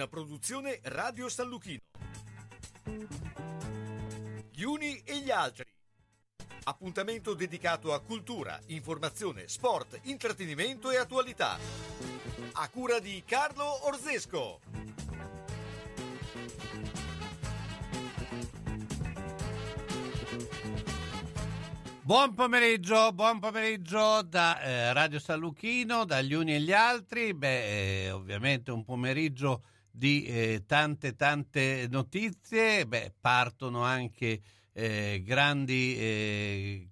Una produzione Radio San Lucchino. Gli uni e gli altri. Appuntamento dedicato a cultura, informazione, sport, intrattenimento e attualità. A cura di Carlo Orzesco. Buon pomeriggio, buon pomeriggio da eh, Radio San Lucchino, dagli uni e gli altri. Beh, eh, ovviamente un pomeriggio di eh, tante tante notizie. Beh, partono anche eh, grandi eh,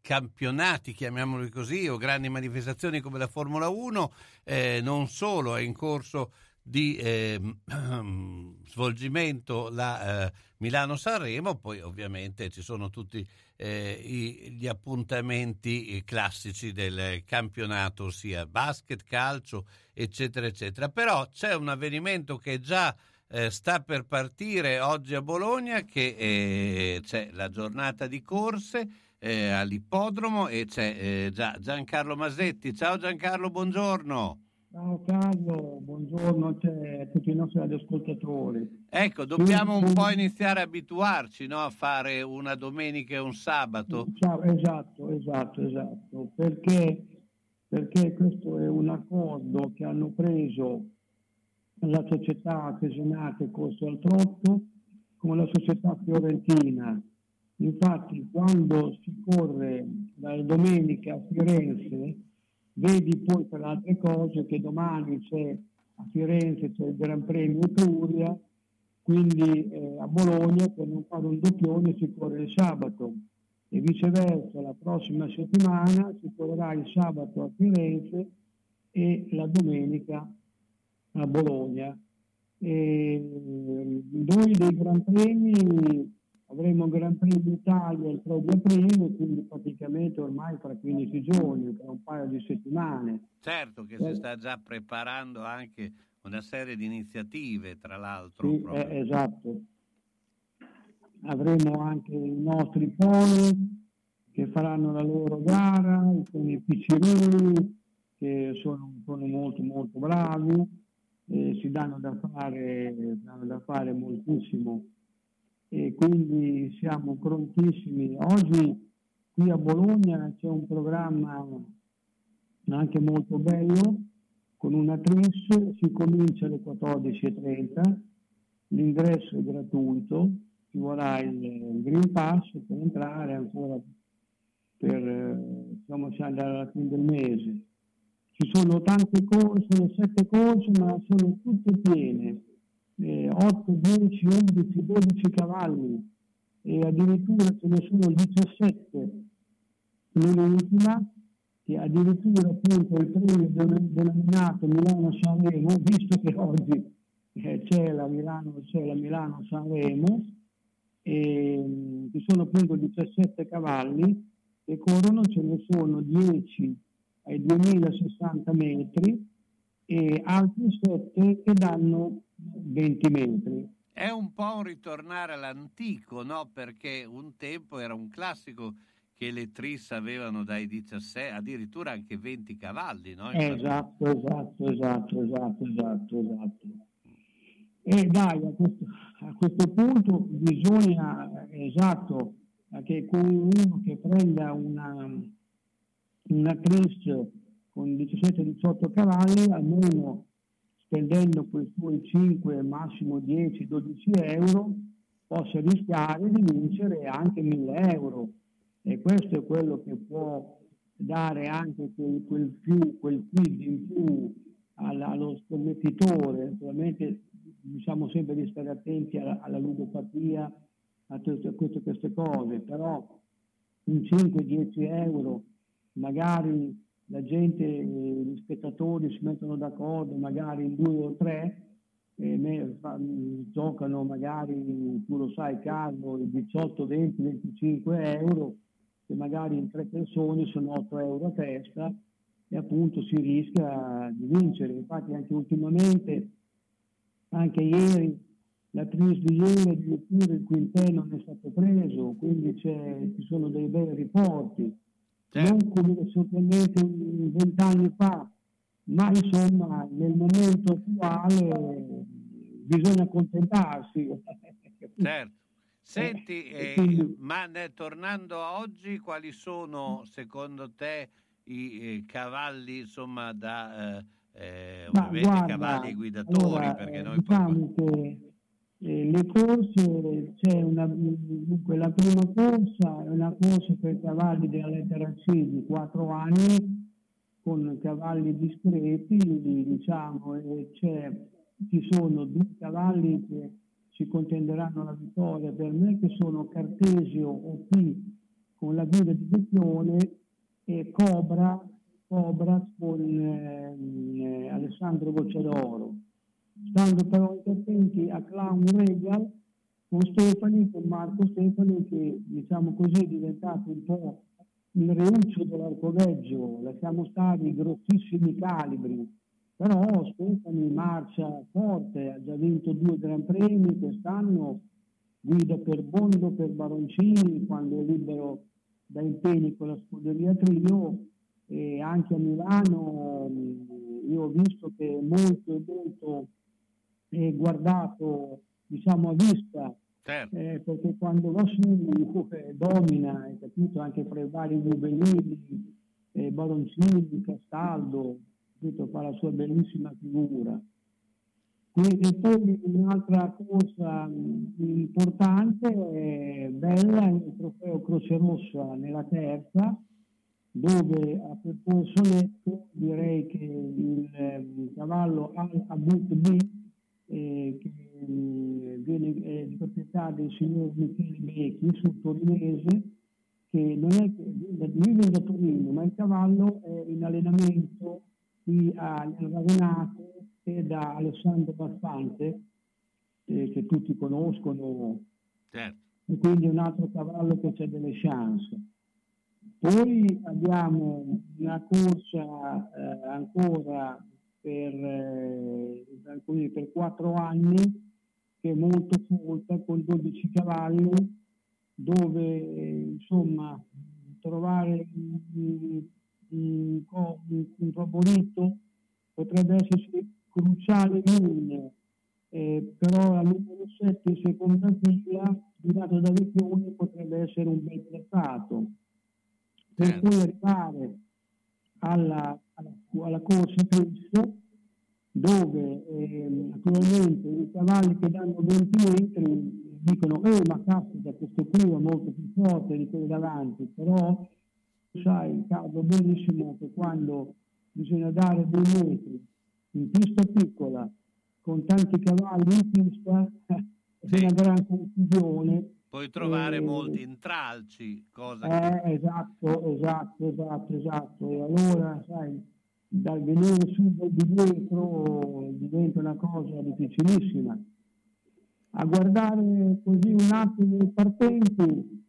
campionati, chiamiamoli così, o grandi manifestazioni come la Formula 1. Eh, non solo, è in corso di eh, svolgimento la eh, Milano-Sanremo, poi ovviamente ci sono tutti eh, i, gli appuntamenti classici del campionato, sia basket, calcio, eccetera, eccetera. Però c'è un avvenimento che già eh, sta per partire oggi a Bologna, che eh, c'è la giornata di corse eh, all'ippodromo e c'è già Giancarlo Masetti. Ciao Giancarlo, buongiorno. Ciao Carlo, buongiorno a te a tutti i nostri radioascoltatori. Ecco, dobbiamo un po' iniziare a abituarci no, a fare una domenica e un sabato. Esatto, esatto, esatto, perché, perché questo è un accordo che hanno preso la società artigianale Corso al Trotto con la società fiorentina. Infatti quando si corre la domenica a Firenze Vedi poi per altre cose che domani c'è a Firenze c'è il Gran Premio Etruria, quindi eh, a Bologna per non fare un doppione si corre il sabato e viceversa la prossima settimana si correrà il sabato a Firenze e la domenica a Bologna. E noi dei Gran Premi avremo il Gran Premio Italia il 3 di aprile, quindi praticamente ormai fra 15 giorni, tra un paio di settimane. Certo che eh. si sta già preparando anche una serie di iniziative, tra l'altro. Sì, eh, esatto. Avremo anche i nostri poli che faranno la loro gara, con i piccirini che sono, sono molto molto bravi, e si danno da fare, danno da fare moltissimo e quindi siamo prontissimi. Oggi qui a Bologna c'è un programma anche molto bello con una tris, si comincia alle 14.30, l'ingresso è gratuito, ci vorrà il, Green Pass per entrare ancora per, diciamo, alla fine del mese. Ci sono tante corse, sette corse, ma sono tutte piene eh, 8, 10, 11, 12 cavalli e addirittura ce ne sono 17 nell'ultima che addirittura appunto il premio denominato Milano-Sanremo, visto che oggi eh, c'è la Milano, c'è la Milano-Sanremo, e ci sono appunto 17 cavalli che corrono, ce ne sono 10 ai 2060 metri e altri 7 che danno 20 metri. È un po' un ritornare all'antico, no? Perché un tempo era un classico che le tris avevano dai 17, addirittura anche 20 cavalli, no? Esatto, esatto, esatto, esatto, esatto, esatto. E dai, a questo, a questo punto bisogna, esatto, che con uno che prenda una, una tris con 17-18 cavalli, almeno spendendo quei suoi 5, massimo 10, 12 euro, possa rischiare di vincere anche 1000 euro. E questo è quello che può dare anche quel, quel, più, quel quid in più alla, allo scommettitore. Naturalmente diciamo sempre di stare attenti alla, alla ludopatia, a tutte, queste, queste cose, però un 5-10 euro magari la gente, gli spettatori si mettono d'accordo magari in due o tre, e fa, giocano magari, tu lo sai Carlo, 18, 20, 25 euro, che magari in tre persone sono 8 euro a testa e appunto si rischia di vincere. Infatti anche ultimamente, anche ieri, la tris di ieri addirittura il quintetto non è stato preso, quindi ci sono dei bei riporti certo. non come solamente vent'anni fa, ma insomma nel momento attuale bisogna accontentarsi. Certo. Senti, eh, quindi... ma ne, tornando a oggi, quali sono secondo te i eh, cavalli insomma da eh, eh ovviamente guarda, cavalli guidatori? Allora, perché noi diciamo poi... che eh, le corse c'è una dunque la prima corsa è una corsa per cavalli della lettera C di 4 anni con cavalli discreti diciamo e ci sono due cavalli che si contenderanno la vittoria per me che sono Cartesio OP con la guida di Vecchione e Cobra, Cobra con eh, Alessandro Gocciadoro stando però attenti a Clown Regal con Stefani, con Marco Stefani che diciamo così è diventato un po' il reuccio dell'arcoveggio, lasciamo stare i grossissimi calibri, però Stefani marcia forte, ha già vinto due Gran Premi quest'anno, guida per Bondo, per Baroncini, quando è libero da impegni con la scuderia Trio. E anche a Milano io ho visto che è molto molto eh, guardato diciamo a vista certo. eh, perché quando va su eh, domina hai capito anche fra i vari Gubellini eh, Baroncini, Castaldo capito, fa la sua bellissima figura quindi, e poi un'altra cosa importante è bella il trofeo Croce Rossa nella terza dove a percorso netto direi che il, il cavallo Al Abut B eh, che viene eh, di proprietà del signor Michele Becchi sul torinese, che non è che vive da Torino, ma il cavallo è in allenamento qui a Ravenato e da Alessandro Bassante, eh, che tutti conoscono, certo. e quindi è un altro cavallo che c'è delle chance. Poi abbiamo una corsa eh, ancora per, eh, per 4 anni che è molto folta con 12 cavalli dove insomma trovare un, un, un favorito potrebbe essere cruciale in eh, però la numero 7 in seconda fila guidato da Vecchioni potrebbe essere un bel trattato per certo. poi arrivare alla, alla, alla corsa Cristo, dove eh, naturalmente i cavalli che danno 20 metri dicono eh ma caspita questo qui è molto più forte di quello davanti però sai Carlo benissimo che quando bisogna dare dei metri in pista piccola con tanti cavalli in pista è sì. una gran confusione Puoi trovare e... molti intralci, cosa eh, che... Esatto, esatto, esatto, esatto. E allora, sai, dal venire su di dietro diventa una cosa difficilissima. A guardare così un attimo i partenti,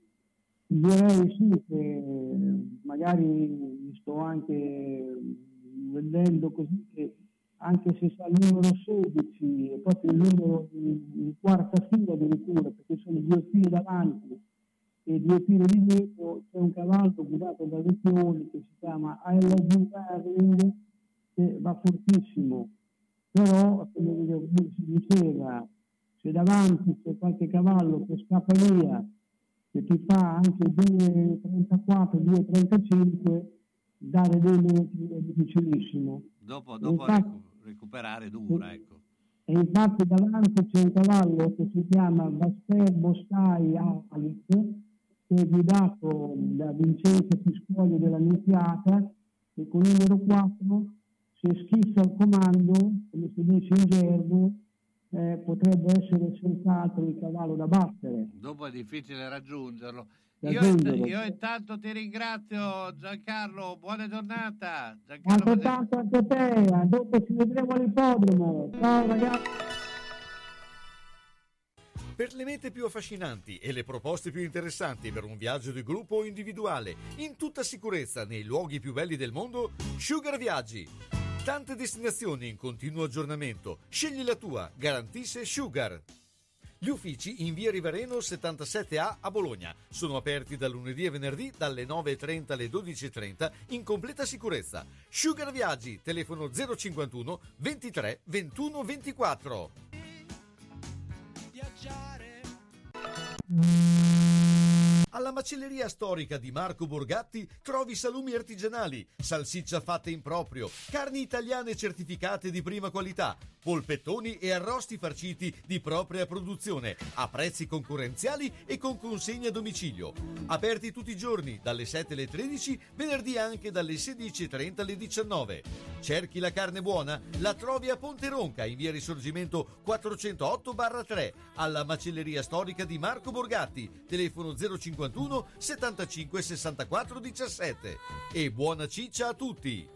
direi sì che magari sto anche vedendo così che anche se sa il numero 16 e proprio il numero in quarta fila addirittura, perché sono due file davanti e due file di dietro, c'è un cavallo guidato da Vecchioni che si chiama ILG Erling, che va fortissimo, però come si diceva, se davanti c'è qualche cavallo che scappa via, che ti fa anche 2,34, 2,35, dare dei metri è difficilissimo. Dopo, dopo infatti, recuperare dura, ecco. E infatti davanti c'è un cavallo che si chiama Baster Bostai Alex, che è guidato da Vincenzo Fiscuoli della Nunziata, e con il numero 4, se schissa al comando, come si dice in gergo, eh, potrebbe essere senz'altro il cavallo da battere. Dopo è difficile raggiungerlo. Io, io, intanto ti ringrazio Giancarlo, buona giornata. Giancarlo Altrettanto anche te, dopo ci vedremo all'ippodromo. Ciao ragazzi. Per le mete più affascinanti e le proposte più interessanti per un viaggio di gruppo o individuale, in tutta sicurezza nei luoghi più belli del mondo, Sugar Viaggi. Tante destinazioni in continuo aggiornamento. Scegli la tua, garantisce Sugar. Gli uffici in via Rivereno 77A a Bologna sono aperti da lunedì e venerdì dalle 9.30 alle 12.30 in completa sicurezza. Sugar Viaggi, telefono 051 23 21 24. Viaggiare. Alla macelleria storica di Marco Borgatti trovi salumi artigianali, salsiccia fatta in proprio, carni italiane certificate di prima qualità, polpettoni e arrosti farciti di propria produzione, a prezzi concorrenziali e con consegna a domicilio. Aperti tutti i giorni, dalle 7 alle 13, venerdì anche dalle 16.30 alle 19. Cerchi la carne buona? La trovi a Ponte Ronca, in via Risorgimento 408-3, alla macelleria storica di Marco Borgatti, telefono 05 51 75 64 17. E buona ciccia a tutti!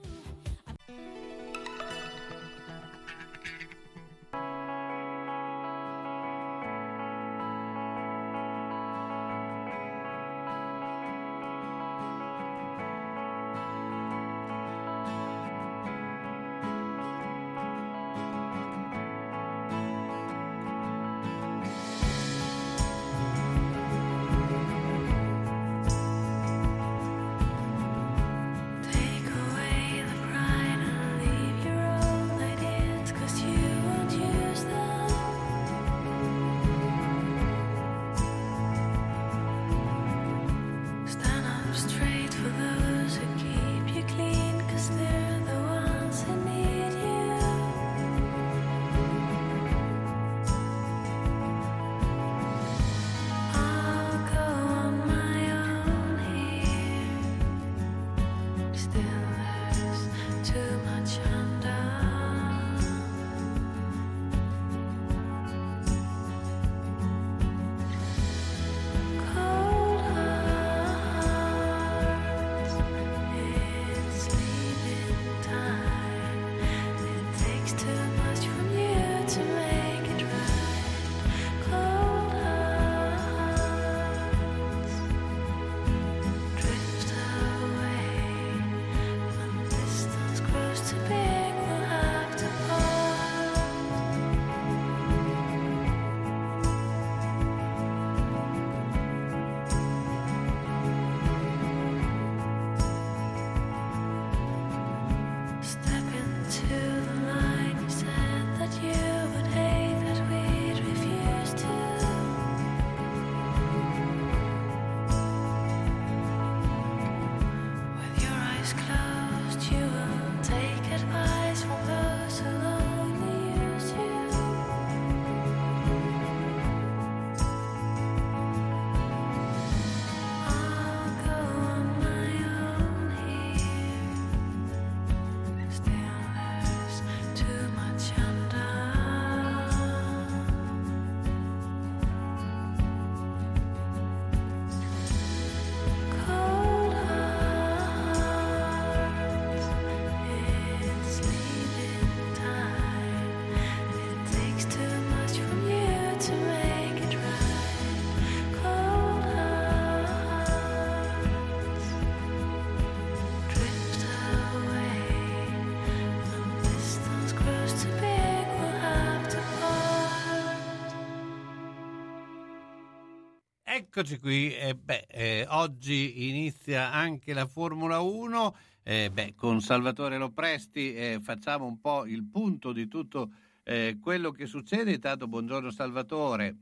Eccoci qui, eh, beh, eh, oggi inizia anche la Formula 1, eh, beh, con Salvatore Lopresti eh, facciamo un po' il punto di tutto eh, quello che succede. Intanto buongiorno Salvatore.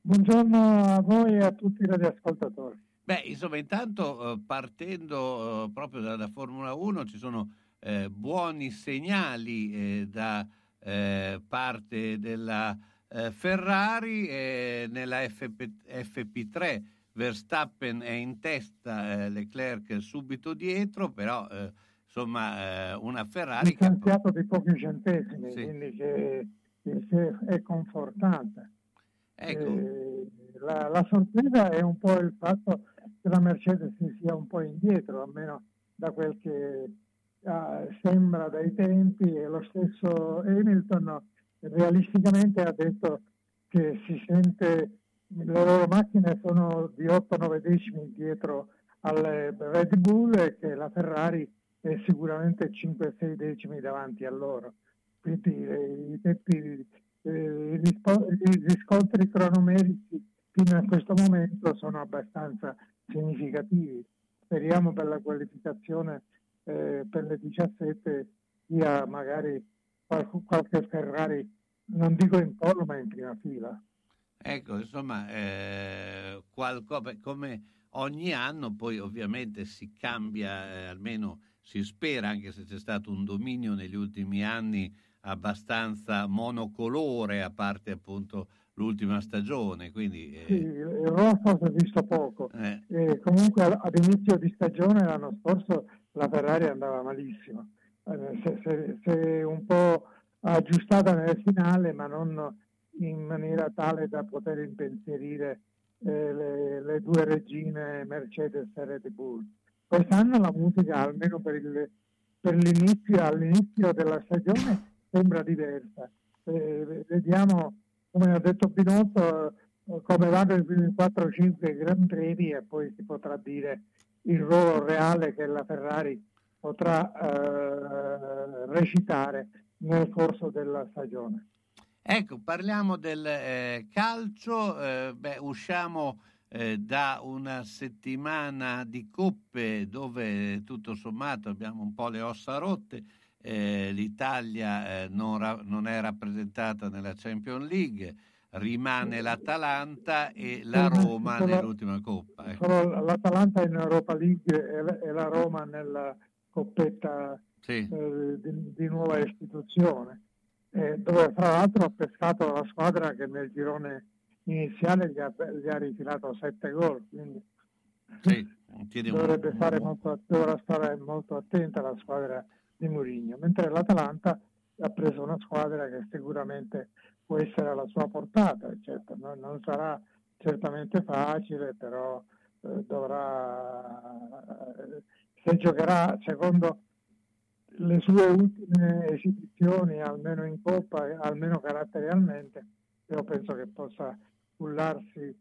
Buongiorno a voi e a tutti i radioascoltatori. Beh, insomma, intanto eh, partendo proprio dalla Formula 1 ci sono buoni segnali da parte della eh, Ferrari eh, nella FP, FP3 Verstappen è in testa, eh, Leclerc subito dietro, però eh, insomma eh, una Ferrari... Distanziato che... di pochi centesimi, sì. quindi che, che è confortante. Ecco. Eh, la, la, sorpresa è un po' il fatto che la Mercedes sia un po' indietro, almeno da quel che ah, sembra dai tempi, e lo stesso Hamilton realisticamente ha detto che si sente, le loro macchine sono di 8-9 decimi dietro alle Red Bull e che la Ferrari è sicuramente 5-6 decimi davanti a loro. Quindi eh, i tempi eh, i riscontri cronomerici fino a questo momento sono abbastanza significativi. Speriamo per la qualificazione eh, per le 17 sia magari qualche, Ferrari, non dico in polo ma in prima fila. Ecco, insomma, eh, qualcosa, come ogni anno poi ovviamente si cambia, eh, almeno si spera, anche se c'è stato un dominio negli ultimi anni abbastanza monocolore, a parte appunto l'ultima stagione. Quindi, eh... Sì, il rosso si è visto poco. Eh. Comunque ad inizio di stagione l'anno scorso la Ferrari andava malissimo. Eh, si è un po' aggiustata nel finale, ma non in maniera tale da poter impensierire eh, le, le, due regine Mercedes e Red Bull. Quest'anno la musica, almeno per, il, per l'inizio, all'inizio della stagione, sembra diversa. Eh, vediamo, come ha detto Binotto, eh, come vanno i primi 4-5 Gran Premi e poi si potrà dire il ruolo reale che la Ferrari potrà eh, recitare nel corso della stagione. Ecco, parliamo del eh, calcio, eh, beh, usciamo eh, da una settimana di coppe dove tutto sommato abbiamo un po' le ossa rotte, eh, l'Italia eh, non, ra- non, è rappresentata nella Champions League, rimane l'Atalanta e la Roma nell'ultima coppa. Ecco. L'Atalanta in Europa League e la Roma nella coppetta sì. Eh, di, di nuova istituzione eh, dove fra l'altro ha pescato la squadra che nel girone iniziale gli ha, gli ha rifilato sette gol, quindi sì, dovrebbe fare molto, dovrà stare molto attenta la squadra di Mourinho, mentre l'Atalanta ha preso una squadra che sicuramente può essere alla sua portata, certo, non, non sarà certamente facile, però eh, dovrà, eh, se giocherà secondo le sue ultime esibizioni, almeno in Coppa, almeno caratterialmente, io penso che possa cullarsi,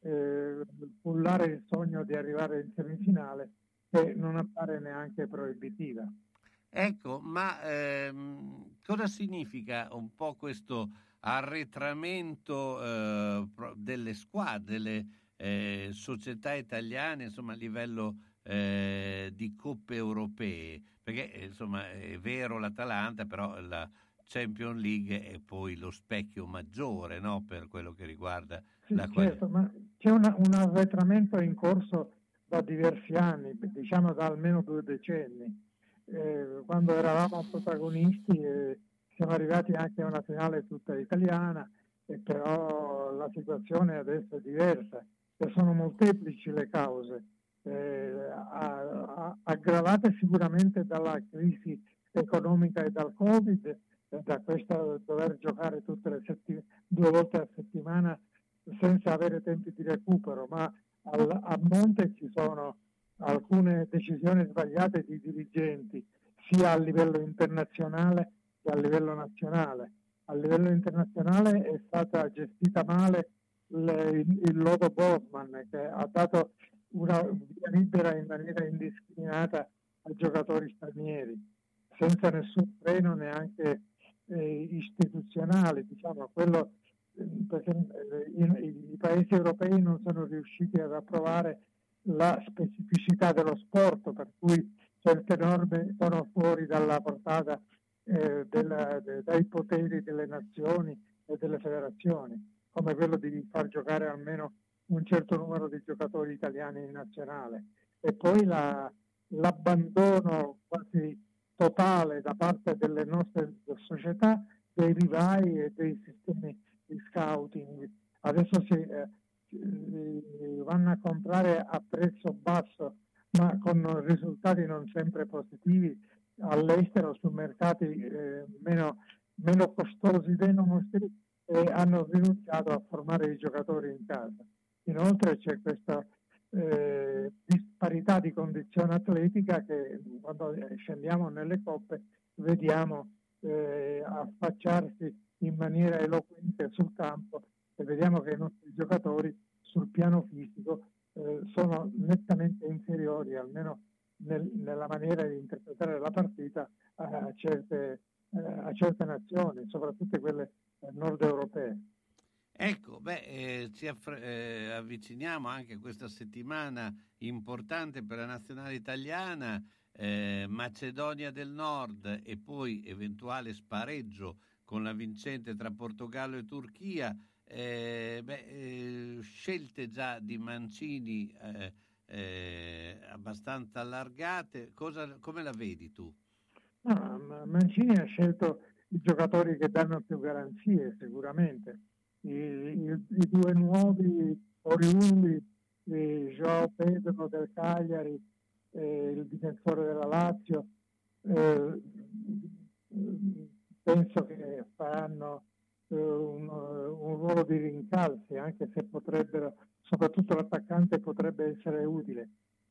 eh, cullare il sogno di arrivare in semifinale che non appare neanche proibitiva. Ecco, ma ehm, cosa significa un po' questo arretramento eh, delle squadre, delle eh, società italiane, insomma a livello eh, di coppe europee? perché eh, insomma è vero l'Atalanta, però la Champions League è poi lo specchio maggiore no? per quello che riguarda sì, la certo, ma c'è una, un arretramento in corso da diversi anni, diciamo da almeno due decenni. Eh, quando eravamo protagonisti eh, siamo arrivati anche a una finale tutta italiana, e però la situazione adesso è diversa e sono molteplici le cause eh, aggravate sicuramente dalla crisi economica e dal Covid, eh, da questo dover giocare tutte le settim- due volte a settimana senza avere tempi di recupero, ma al, a monte ci sono alcune decisioni sbagliate di dirigenti, sia a livello internazionale che a livello nazionale. A livello internazionale è stata gestita male le, il, il lodo Bosman che ha dato una via libera in maniera indiscriminata ai giocatori stranieri, senza nessun freno neanche eh, istituzionale, diciamo, quello, eh, perché eh, i, i, paesi europei non sono riusciti ad approvare la specificità dello sport, per cui certe norme sono fuori dalla portata eh, della, de, dai poteri delle nazioni e delle federazioni, come quello di far giocare almeno un certo numero di giocatori italiani in nazionale e poi la, l'abbandono quasi totale da parte delle nostre società dei vivai e dei sistemi di scouting. Adesso si eh, vanno a comprare a prezzo basso ma con risultati non sempre positivi all'estero su mercati eh, meno, meno costosi dei nostri e hanno rinunciato a formare i giocatori in casa. Inoltre c'è questa eh, disparità di condizione atletica che quando scendiamo nelle coppe vediamo eh, affacciarsi in maniera eloquente sul campo e vediamo che i nostri giocatori sul piano fisico eh, sono nettamente inferiori, almeno nel, nella maniera di interpretare la partita, a certe, eh, a certe nazioni, soprattutto quelle nord europee. Ecco, beh, eh, ci aff- eh, avviciniamo anche a questa settimana importante per la nazionale italiana, eh, Macedonia del Nord e poi eventuale spareggio con la vincente tra Portogallo e Turchia. Eh, beh, eh, scelte già di Mancini eh, abbastanza allargate, Cosa, come la vedi tu? No, Mancini ha scelto i giocatori che danno più garanzie sicuramente i, i, due nuovi oriundi, eh, Joao Pedro del Cagliari, eh, il difensore della Lazio, eh, penso che faranno eh, un, un, ruolo di rincalzi, anche se potrebbero, soprattutto l'attaccante potrebbe essere utile,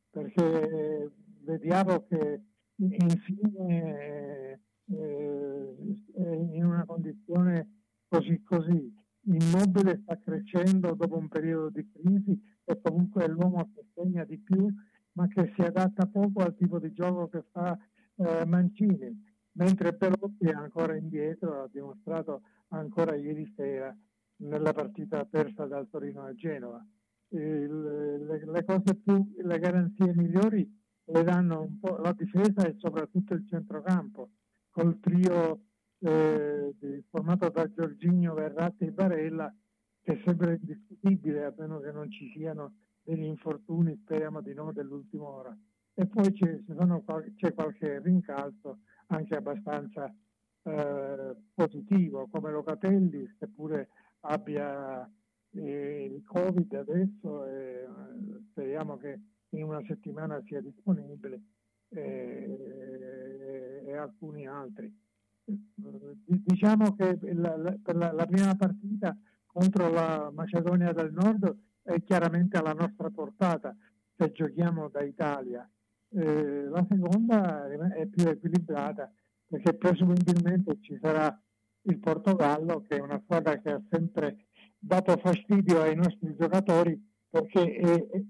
perché vediamo che infine eh, è in una condizione così così Immobile sta crescendo dopo un periodo di crisi e comunque l'uomo che segna di più, ma che si adatta poco al tipo di gioco che fa eh, Mancini, mentre Perotti è ancora indietro, ha dimostrato ancora ieri sera nella partita persa dal Torino a Genova. Il, le, le, cose più, le garanzie migliori le danno un po' la difesa e soprattutto il centrocampo, col trio eh, formato da Giorginio Verratti e Barella che sembra indiscutibile a meno che non ci siano degli infortuni, speriamo di no, dell'ultima ora. E poi c'è, c'è qualche rincalzo anche abbastanza eh, positivo, come Locatelli, seppure abbia eh, il Covid adesso, eh, speriamo che in una settimana sia disponibile, eh, e alcuni altri diciamo che la, la, la, la, prima partita contro la Macedonia del Nord è chiaramente alla nostra portata se giochiamo da Italia. Eh, la seconda è più equilibrata perché presumibilmente ci sarà il Portogallo che è una squadra che ha sempre dato fastidio ai nostri giocatori perché è, è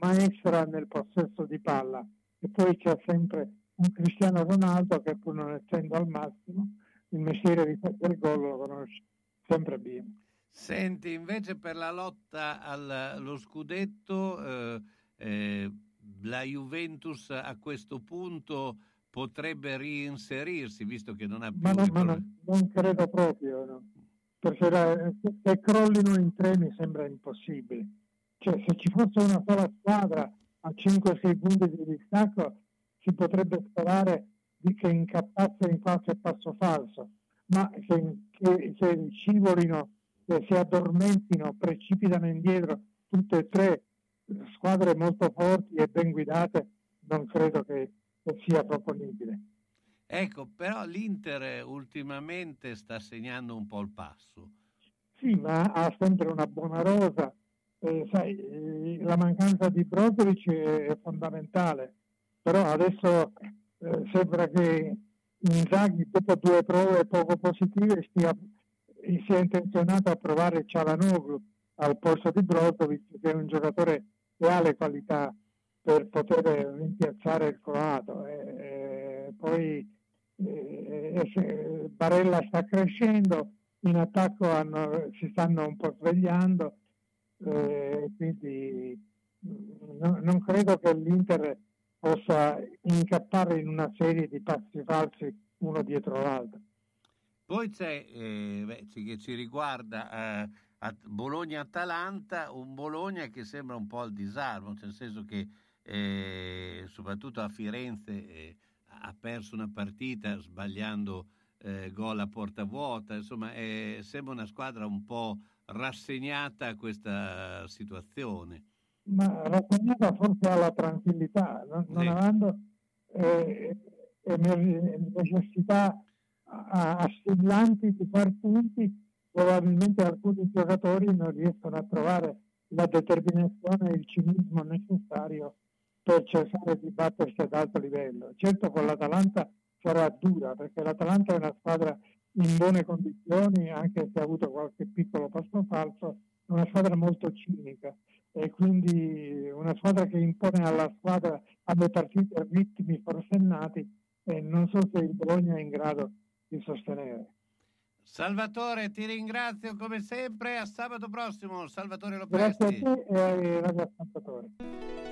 maestra nel possesso di palla e poi c'è sempre un Cristiano Ronaldo che pur non essendo al massimo il mestiere di fare il gol lo conosce sempre bene. Senti, invece per la lotta allo scudetto, eh, eh, la Juventus a questo punto potrebbe reinserirsi, visto che non ha più... Ma, no, ma no, non credo proprio, no. perché se crollino in tre mi sembra impossibile. Cioè, se ci fosse una sola squadra a 5-6 punti di distacco, si potrebbe sperare di che incappasse in qualche passo falso, ma che, che, che scivolino, che si addormentino, precipitano indietro tutte e tre squadre molto forti e ben guidate, non credo che, che sia proponibile. Ecco, però l'Inter ultimamente sta segnando un po' il passo. Sì, ma ha sempre una buona rosa. Eh, sai, la mancanza di Brozovic è fondamentale però adesso eh, sembra che Inzaghi dopo due prove poco positive stia, sia intenzionato a provare Cialanoglu al posto di Brozovic che è un giocatore che ha le qualità per poter rimpiazzare il croato. E, poi eh, Barella sta crescendo in attacco hanno, si stanno un po' svegliando eh, quindi mm, no, non credo che l'Inter possa incappare in una serie di passi falsi uno dietro l'altro. Poi c'è, eh, beh, che ci riguarda, eh, Bologna-Atalanta, un Bologna che sembra un po' al disarmo, nel senso che eh, soprattutto a Firenze eh, ha perso una partita sbagliando eh, gol a porta vuota, insomma sembra una squadra un po' rassegnata a questa situazione ma rassegnata forse alla tranquillità, non, non avendo eh, necessità assillanti di far punti, probabilmente alcuni giocatori non riescono a trovare la determinazione e il cinismo necessario per cercare di battersi ad alto livello. Certo con l'Atalanta sarà dura perché l'Atalanta è una squadra in buone condizioni, anche se ha avuto qualche piccolo passo falso, è una squadra molto cinica e quindi una squadra che impone alla squadra alle partite ritmi forsennati e non so se il Bologna è in grado di sostenere. Salvatore, ti ringrazio come sempre. A sabato prossimo, Salvatore Lopesti. Grazie a te e ai radioascoltatori.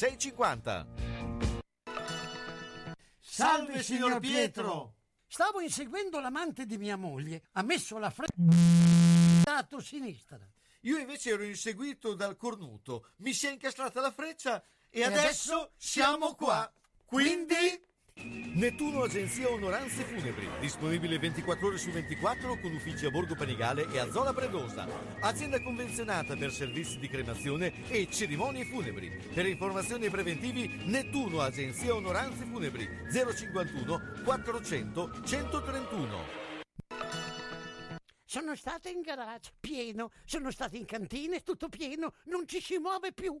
6,50. Salve signor Pietro! Stavo inseguendo l'amante di mia moglie. Ha messo la freccia lato sinistra. Io invece ero inseguito dal cornuto. Mi si è incastrata la freccia e, e adesso, adesso siamo qua. Quindi... Nettuno Agenzia Onoranze Funebri, disponibile 24 ore su 24 con uffici a Borgo Panigale e a Zola Predosa. Azienda convenzionata per servizi di cremazione e cerimonie funebri. Per informazioni preventivi Nettuno Agenzia Onoranze Funebri 051 400 131. Sono stata in garage, pieno, sono stata in cantina, tutto pieno, non ci si muove più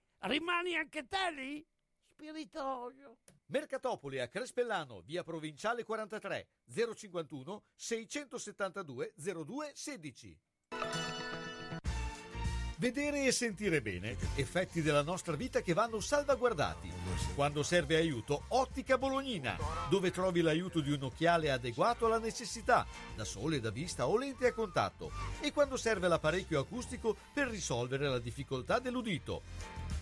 Rimani anche te lì? Spiritoso. Mercatopoli a Crespellano, via Provinciale 43, 051 672 02 16. Vedere e sentire bene, effetti della nostra vita che vanno salvaguardati. Quando serve aiuto, Ottica Bolognina, dove trovi l'aiuto di un occhiale adeguato alla necessità, da sole, da vista o lente a contatto, e quando serve l'apparecchio acustico per risolvere la difficoltà dell'udito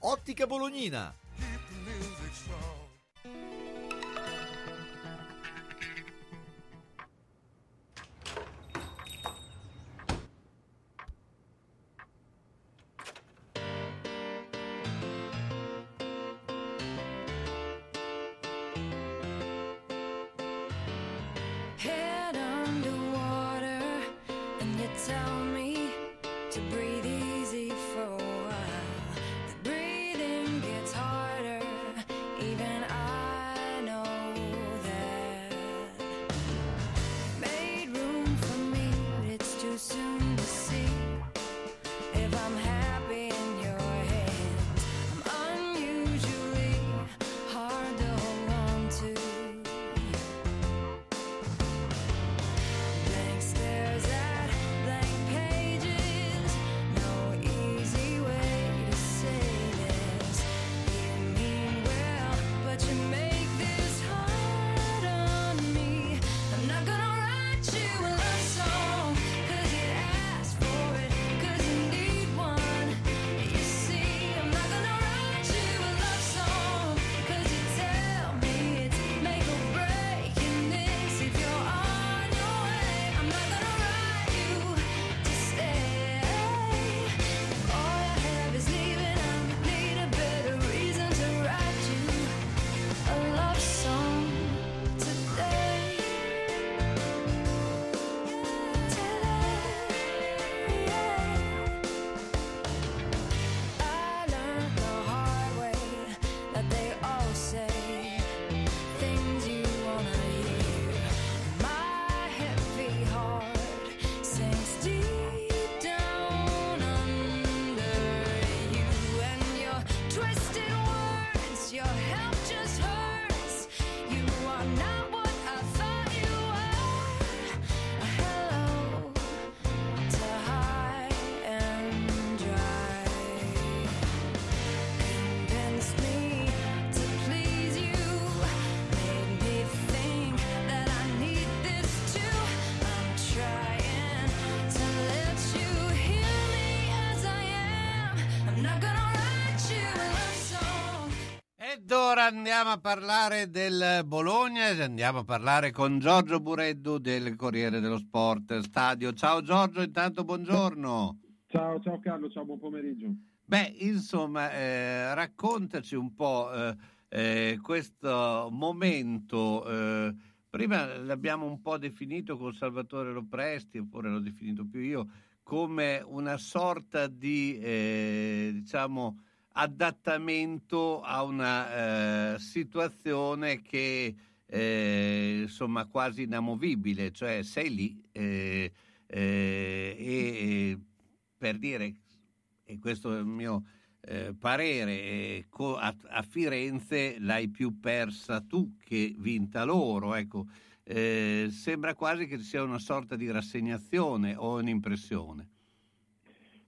Ottica Bolognina. Parlare del Bologna e andiamo a parlare con Giorgio Bureddu del Corriere dello Sport Stadio. Ciao Giorgio, intanto buongiorno. Ciao, ciao Carlo, ciao, buon pomeriggio. Beh, insomma, eh, raccontaci un po' eh, eh, questo momento. Eh, prima l'abbiamo un po' definito con Salvatore Lopresti, oppure l'ho definito più io, come una sorta di, eh, diciamo, adattamento a una eh, situazione che eh, insomma quasi inamovibile, cioè sei lì eh, eh e per dire, e questo è il mio eh, parere, a, a, Firenze l'hai più persa tu che vinta loro, ecco. Eh, sembra quasi che ci sia una sorta di rassegnazione o un'impressione.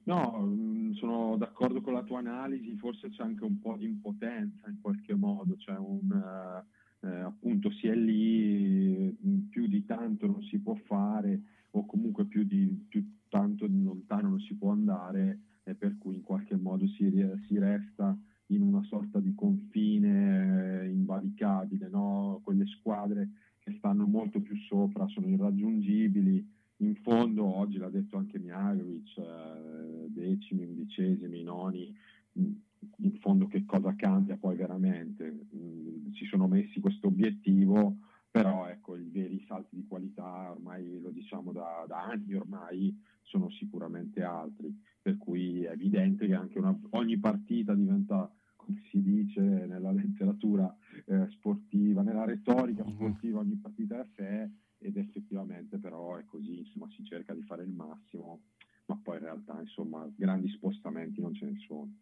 No, mm, sono d'accordo con la tua analisi, forse c'è anche un po' di impotenza in qualche modo, cioè un, eh, eh, appunto si è lì, mm, più di tanto non si può fare o comunque più di più tanto lontano non si può andare e per cui in qualche modo si, si resta in una sorta di confine eh, invalicabile, no? quelle squadre che stanno molto più sopra sono irraggiungibili in fondo oggi l'ha detto anche Miagovic, eh, decimi, undicesimi, noni, mm, in fondo che cosa cambia poi veramente? Mm, si sono messi questo obiettivo, però ecco, i veri salti di qualità ormai lo diciamo da, da anni ormai sono sicuramente altri, per cui è evidente che anche una, ogni partita diventa come si dice nella letteratura eh, sportiva, nella retorica mm-hmm. sportiva, ogni partita è a sé ed effettivamente però è così, insomma si cerca di fare il massimo, ma poi in realtà insomma grandi spostamenti non ce ne sono.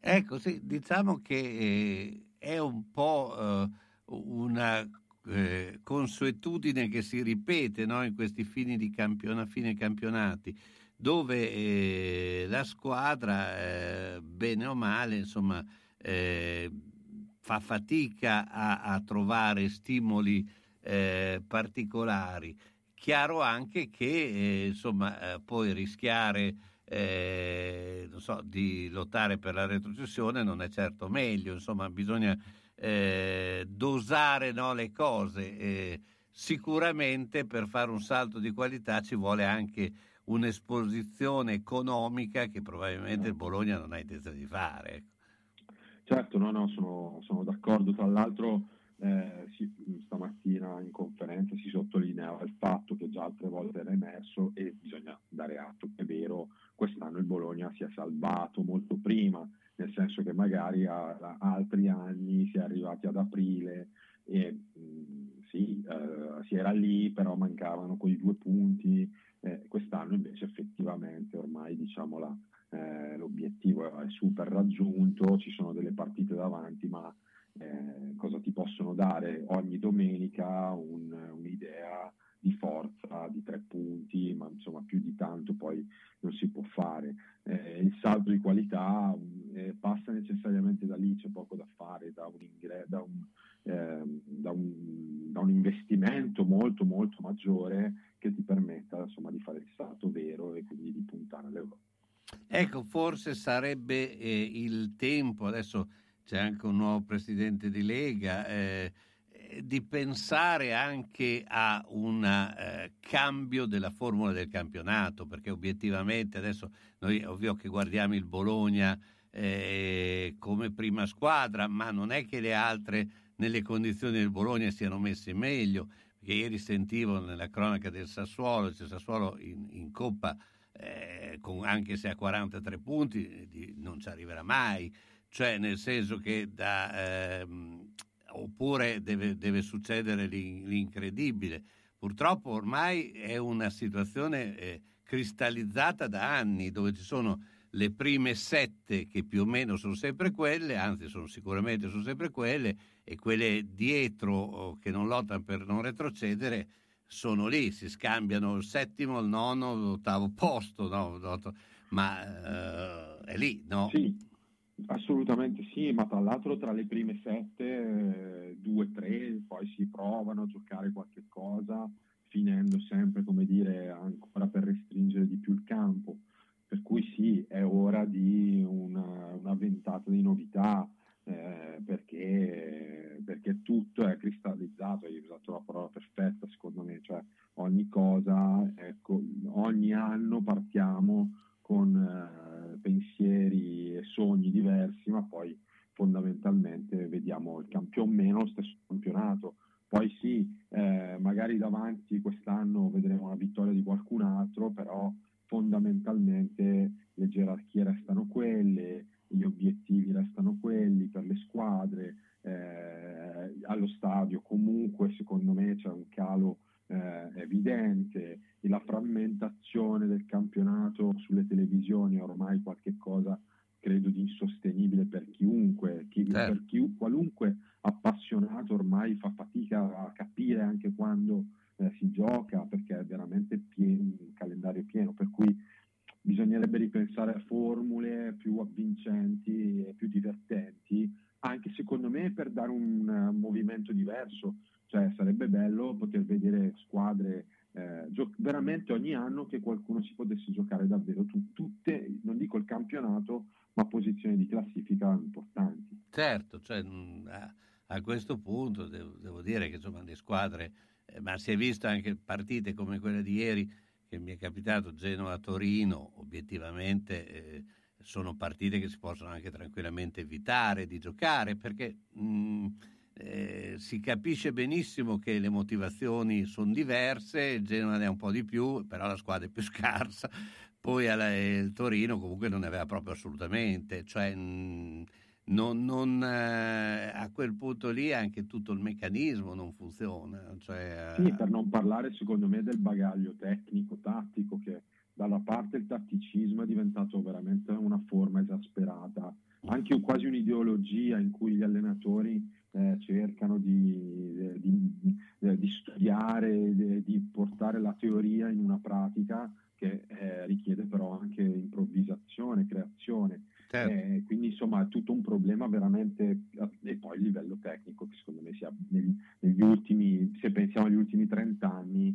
Ecco, sì, diciamo che eh, è un po' eh, una eh, consuetudine che si ripete no? in questi fini, di campiona, fine campionati, dove eh, la squadra, eh, bene o male, insomma, eh, fa fatica a, a trovare stimoli eh, particolari. Chiaro anche che eh, insomma, eh, poi rischiare eh, so, di lottare per la retrocessione non è certo meglio, insomma bisogna eh, dosare no, le cose. sicuramente per fare un salto di qualità ci vuole anche un'esposizione economica che probabilmente il Bologna non ha intenzione di fare. Ecco. Certo, no, no, sono, sono d'accordo. Tra l'altro eh, conferenza si sottolineava il fatto che già altre volte era emerso e bisogna dare atto è vero, quest'anno il Bologna si è salvato molto prima, nel senso che magari a, altri anni si è arrivati ad aprile e mh, mm, sì, eh, si era lì, però mancavano quei due punti, eh, quest'anno invece effettivamente ormai diciamo la, eh, l'obiettivo è super raggiunto, ci sono delle partite davanti, ma eh, cosa possono dare ogni domenica un, un'idea di forza di tre punti, ma insomma più di tanto poi non si può fare. Eh, il salto di qualità eh, passa necessariamente da lì, c'è poco da fare, da un, ingre- da un, ehm, da un, da un investimento molto molto maggiore che ti permetta insomma, di fare il salto vero e quindi di puntare all'Europa. Ecco, forse sarebbe eh, il tempo adesso c'è anche un nuovo presidente di Lega, eh, eh, di pensare anche a un eh, cambio della formula del campionato, perché obiettivamente adesso noi ovvio che guardiamo il Bologna eh, come prima squadra, ma non è che le altre nelle condizioni del Bologna siano messe meglio, perché ieri sentivo nella cronaca del Sassuolo, cioè Sassuolo in, in Coppa, eh, con, anche se ha 43 punti, di, non ci arriverà mai cioè nel senso che da, ehm, oppure deve, deve succedere l'incredibile. Purtroppo ormai è una situazione eh, cristallizzata da anni dove ci sono le prime sette che più o meno sono sempre quelle, anzi sono sicuramente sono sempre quelle, e quelle dietro che non lottano per non retrocedere sono lì, si scambiano il settimo, il nono, l'ottavo posto, no? ma uh, è lì, no? Sì. Assolutamente sì, ma tra l'altro tra le prime sette, eh, due, tre, poi si provano a giocare qualche cosa, finendo sempre, come dire, ancora per restringere di più il campo. Per cui sì, è ora di una, una ventata di novità, eh, perché, perché, tutto è cristallizzato, hai usato la parola perfetta secondo me, cioè ogni cosa, ecco, ogni anno partiamo con... Eh, pensieri e sogni diversi, ma poi fondamentalmente vediamo il campion meno, lo stesso campionato. Poi sì, eh, magari davanti quest'anno vedremo la vittoria di qualcun altro, però fondamentalmente le gerarchie restano quelle, gli obiettivi restano quelli per le squadre, eh, allo stadio comunque secondo me c'è un calo eh, evidente, la frammentazione del campionato sulle televisioni è ormai qualche cosa credo di insostenibile per chiunque, chi, certo. per chi, qualunque appassionato ormai fa fatica a capire anche quando eh, si gioca perché è veramente pieno, un calendario pieno, per cui bisognerebbe ripensare a formule più avvincenti e più divertenti, anche secondo me per dare un uh, movimento diverso, cioè sarebbe bello poter vedere squadre eh, gio- veramente ogni anno che qualcuno si potesse giocare davvero tu- tutte, non dico il campionato, ma posizioni di classifica importanti. Certo, cioè, mh, a, a, questo punto devo, devo, dire che insomma le squadre, eh, ma si è visto anche partite come quella di ieri che mi è capitato, Genoa-Torino, obiettivamente eh, sono partite che si possono anche tranquillamente evitare di giocare perché... Mh, eh, si capisce benissimo che le motivazioni sono diverse, il Genoa ne ha un po' di più, però la squadra è più scarsa, poi alla, il Torino comunque non ne aveva proprio assolutamente, cioè mh, non, non, eh, a quel punto lì anche tutto il meccanismo non funziona. Cioè, sì, per non parlare secondo me del bagaglio tecnico, tattico, che dalla parte il tatticismo è diventato veramente una forma esasperata, anche quasi un'ideologia in cui gli allenatori eh, cercano di, eh, di, eh, di studiare, di, di, portare la teoria in una pratica che eh, richiede però anche improvvisazione, creazione. Certo. Eh, quindi insomma è tutto un problema veramente, e poi il livello tecnico che secondo me sia negli, negli ultimi, se pensiamo agli ultimi 30 anni,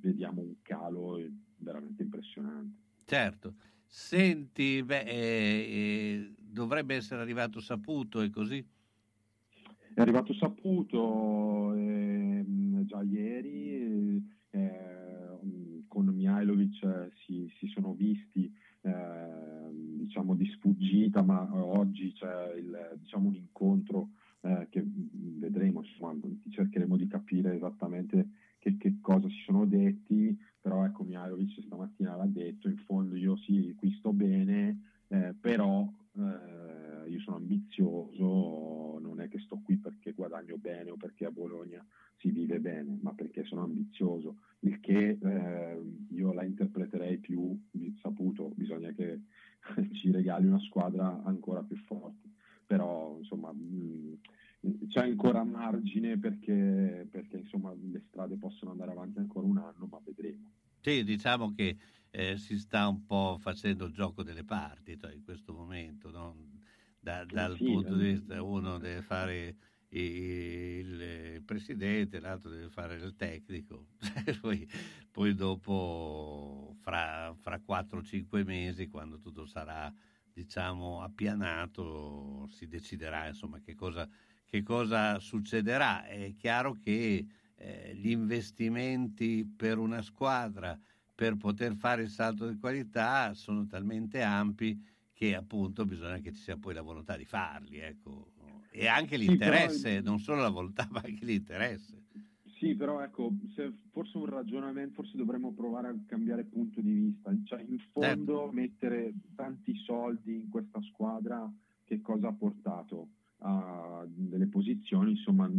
vediamo un calo veramente impressionante. Certo. Senti, beh, eh, dovrebbe essere arrivato saputo e così? È arrivato saputo eh, già ieri, eh, con Mihailovic eh, si, si, sono visti eh, diciamo di sfuggita, ma oggi c'è il, diciamo, un incontro eh, che vedremo, insomma, cercheremo di capire esattamente che, che, cosa si sono detti, però ecco Mihailovic stamattina l'ha detto, in fondo io sì, qui sto bene, eh, però io sono ambizioso, non è che sto qui perché guadagno bene o perché a Bologna si vive bene, ma perché sono ambizioso, il che eh, io la interpreterei più saputo, bisogna che ci regali una squadra ancora più forte, però insomma mh, c'è ancora margine perché, perché insomma, le strade possono andare avanti ancora un anno, ma vedremo. Sì, diciamo che eh, si sta un po' facendo il gioco delle parti cioè, in questo momento, no? Da, dal sì, punto di vista uno deve fare il, presidente, l'altro deve fare il tecnico, poi, poi, dopo fra, fra 4-5 mesi quando tutto sarà diciamo appianato si deciderà insomma che cosa, che cosa succederà. È chiaro che eh, gli investimenti per una squadra per poter fare il salto di qualità sono talmente ampi che appunto bisogna che ci sia poi la volontà di farli, ecco. E anche l'interesse, sì, però... non solo la volontà, ma anche l'interesse. Sì, però ecco, forse un ragionamento, forse dovremmo provare a cambiare punto di vista, cioè in fondo certo. mettere tanti soldi in questa squadra, che cosa ha portato? A delle posizioni, insomma,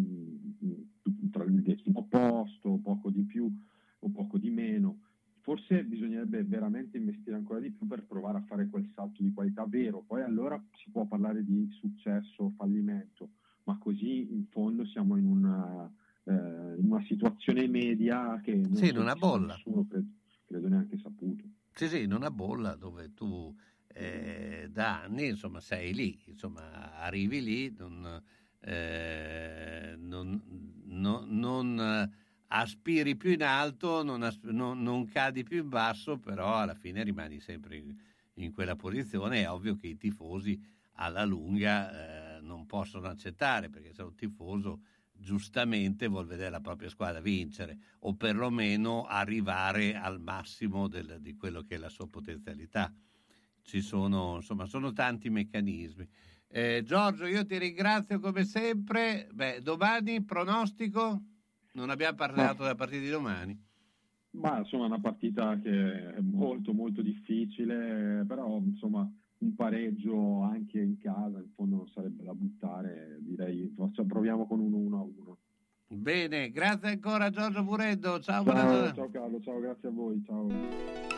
tra il decimo posto, poco di più o poco di meno forse bisognerebbe veramente investire ancora di più per provare a fare quel salto di qualità vero, poi allora si può parlare di successo o fallimento, ma così in fondo siamo in una, eh, in una situazione media che non, sì, in una bolla. nessuno credo, credo, neanche saputo. Sì, sì, in una bolla dove tu eh, da anni insomma, sei lì, insomma, arrivi lì, non, eh, non, non, non aspiri più in alto, non, asp- non, non, cadi più in basso, però alla fine rimani sempre in, in quella posizione. È ovvio che i tifosi alla lunga eh, non possono accettare, perché se un tifoso giustamente vuol vedere la propria squadra vincere o perlomeno arrivare al massimo del, di quello che è la sua potenzialità. Ci sono, insomma, sono tanti meccanismi. Eh, Giorgio, io ti ringrazio come sempre. Beh, domani pronostico? Non abbiamo parlato della partita di domani. Ma insomma è una partita che è molto molto difficile, però insomma un pareggio anche in casa in fondo non sarebbe da buttare, direi forse proviamo con un 1 a 1. Bene, grazie ancora Giorgio Bureddo, ciao, ciao, ciao Carlo, ciao, grazie a voi, ciao.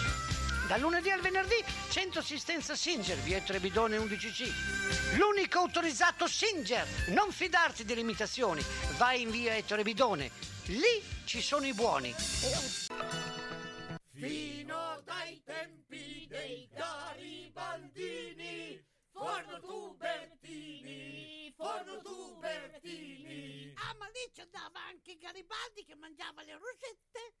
Dal lunedì al venerdì, centro assistenza Singer, Viettore Bidone 11C. L'unico autorizzato Singer. Non fidarti delle imitazioni. Vai in via Ettore Bidone. Lì ci sono i buoni. Fino dai tempi dei Garibaldini, forno tubertini, forno tubertini. Ah, ma lì ci andava anche Garibaldi che mangiava le rosette.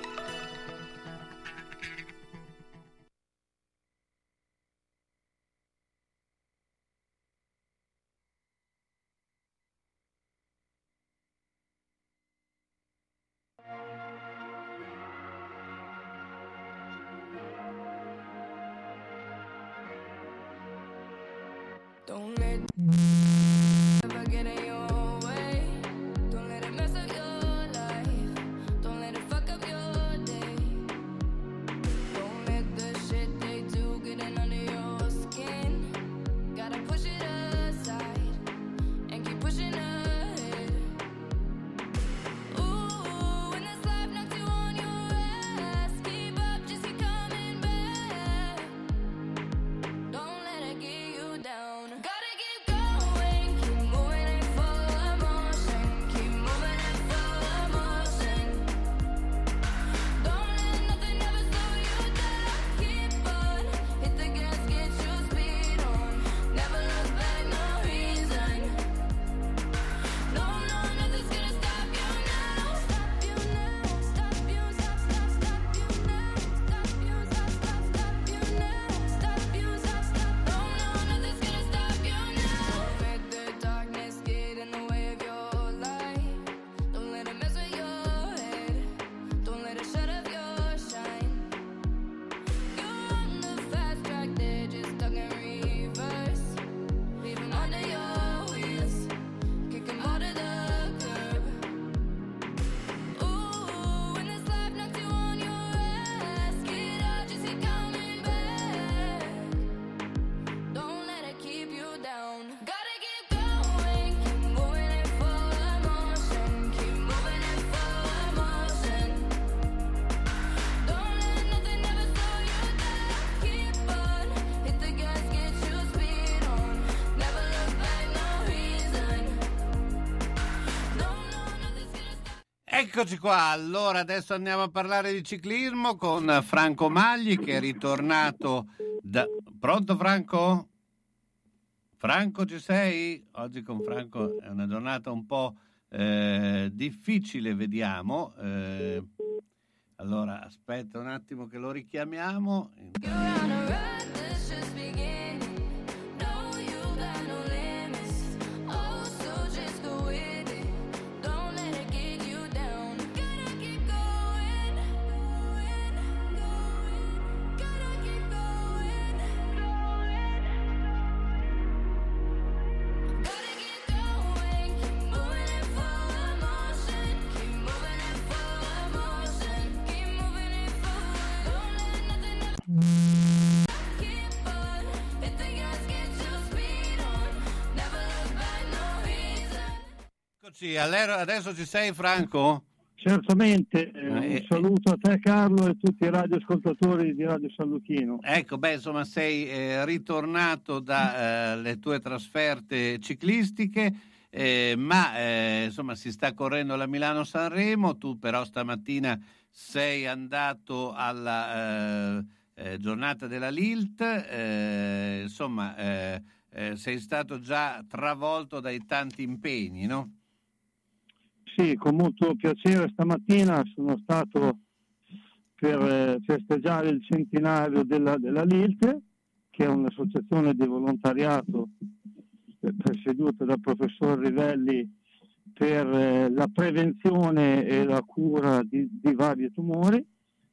Eccoci qua, allora adesso andiamo a parlare di ciclismo con Franco Magli che è ritornato da... Pronto Franco? Franco ci sei? Oggi con Franco è una giornata un po' eh, difficile, vediamo. Eh, allora aspetta un attimo che lo richiamiamo. You're Allora, adesso ci sei Franco? Certamente, eh, Eh, un saluto a te Carlo e a tutti i radioascoltatori di Radio San Lucchino. Ecco, beh, insomma, sei eh, ritornato dalle tue trasferte ciclistiche, eh, ma eh, insomma si sta correndo la Milano-Sanremo, tu però stamattina sei andato alla eh, eh, giornata della Lilt, eh, insomma eh, eh, sei stato già travolto dai tanti impegni, no? Sì, con molto piacere. Stamattina sono stato per eh, festeggiare il centenario della, della LILTE, che è un'associazione di volontariato eh, presieduta dal professor Rivelli per eh, la prevenzione e la cura di, di vari tumori,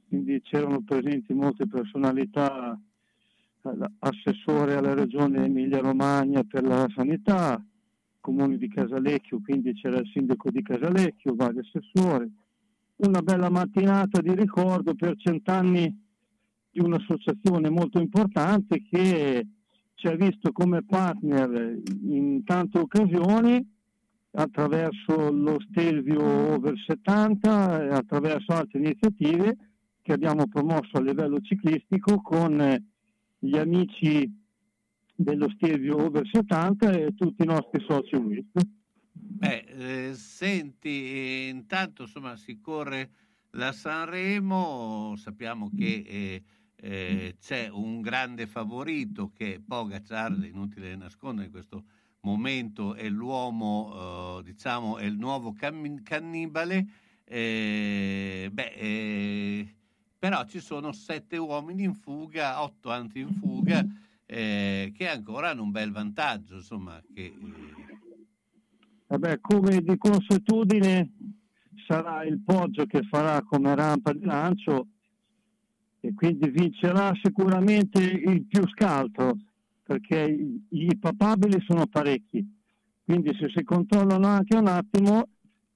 quindi c'erano presenti molte personalità, assessore alla regione Emilia Romagna per la sanità, comune di Casalecchio, quindi c'era il sindaco di Casalecchio, vari assessori. Una bella mattinata di ricordo per cent'anni di un'associazione molto importante che ci ha visto come partner in tante occasioni attraverso lo Stelvio Over 70 e attraverso altre iniziative che abbiamo promosso a livello ciclistico con gli amici dello Stelvio Over 70 e tutti i nostri soci WISP. Beh, eh, senti, eh, intanto insomma si corre la Sanremo, sappiamo che eh, eh, c'è un grande favorito che è Pogacar, inutile nascondere in questo momento è l'uomo, eh, diciamo, è il nuovo cammi- cannibale, eh, beh, eh, però ci sono sette uomini in fuga, otto anzi in fuga, eh, che ancora hanno un bel vantaggio, insomma, che... eh, Vabbè, come di consuetudine sarà il Poggio che farà come rampa di lancio e quindi vincerà sicuramente il più scaltro perché i- i papabili sono parecchi. Quindi se si controllano anche un attimo,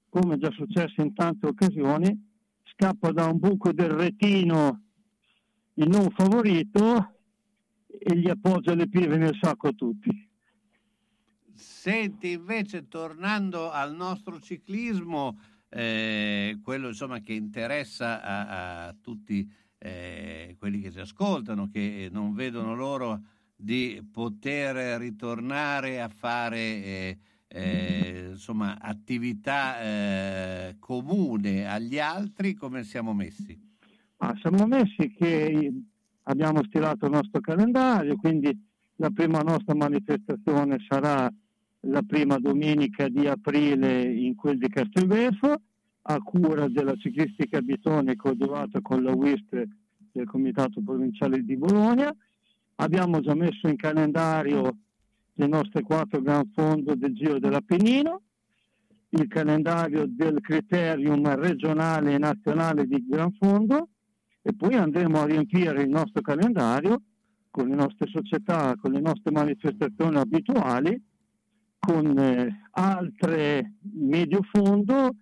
come già successo in tante occasioni, scappa da un buco del retino il non favorito e gli appoggia le pive nel sacco a tutti. Senti, invece, tornando al nostro ciclismo, eh, quello insomma che interessa a, a tutti eh, quelli che ci ascoltano, che non vedono loro di poter ritornare a fare eh, eh, insomma attività eh, comune agli altri, come siamo messi? Ah, siamo messi che abbiamo stilato il nostro calendario, quindi la prima nostra manifestazione sarà la prima domenica di aprile in quel di Castelvefo, a cura della ciclistica Bitone coadiuvata con la WISP del Comitato Provinciale di Bologna. Abbiamo già messo in calendario le nostre quattro gran fondo del Giro dell'Appennino, il calendario del criterium regionale e nazionale di Gran Fondo e poi andremo a riempire il nostro calendario con le nostre società, con le nostre manifestazioni abituali, con eh, altre medio fondo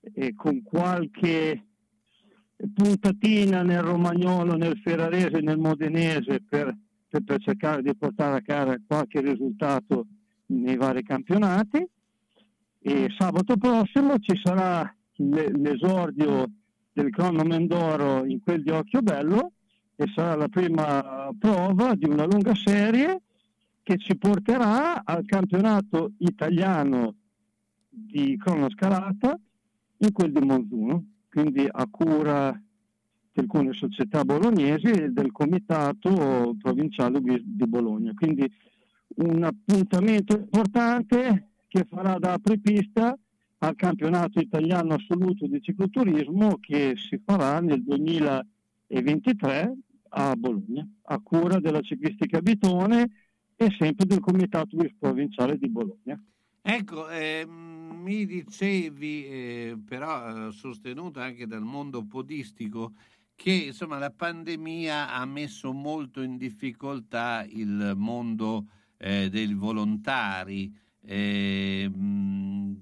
e con qualche puntatina nel romagnolo, nel ferrarese, nel modenese per, per- per cercare di portare a casa qualche risultato nei vari campionati. E sabato prossimo ci sarà le- l'esordio del crono Mendoro in quel di Occhiobello e sarà la prima prova di una lunga serie che ci porterà al campionato italiano di cronoscalata in quel di Monzuno, quindi a cura di alcune società bolognesi e del comitato provinciale di Bologna. Quindi un appuntamento importante che farà da apripista al campionato italiano assoluto di cicloturismo che si farà nel 2023 a Bologna, a cura della ciclistica Bitone e sempre del comitato provinciale di Bologna. Ecco, eh, mi dicevi, eh, però eh, sostenuto anche dal mondo podistico, che insomma la pandemia ha messo molto in difficoltà il mondo eh, dei volontari, eh,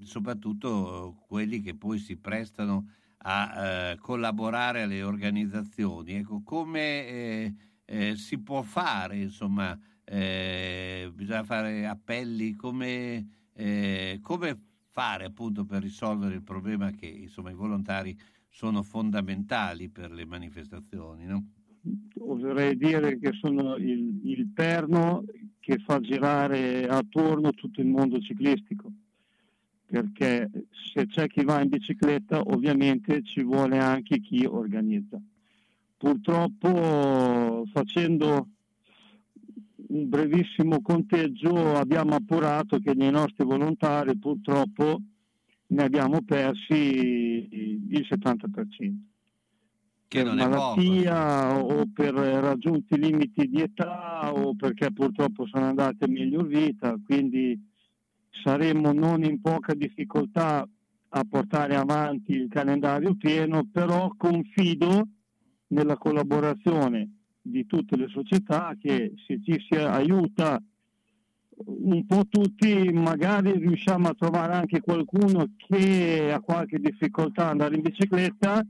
soprattutto quelli che poi si prestano a eh, collaborare alle organizzazioni. Ecco, come eh, eh, si può fare, insomma, eh, bisogna fare appelli, come, eh, come fare appunto per risolvere il problema che insomma, i volontari sono fondamentali per le manifestazioni, no? Oserei dire che sono il, il perno che fa girare attorno tutto il mondo ciclistico perché se c'è chi va in bicicletta ovviamente ci vuole anche chi organizza. Purtroppo facendo un brevissimo conteggio abbiamo appurato che nei nostri volontari purtroppo ne abbiamo persi il 70%. Che per malattia o per raggiunti limiti di età o perché purtroppo sono andati a miglior vita, quindi saremo non in poca difficoltà a portare avanti il calendario pieno, però confido nella collaborazione di tutte le società che se ci si aiuta un po' tutti magari riusciamo a trovare anche qualcuno che ha qualche difficoltà ad andare in bicicletta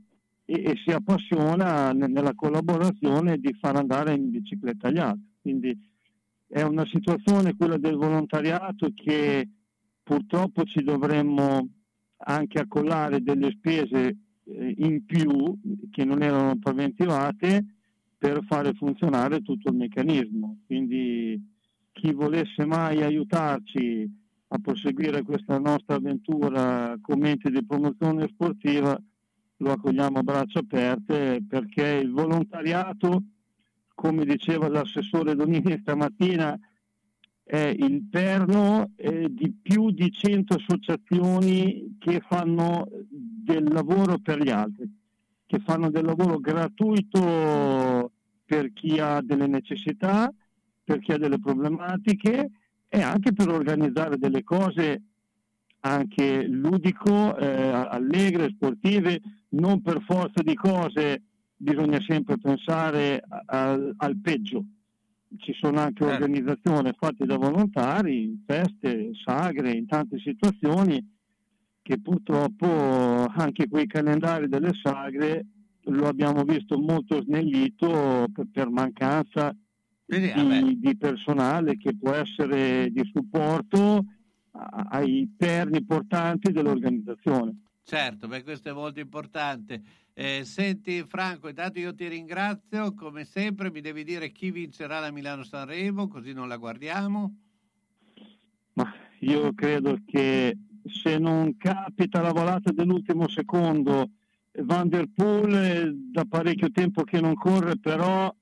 e, e si appassiona nella collaborazione di far andare in bicicletta gli altri. Quindi è una situazione quella del volontariato che purtroppo ci dovremmo anche accollare delle spese eh, in più che non erano preventivate per fare funzionare tutto il meccanismo. Quindi chi volesse mai aiutarci a proseguire questa nostra avventura come ente di promozione sportiva lo accogliamo a braccia aperte perché il volontariato, come diceva l'assessore Donini stamattina, è il perno eh, di più di 100 associazioni che fanno del lavoro per gli altri, che fanno del lavoro gratuito per chi ha delle necessità, per chi ha delle problematiche e anche per organizzare delle cose anche ludico, eh, allegre, sportive, non per forza di cose bisogna sempre pensare al, al peggio ci sono anche Certo. organizzazioni fatte da volontari, feste, sagre, in tante situazioni che purtroppo anche quei calendari delle sagre lo abbiamo visto molto snellito per, per mancanza Quindi, di, di personale che può essere di supporto ai perni portanti dell'organizzazione. Certo, beh, questo è molto importante. Eh, senti Franco, intanto io ti ringrazio, come sempre mi devi dire chi vincerà la Milano-Sanremo, così non la guardiamo. Ma io credo che se non capita la volata dell'ultimo secondo, Van der Poel è da parecchio tempo che non corre, però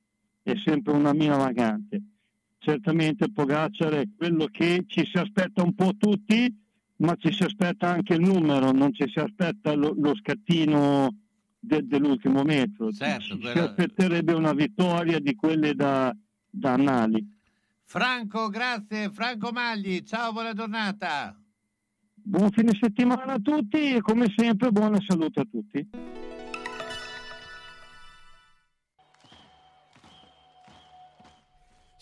è sempre una mina vagante. Certamente Pogacar è quello che ci si aspetta un po' tutti, ma ci si aspetta anche il numero, non ci si aspetta lo, lo scattino de- dell'ultimo metro. Certo, ci si aspetterebbe una vittoria di quelle da, da annali. Franco, grazie. Franco Magli, ciao, buona giornata. Buon fine settimana a tutti e come sempre buona salute a tutti.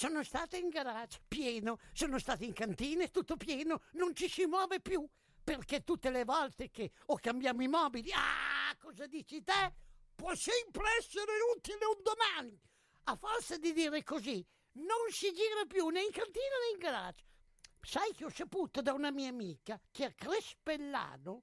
Sono stata in garage, pieno, sono stata in cantina, tutto pieno, non ci si muove più, perché tutte le volte che o cambiamo i mobili, ah, cosa dici te? Può sempre essere utile un domani. A forza di dire così, non si gira più né in cantina né in garage. Sai che ho saputo da una mia amica che a Crespellano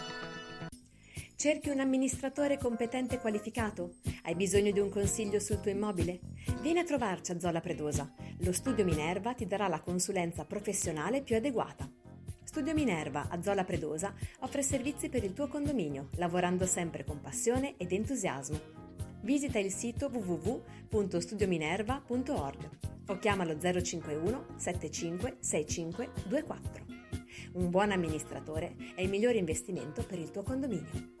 Cerchi un amministratore competente e qualificato? Hai bisogno di un consiglio sul tuo immobile? Vieni a trovarci a Zola Predosa. Lo studio Minerva ti darà la consulenza professionale più adeguata. Studio Minerva a Zola Predosa offre servizi per il tuo condominio, lavorando sempre con passione ed entusiasmo. Visita il sito www.studiominerva.org o chiamalo 051 75 65 24. Un buon amministratore è il migliore investimento per il tuo condominio.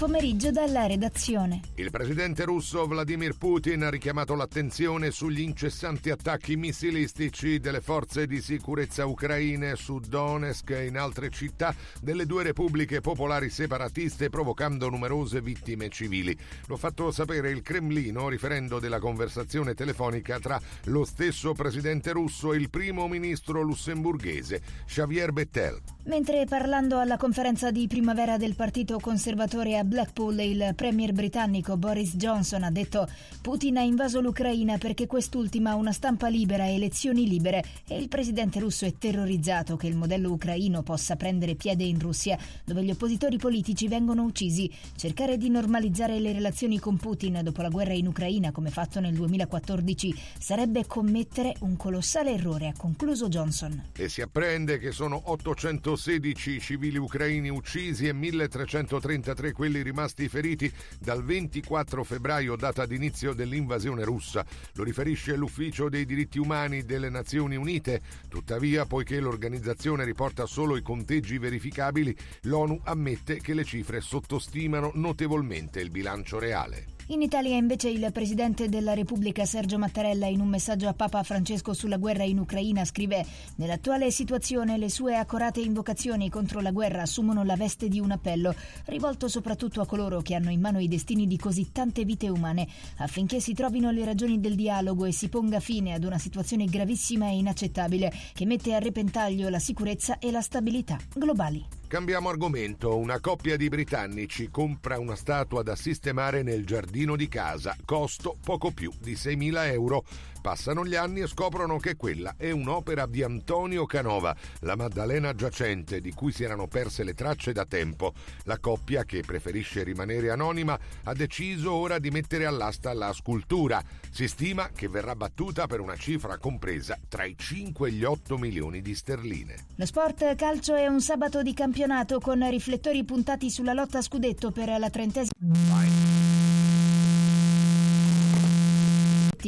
Pomeriggio dalla redazione. Il presidente russo Vladimir Putin ha richiamato l'attenzione sugli incessanti attacchi missilistici delle forze di sicurezza ucraine su Donetsk e in altre città delle due repubbliche popolari separatiste, provocando numerose vittime civili. Lo ha fatto sapere il Cremlino riferendo della conversazione telefonica tra lo stesso presidente russo e il primo ministro lussemburghese, Xavier Bettel. Mentre parlando alla conferenza di primavera del Partito Conservatore a Blackpool, il premier britannico Boris Johnson ha detto Putin ha invaso l'Ucraina perché quest'ultima ha una stampa libera e elezioni libere e il presidente russo è terrorizzato che il modello ucraino possa prendere piede in Russia, dove gli oppositori politici vengono uccisi. Cercare di normalizzare le relazioni con Putin dopo la guerra in Ucraina, come fatto nel 2014, sarebbe commettere un colossale errore, ha concluso Johnson. E si apprende che sono 800 116 civili ucraini uccisi e 1333 quelli rimasti feriti dal 24 febbraio, data d'inizio dell'invasione russa. Lo riferisce l'Ufficio dei diritti umani delle Nazioni Unite. Tuttavia, poiché l'organizzazione riporta solo i conteggi verificabili, l'ONU ammette che le cifre sottostimano notevolmente il bilancio reale. In Italia invece il Presidente della Repubblica Sergio Mattarella in un messaggio a Papa Francesco sulla guerra in Ucraina scrive Nell'attuale situazione le sue accorate invocazioni contro la guerra assumono la veste di un appello, rivolto soprattutto a coloro che hanno in mano i destini di così tante vite umane, affinché si trovino le ragioni del dialogo e si ponga fine ad una situazione gravissima e inaccettabile che mette a repentaglio la sicurezza e la stabilità globali. Cambiamo argomento. Una coppia di britannici compra una statua da sistemare nel giardino di casa. Costo poco più di 6.000 euro. Passano gli anni e scoprono che quella è un'opera di Antonio Canova, la Maddalena giacente di cui si erano perse le tracce da tempo. La coppia, che preferisce rimanere anonima, ha deciso ora di mettere all'asta la scultura. Si stima che verrà battuta per una cifra compresa tra i 5 e gli 8 milioni di sterline. Lo sport calcio è un sabato di campionato con riflettori puntati sulla lotta a scudetto per la trentesima.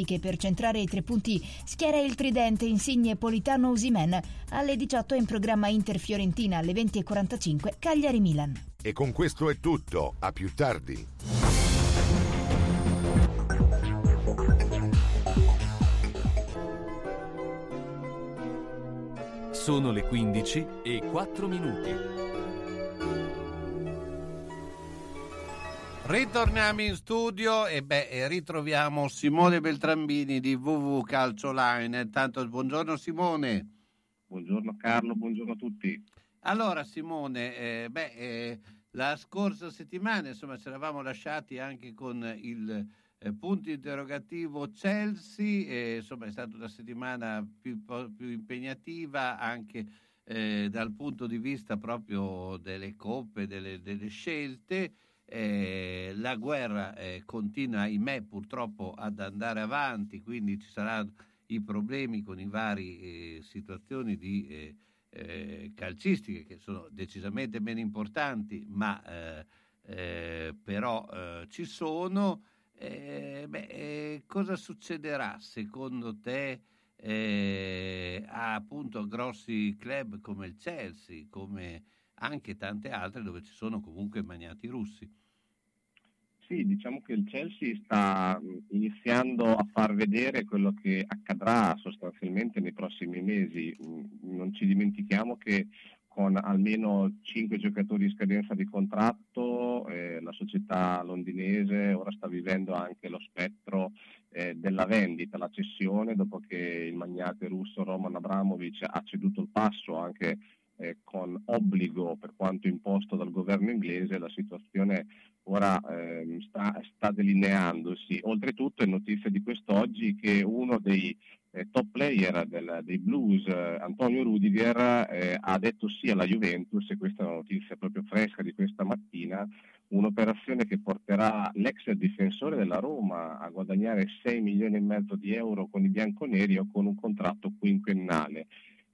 Che per centrare i tre punti schiera il tridente insigne Politano Usimen. Alle 18 in programma Inter Fiorentina alle 20.45 Cagliari Milan. E con questo è tutto. A più tardi. Sono le 15 e 4 minuti. Ritorniamo in studio e beh, e ritroviamo Simone Beltrambini di WW Calcio Line. Intanto buongiorno Simone. Buongiorno Carlo, buongiorno a tutti. Allora Simone, eh, beh, eh, la scorsa settimana insomma ci eravamo lasciati anche con il eh, punto interrogativo Chelsea, insomma è stata una settimana più, più impegnativa anche eh, dal punto di vista proprio delle coppe, delle, delle scelte. Eh, la guerra eh, continua, ahimè, purtroppo ad andare avanti, quindi ci saranno i problemi con i vari eh, situazioni di eh, eh, calcistiche che sono decisamente meno importanti, ma eh, però ci sono. Beh, cosa succederà secondo te a appunto grossi club come il Chelsea, come anche tante altre dove ci sono comunque magnati russi? Sì, diciamo che il Chelsea sta iniziando a far vedere quello che accadrà sostanzialmente nei prossimi mesi. Non ci dimentichiamo che con almeno 5 giocatori in scadenza di contratto, eh, la società londinese ora sta vivendo anche lo spettro eh, della vendita, la cessione, dopo che il magnate russo Roman Abramovic ha ceduto il passo anche eh, con obbligo per quanto imposto dal governo inglese, la situazione ora eh, sta, sta, delineandosi. Oltretutto è notizia di quest'oggi che uno dei eh, top player del, dei Blues, eh, Antonio Rudiger, eh, ha detto sì alla Juventus, e questa è una notizia proprio fresca di questa mattina, un'operazione che porterà l'ex difensore della Roma a guadagnare 6 milioni e mezzo di euro con i bianconeri o con un contratto quinquennale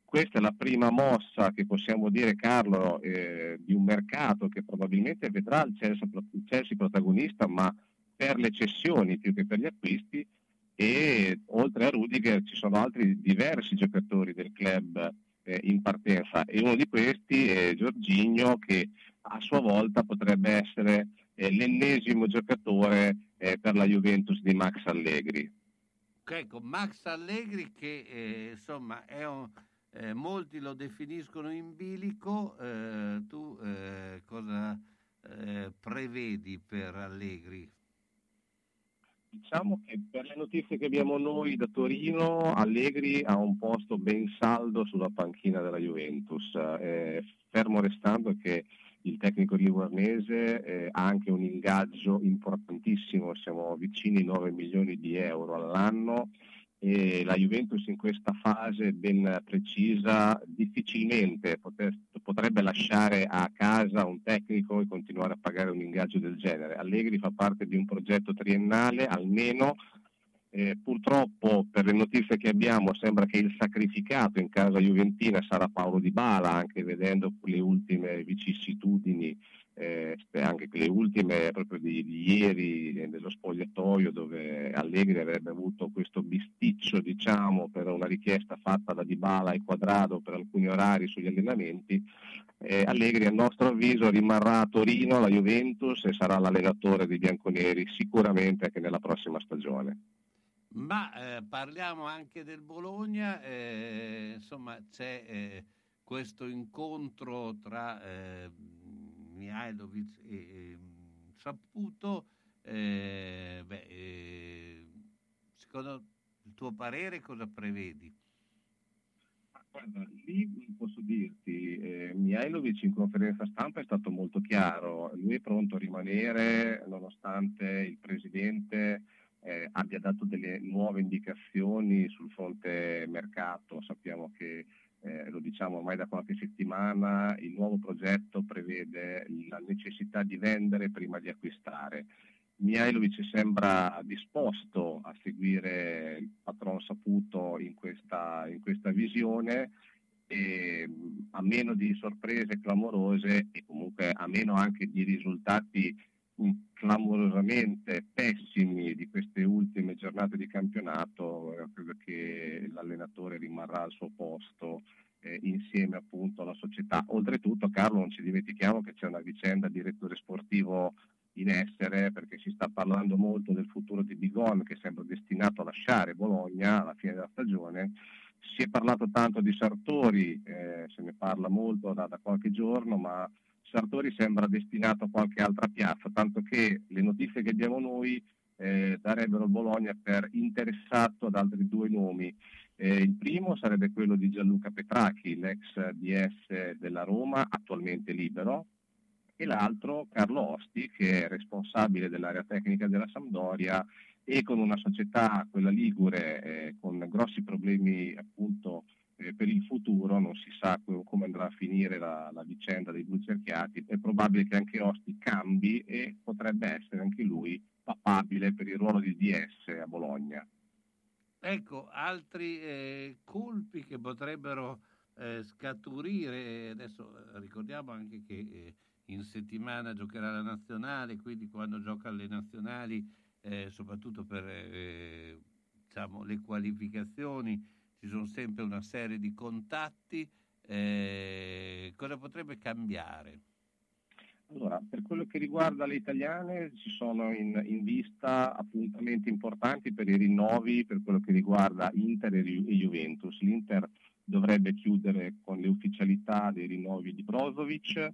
questa è la prima mossa che possiamo dire, Carlo, eh, di un mercato che probabilmente vedrà il Chelsea, il Chelsea, protagonista, ma per le cessioni più che per gli acquisti. E oltre a Rudiger ci sono altri diversi giocatori del club eh, in partenza e uno di questi è Giorginio che a sua volta potrebbe essere eh, l'ennesimo giocatore eh, per la Juventus di Max Allegri. Ecco, Max Allegri che eh, insomma è un eh, molti lo definiscono in bilico, eh, tu eh, cosa eh, prevedi per Allegri? Diciamo che per le notizie che abbiamo noi da Torino, Allegri ha un posto ben saldo sulla panchina della Juventus, eh, fermo restando che il tecnico livornese eh, ha anche un ingaggio importantissimo, siamo vicini ai 9 milioni di euro all'anno e la Juventus in questa fase ben precisa difficilmente potrebbe lasciare a casa un tecnico e continuare a pagare un ingaggio del genere. Allegri fa parte di un progetto triennale almeno Eh, purtroppo per le notizie che abbiamo sembra che il sacrificato in casa juventina sarà Paolo Di Bala, anche vedendo le ultime vicissitudini eh, anche quelle ultime proprio di, di ieri eh, nello spogliatoio dove Allegri avrebbe avuto questo bisticcio diciamo per una richiesta fatta da Dybala e Quadrado per alcuni orari sugli allenamenti eh, Allegri a nostro avviso rimarrà a Torino alla Juventus e sarà l'allenatore dei bianconeri sicuramente anche nella prossima stagione. Ma eh, parliamo anche del Bologna eh, insomma c'è eh, questo incontro tra Mihailovic e, e Saputo, eh, beh, eh, secondo il tuo parere cosa prevedi? Guarda, lì posso dirti, eh, Mihailovic in conferenza stampa è stato molto chiaro, lui è pronto a rimanere nonostante il presidente eh, abbia dato delle nuove indicazioni sul fronte mercato, sappiamo che eh, lo diciamo ormai da qualche settimana, il nuovo progetto prevede la necessità di vendere prima di acquistare. Mihailovic sembra disposto a seguire il patron saputo in questa, in questa visione e a meno di sorprese clamorose e comunque a meno anche di risultati clamorosamente pessimi di queste ultime giornate di campionato, eh, credo che l'allenatore rimarrà al suo posto eh, insieme appunto alla società. Oltretutto Carlo non ci dimentichiamo che c'è una vicenda di direttore sportivo in essere perché si sta parlando molto del futuro di Bigon che sembra destinato a lasciare Bologna alla fine della stagione. Si è parlato tanto di Sartori, eh, se ne parla molto da, da qualche giorno, ma Sartori sembra destinato a qualche altra piazza, tanto che le notizie che abbiamo noi eh, darebbero Bologna per interessato ad altri due nomi. Eh, il primo sarebbe quello di Gianluca Petracchi, l'ex DS della Roma, attualmente libero, e l'altro Carlo Osti, che è responsabile dell'area tecnica della Sampdoria e con una società, quella Ligure, eh, con grossi problemi appunto eh, per il futuro non si sa come andrà a finire la, la, vicenda dei due cerchiati, è probabile che anche Osti cambi e potrebbe essere anche lui papabile per il ruolo di DS a Bologna. Ecco, altri eh, colpi che potrebbero eh, scaturire, adesso eh, ricordiamo anche che eh, in settimana giocherà la nazionale, quindi quando gioca alle nazionali, eh, soprattutto per diciamo, le qualificazioni, ci sono sempre una serie di contatti. Eh, cosa potrebbe cambiare? Allora, per quello che riguarda le italiane ci sono in, in, vista appuntamenti importanti per i rinnovi per quello che riguarda Inter e, e Juventus. L'Inter dovrebbe chiudere con le ufficialità dei rinnovi di Brozovic,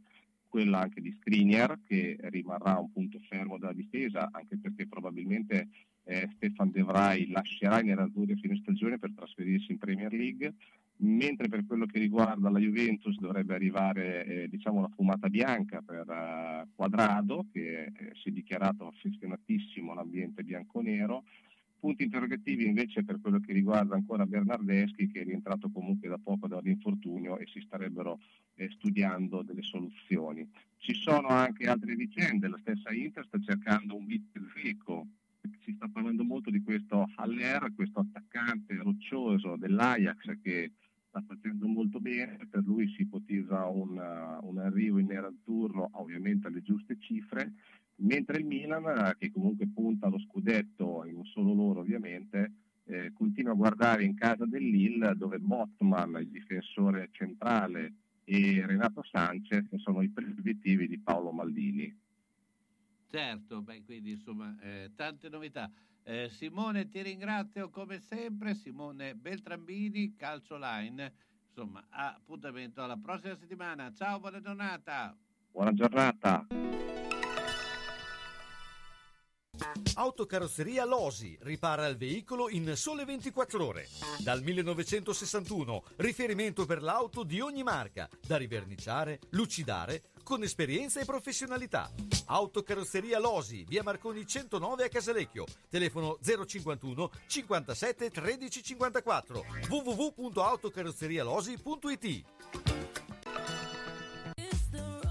quella anche di Skriniar che rimarrà un punto fermo della difesa, anche perché probabilmente eh, Stefan De Vrij lascerà i nerazzurri a fine stagione per trasferirsi in Premier League, mentre per quello che riguarda la Juventus dovrebbe arrivare eh, diciamo la fumata bianca per uh, Quadrado che eh, si è dichiarato affezionatissimo all'ambiente bianco-nero. Punti interrogativi invece per quello che riguarda ancora Bernardeschi che è rientrato comunque da poco dall'infortunio e si starebbero eh, studiando delle soluzioni. Ci sono anche altre vicende, la stessa Inter sta cercando un Vittelfico si sta parlando molto di questo Haller, questo attaccante roccioso dell'Ajax che sta facendo molto bene, per lui si ipotizza un, un arrivo in nerazzurro ovviamente alle giuste cifre, mentre il Milan, che comunque punta allo scudetto, e non solo loro ovviamente, eh, continua a guardare in casa dell'Ill dove Botman, il difensore centrale, e Renato Sanchez sono i primi di Paolo Maldini. Certo, beh, quindi insomma eh, tante novità. Eh, Simone ti ringrazio come sempre, Simone Beltrambini, Calcio Line. Insomma, appuntamento alla prossima settimana. Ciao, buona giornata. Buona giornata. Autocarrozzeria Losi ripara il veicolo in sole 24 ore. Dal 1961, riferimento per l'auto di ogni marca, da riverniciare, lucidare, con esperienza e professionalità. Autocarrozzeria Losi, via Marconi 109 a Casalecchio, telefono 051 57 13 54 www.autocarrozzerialosi.it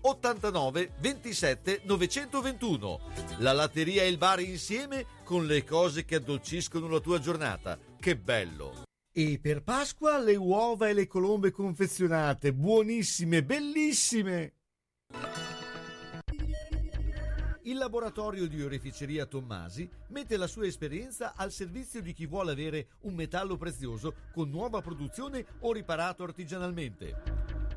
89 27 921. La latteria e il bar insieme con le cose che addolciscono la tua giornata. Che bello! E per Pasqua le uova e le colombe confezionate, buonissime, bellissime! Il laboratorio di oreficeria Tommasi mette la sua esperienza al servizio di chi vuole avere un metallo prezioso con nuova produzione o riparato artigianalmente.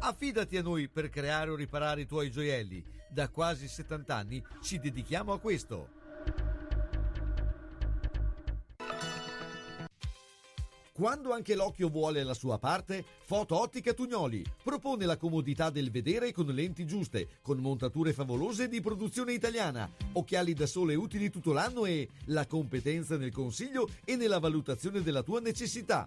Affidati a noi per creare o riparare i tuoi gioielli. Da quasi 70 anni ci dedichiamo a questo. Quando anche l'occhio vuole la sua parte, Foto Ottica Tugnoli propone la comodità del vedere con lenti giuste, con montature favolose di produzione italiana, occhiali da sole utili tutto l'anno e la competenza nel consiglio e nella valutazione della tua necessità.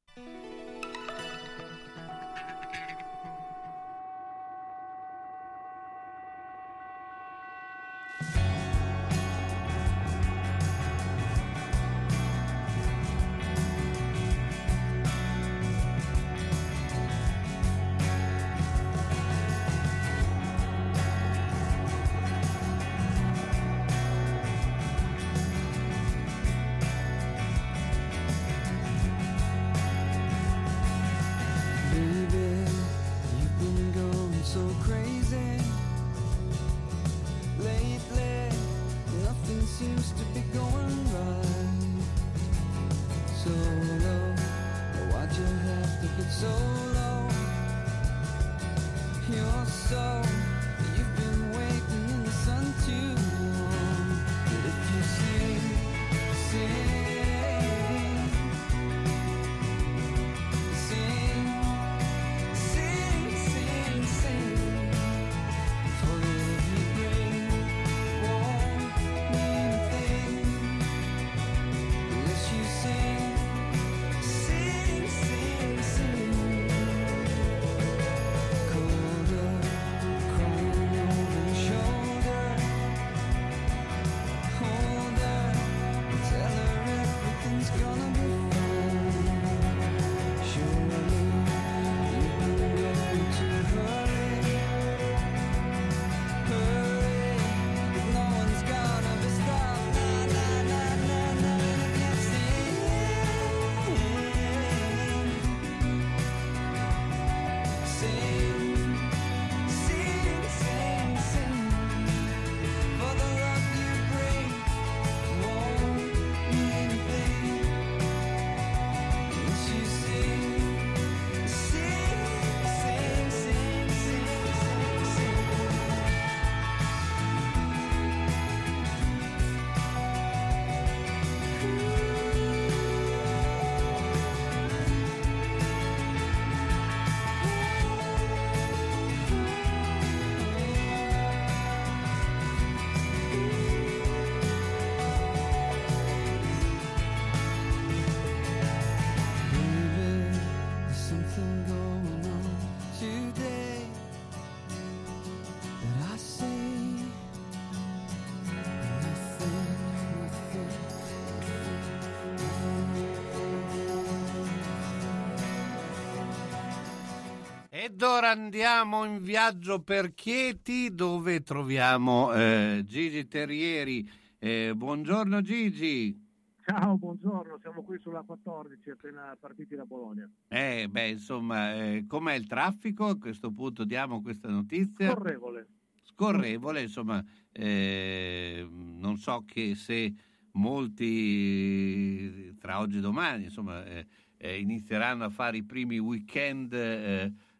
Andiamo in viaggio per Chieti dove troviamo eh, Gigi Terrieri Eh, buongiorno Gigi. Ciao, buongiorno, siamo qui sulla 14 appena partiti da Bologna. Eh, beh, insomma, eh, com'è il traffico? A questo punto diamo questa notizia. Scorrevole. Scorrevole, insomma, eh, non so che se molti tra oggi e domani, insomma, eh, eh, inizieranno a fare i primi weekend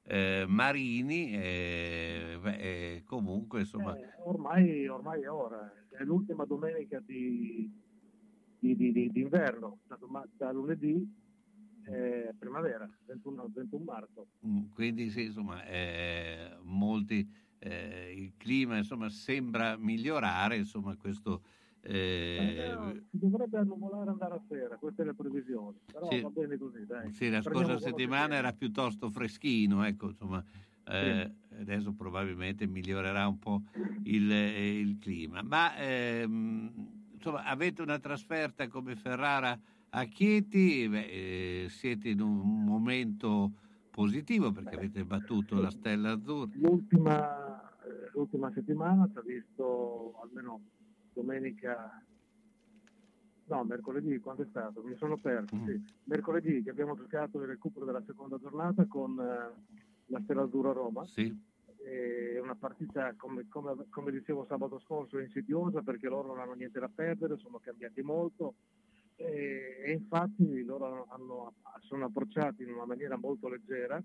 eh, eh, marini, eh, beh, eh, comunque, insomma, Eh, ormai, ormai è ora, è l'ultima domenica di, di- di- di- d'inverno, da, doma- da lunedì è primavera, 21, 21 marzo. Mm, Quindi sì, insomma, eh, molti, eh, il clima insomma, sembra migliorare, insomma, questo... eh, si dovrebbe annuvolare andare a sera, queste le previsioni, però Sì. va bene così, dai. sì, la Prendiamo scorsa settimana era piuttosto freschino, ecco, insomma, eh, adesso probabilmente migliorerà un po' il, eh, il clima. Ma ehm, insomma, avete una trasferta come Ferrara a Chieti, beh, eh, siete in un momento positivo perché avete battuto la Stella Azzurra. L'ultima, eh, l'ultima settimana ci ha visto almeno domenica, no, mercoledì, quando è stato? Mi sono perso, Mm. sì. Mercoledì che abbiamo giocato il recupero della seconda giornata con eh, la Stella Azzurra Roma. Sì. È una partita, come, come- come dicevo sabato scorso, insidiosa perché loro non hanno niente da perdere, sono cambiati molto e, e infatti loro hanno- hanno- sono approcciati in una maniera molto leggera,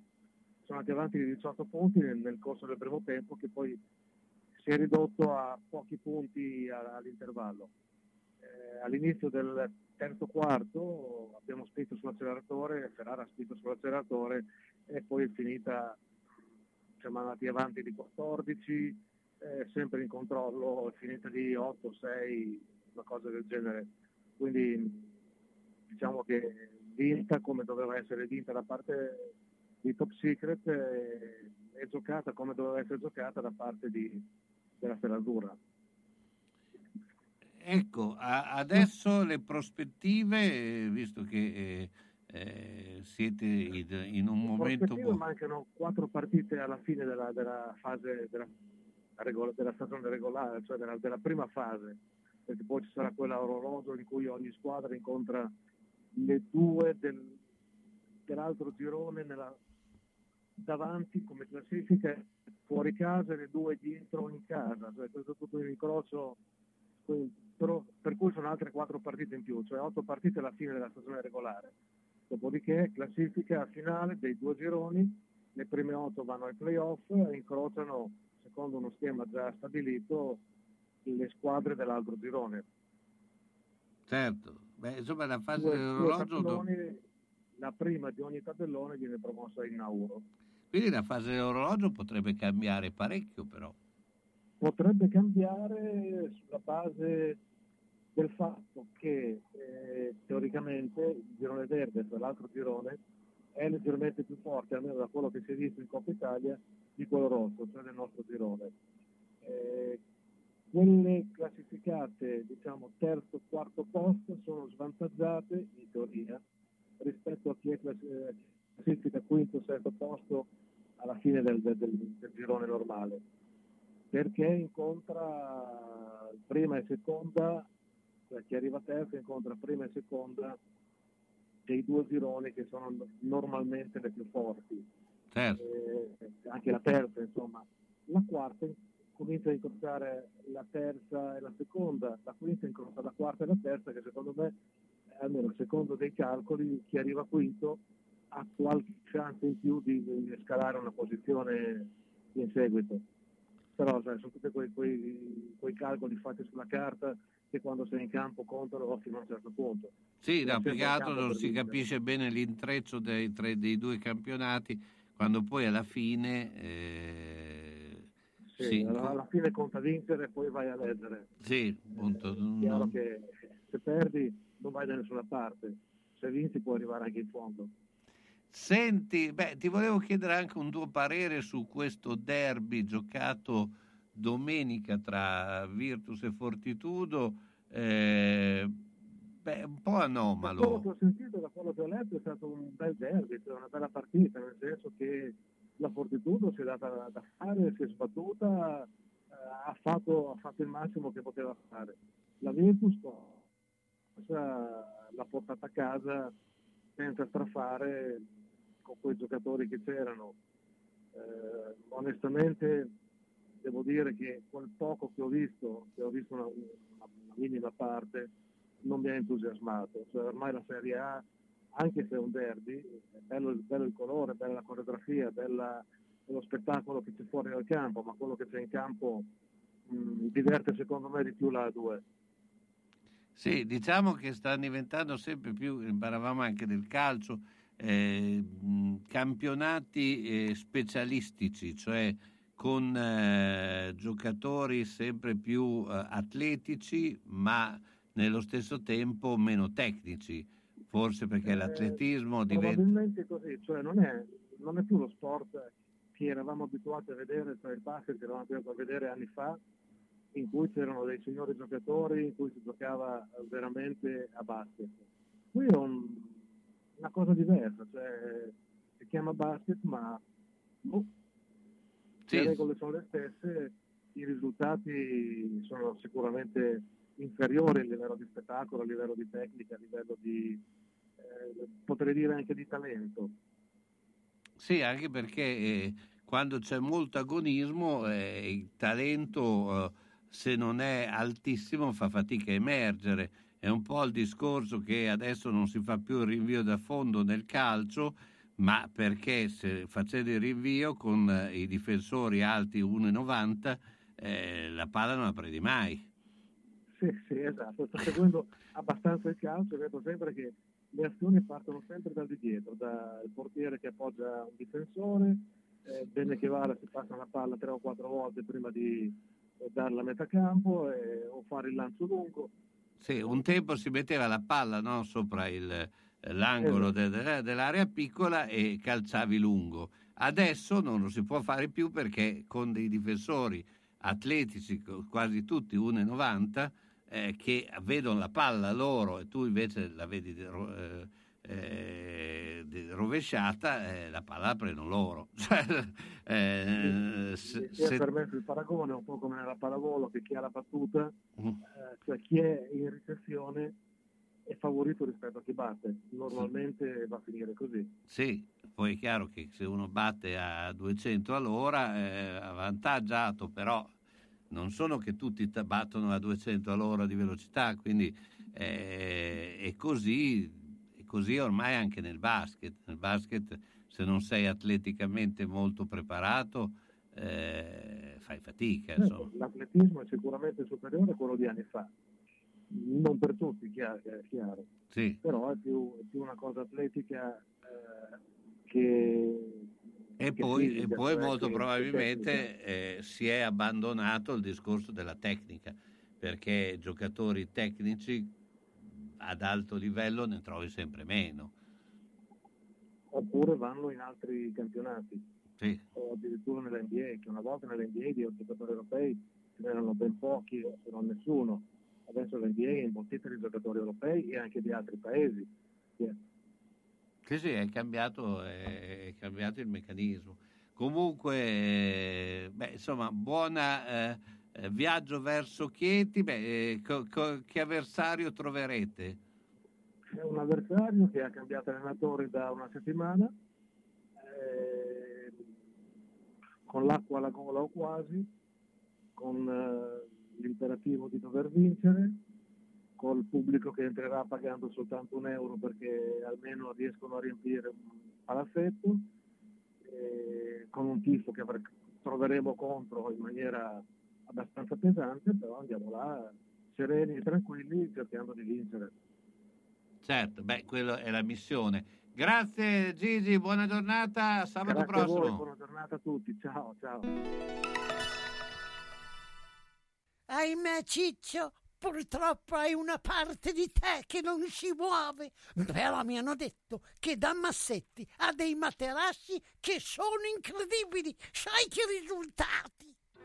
sono andati avanti di 18 punti nel, nel corso del primo tempo che poi si è ridotto a pochi punti all'intervallo. Eh, all'inizio del terzo quarto abbiamo spinto sull'acceleratore, Ferrara ha spinto sull'acceleratore e poi è finita, siamo andati avanti di 14, eh, sempre in controllo, è finita di 8, 6, una cosa del genere. Quindi diciamo che vinta come doveva essere vinta da parte di Top Secret eh, è giocata come doveva essere giocata da parte di, della Azzurra. Ecco, a- adesso le prospettive, visto che eh, eh, siete in, un In momento buono. mancano quattro partite alla fine della, della fase della, regola- della stagione regolare, cioè della, della prima fase, perché poi ci sarà quella a orologio in cui ogni squadra incontra le due del- dell'altro girone nella- davanti come classifica fuori casa e le due dietro in casa, cioè questo è tutto un incrocio per cui sono altre quattro partite in più, cioè otto partite alla fine della stagione regolare. Dopodiché classifica finale dei due gironi, le prime otto vanno ai playoff e incrociano, secondo uno schema già stabilito, le squadre dell'altro girone. Certo, Beh, insomma la fase dell'orologio, la prima di ogni tabellone viene promossa in Nauro. Quindi la fase dell'orologio potrebbe cambiare parecchio però. potrebbe cambiare sulla base del fatto che eh, teoricamente il girone verde, cioè l'altro girone, è leggermente più forte, almeno da quello che si è visto in Coppa Italia, di quello rosso, cioè del nostro girone. Eh, quelle classificate, diciamo, terzo, quarto posto sono svantaggiate, in teoria, rispetto a chi è classi- classifica quinto, sesto posto alla fine del- del- del- girone normale perché incontra prima e seconda, cioè chi arriva terza incontra prima e seconda dei due gironi che sono normalmente le più forti. Certo. Eh, anche la terza, insomma. La quarta comincia a incrociare la terza e la seconda, la quinta incrocia la quarta e la terza, che secondo me, almeno secondo dei calcoli, chi arriva quinto ha qualche chance in più di, di scalare una posizione in seguito però sai, sono tutti quei, quei- quei calcoli fatti sulla carta che quando sei in campo contano fino a un certo punto. Sì, no, più che altro non si vincere. capisce bene l'intreccio dei, tre- dei due campionati quando poi alla fine... eh, Sì, sì, alla, alla fine conta vincere e poi vai a leggere. sì, appunto, È chiaro non- che se perdi non vai da nessuna parte, se vinci puoi arrivare anche in fondo. Senti, beh, ti volevo chiedere anche un tuo parere su questo derby giocato domenica tra Virtus e Fortitudo. eh, beh, un po' Da quello anomalo. che ho sentito, da quello che ho letto, è stato un bel derby, cioè una bella partita, nel senso che la Fortitudo si è data da, da fare, si è sbattuta, eh, ha, fatto, ha fatto il massimo che poteva fare. la Virtus l'ha portata a casa senza strafare con quei giocatori che c'erano. Eh, onestamente devo dire che quel poco che ho visto, che ho visto una, una minima parte, non mi ha entusiasmato. Cioè, ormai la Serie A, anche se è un derby, è bello, bello il colore, bella la coreografia, bella lo spettacolo che c'è fuori dal campo, ma quello che c'è in campo mh, diverte secondo me di più la A2. Sì, diciamo che sta diventando sempre più, parlavamo anche del calcio, eh, campionati eh, specialistici, cioè con eh, giocatori sempre più eh, atletici, ma nello stesso tempo meno tecnici, forse perché l'atletismo diventa... Probabilmente così, cioè non è, non è più lo sport che eravamo abituati a vedere, cioè il basket che eravamo abituati a vedere anni fa, in cui c'erano dei signori giocatori, in cui si giocava veramente a basket. Qui è un, una cosa diversa, cioè si chiama basket, ma oh, Sì. le regole sono le stesse, i risultati sono sicuramente inferiori a livello di spettacolo, a livello di tecnica, a livello di, eh, potrei dire anche di talento. Sì, anche perché eh, quando c'è molto agonismo eh, il talento, eh, se non è altissimo, fa fatica a emergere. È un po' il discorso che adesso non si fa più il rinvio da fondo nel calcio, ma perché se facendo il rinvio con eh, i difensori alti 1,90 eh, la palla non la prendi mai. Sì, sì, esatto. Sto seguendo abbastanza il calcio vedo sempre che le azioni partono sempre da di dietro, dal portiere che appoggia un difensore, eh, bene che vada si passa la palla tre o quattro volte prima di eh, darla a metà campo eh, o fare il lancio lungo. Sì, un tempo si metteva la palla no, sopra il, eh, l'angolo de- de- dell'area piccola e calciavi lungo. Adesso non lo si può fare più perché con dei difensori atletici, quasi tutti 1,90, eh, che vedono la palla loro e tu invece la vedi eh, eh, rovesciata, eh, la palla la prendono loro. Cioè, eh, se- è se- permesso il paragone, un po' come nella pallavolo, che chi ha la battuta, Mm. eh, cioè chi è in ricezione è favorito rispetto a chi batte. Normalmente va a finire così. Sì, poi è chiaro che se uno batte a 200 all'ora è avvantaggiato, però non sono che tutti battono a 200 all'ora di velocità, quindi eh, è, così, è così ormai anche nel basket. Nel basket se non sei atleticamente molto preparato eh, fai fatica. Insomma. L'atletismo è sicuramente superiore a quello di anni fa. Non per tutti, chiaro, è chiaro. Sì. Però è più, è più una cosa atletica eh, che... E che poi, fisica, e poi cioè molto che- probabilmente eh, si è abbandonato il discorso della tecnica, perché giocatori tecnici ad alto livello ne trovi sempre meno. Oppure vanno in altri campionati. Sì. o addirittura nell'NBA, che una volta nell'NBA di giocatori europei ce n'erano ben pochi, se non nessuno. Adesso l'NBA è imbottita di giocatori europei e anche di altri paesi. Sì. Sì, sì, è cambiato, è cambiato il meccanismo. Comunque, eh, beh, insomma, buona eh, eh, viaggio verso Chieti. Beh, eh, co- co- che avversario troverete? È un avversario che ha cambiato allenatore da una settimana, eh, con l'acqua alla gola o quasi, con eh, l'imperativo di dover vincere, col pubblico che entrerà pagando soltanto un euro perché almeno riescono a riempire un palazzetto, con un tifo che troveremo contro in maniera abbastanza pesante, però andiamo là sereni e tranquilli cercando di vincere. Certo, beh, quella è la missione. Grazie Gigi, buona giornata, sabato Grazie a voi, prossimo. buona giornata a tutti, ciao ciao. Ahimè, Ciccio, purtroppo hai una parte di te che non si muove. Però mi hanno detto che da Massetti ha dei materassi che sono incredibili. Sai che risultati?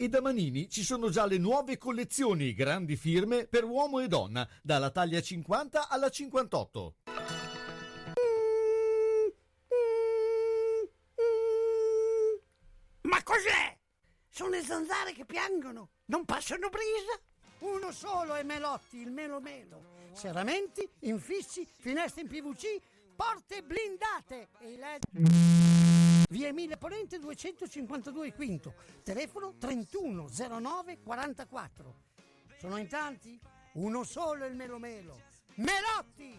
E da Manini ci sono già le nuove collezioni grandi firme per uomo e donna, dalla taglia 50 alla 58. Ma cos'è? Sono le zanzare che piangono, non passano brisa. Uno solo è Melotti, il Melo Melo. Serramenti, infissi, finestre in PVC, porte blindate e i LED. Via Emile Ponente 252 Quinto, telefono 3109 44. Sono in tanti? Uno solo il Melo Melo. Melotti!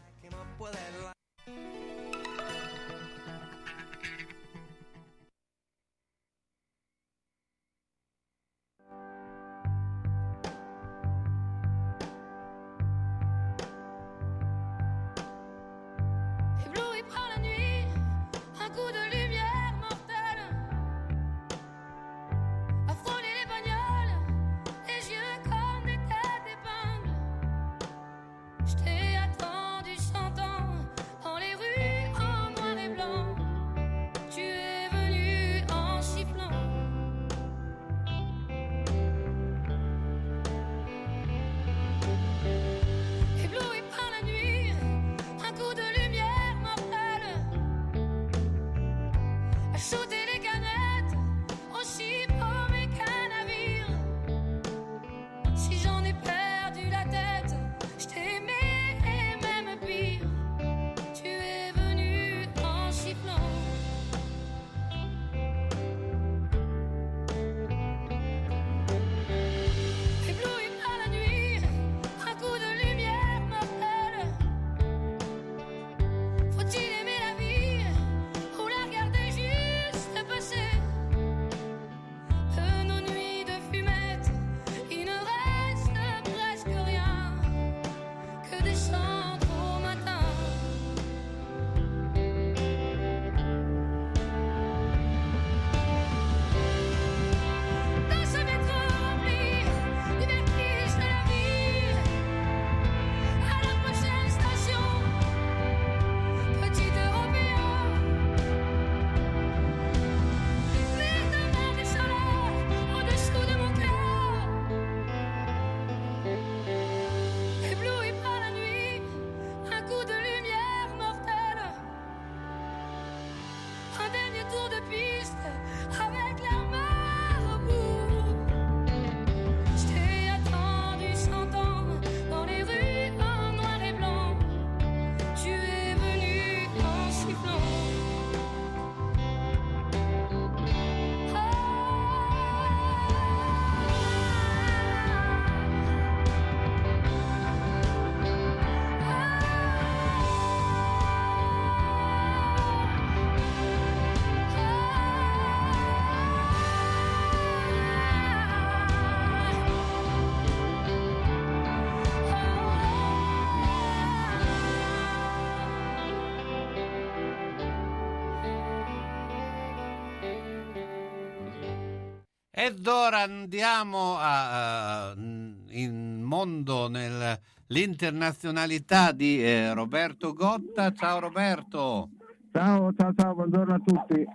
Ed ora andiamo a, a- in mondo nel l'internazionalità di eh, Roberto Gotta. Ciao Roberto. Ciao, ciao, ciao, buongiorno a tutti.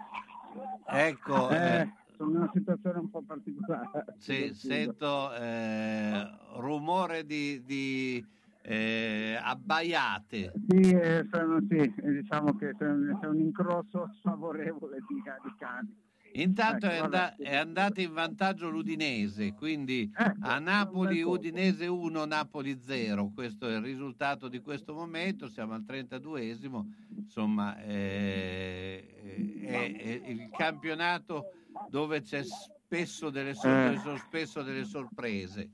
Ecco, Eh, eh, sono in una situazione un po' particolare. sì, sento eh, rumore di, di, eh, abbaiate. Sì, eh, sono- sì, diciamo che c'è un, c'è un incrosso sfavorevole di, di cani. Intanto Ecco, è, sì. è andato in vantaggio l'Udinese, quindi Ecco, a Napoli Udinese 1, Napoli 0. Questo è il risultato di questo momento, siamo al 32esimo, insomma eh, è, è il campionato dove c'è spesso delle, sor- Eh. spesso delle sorprese.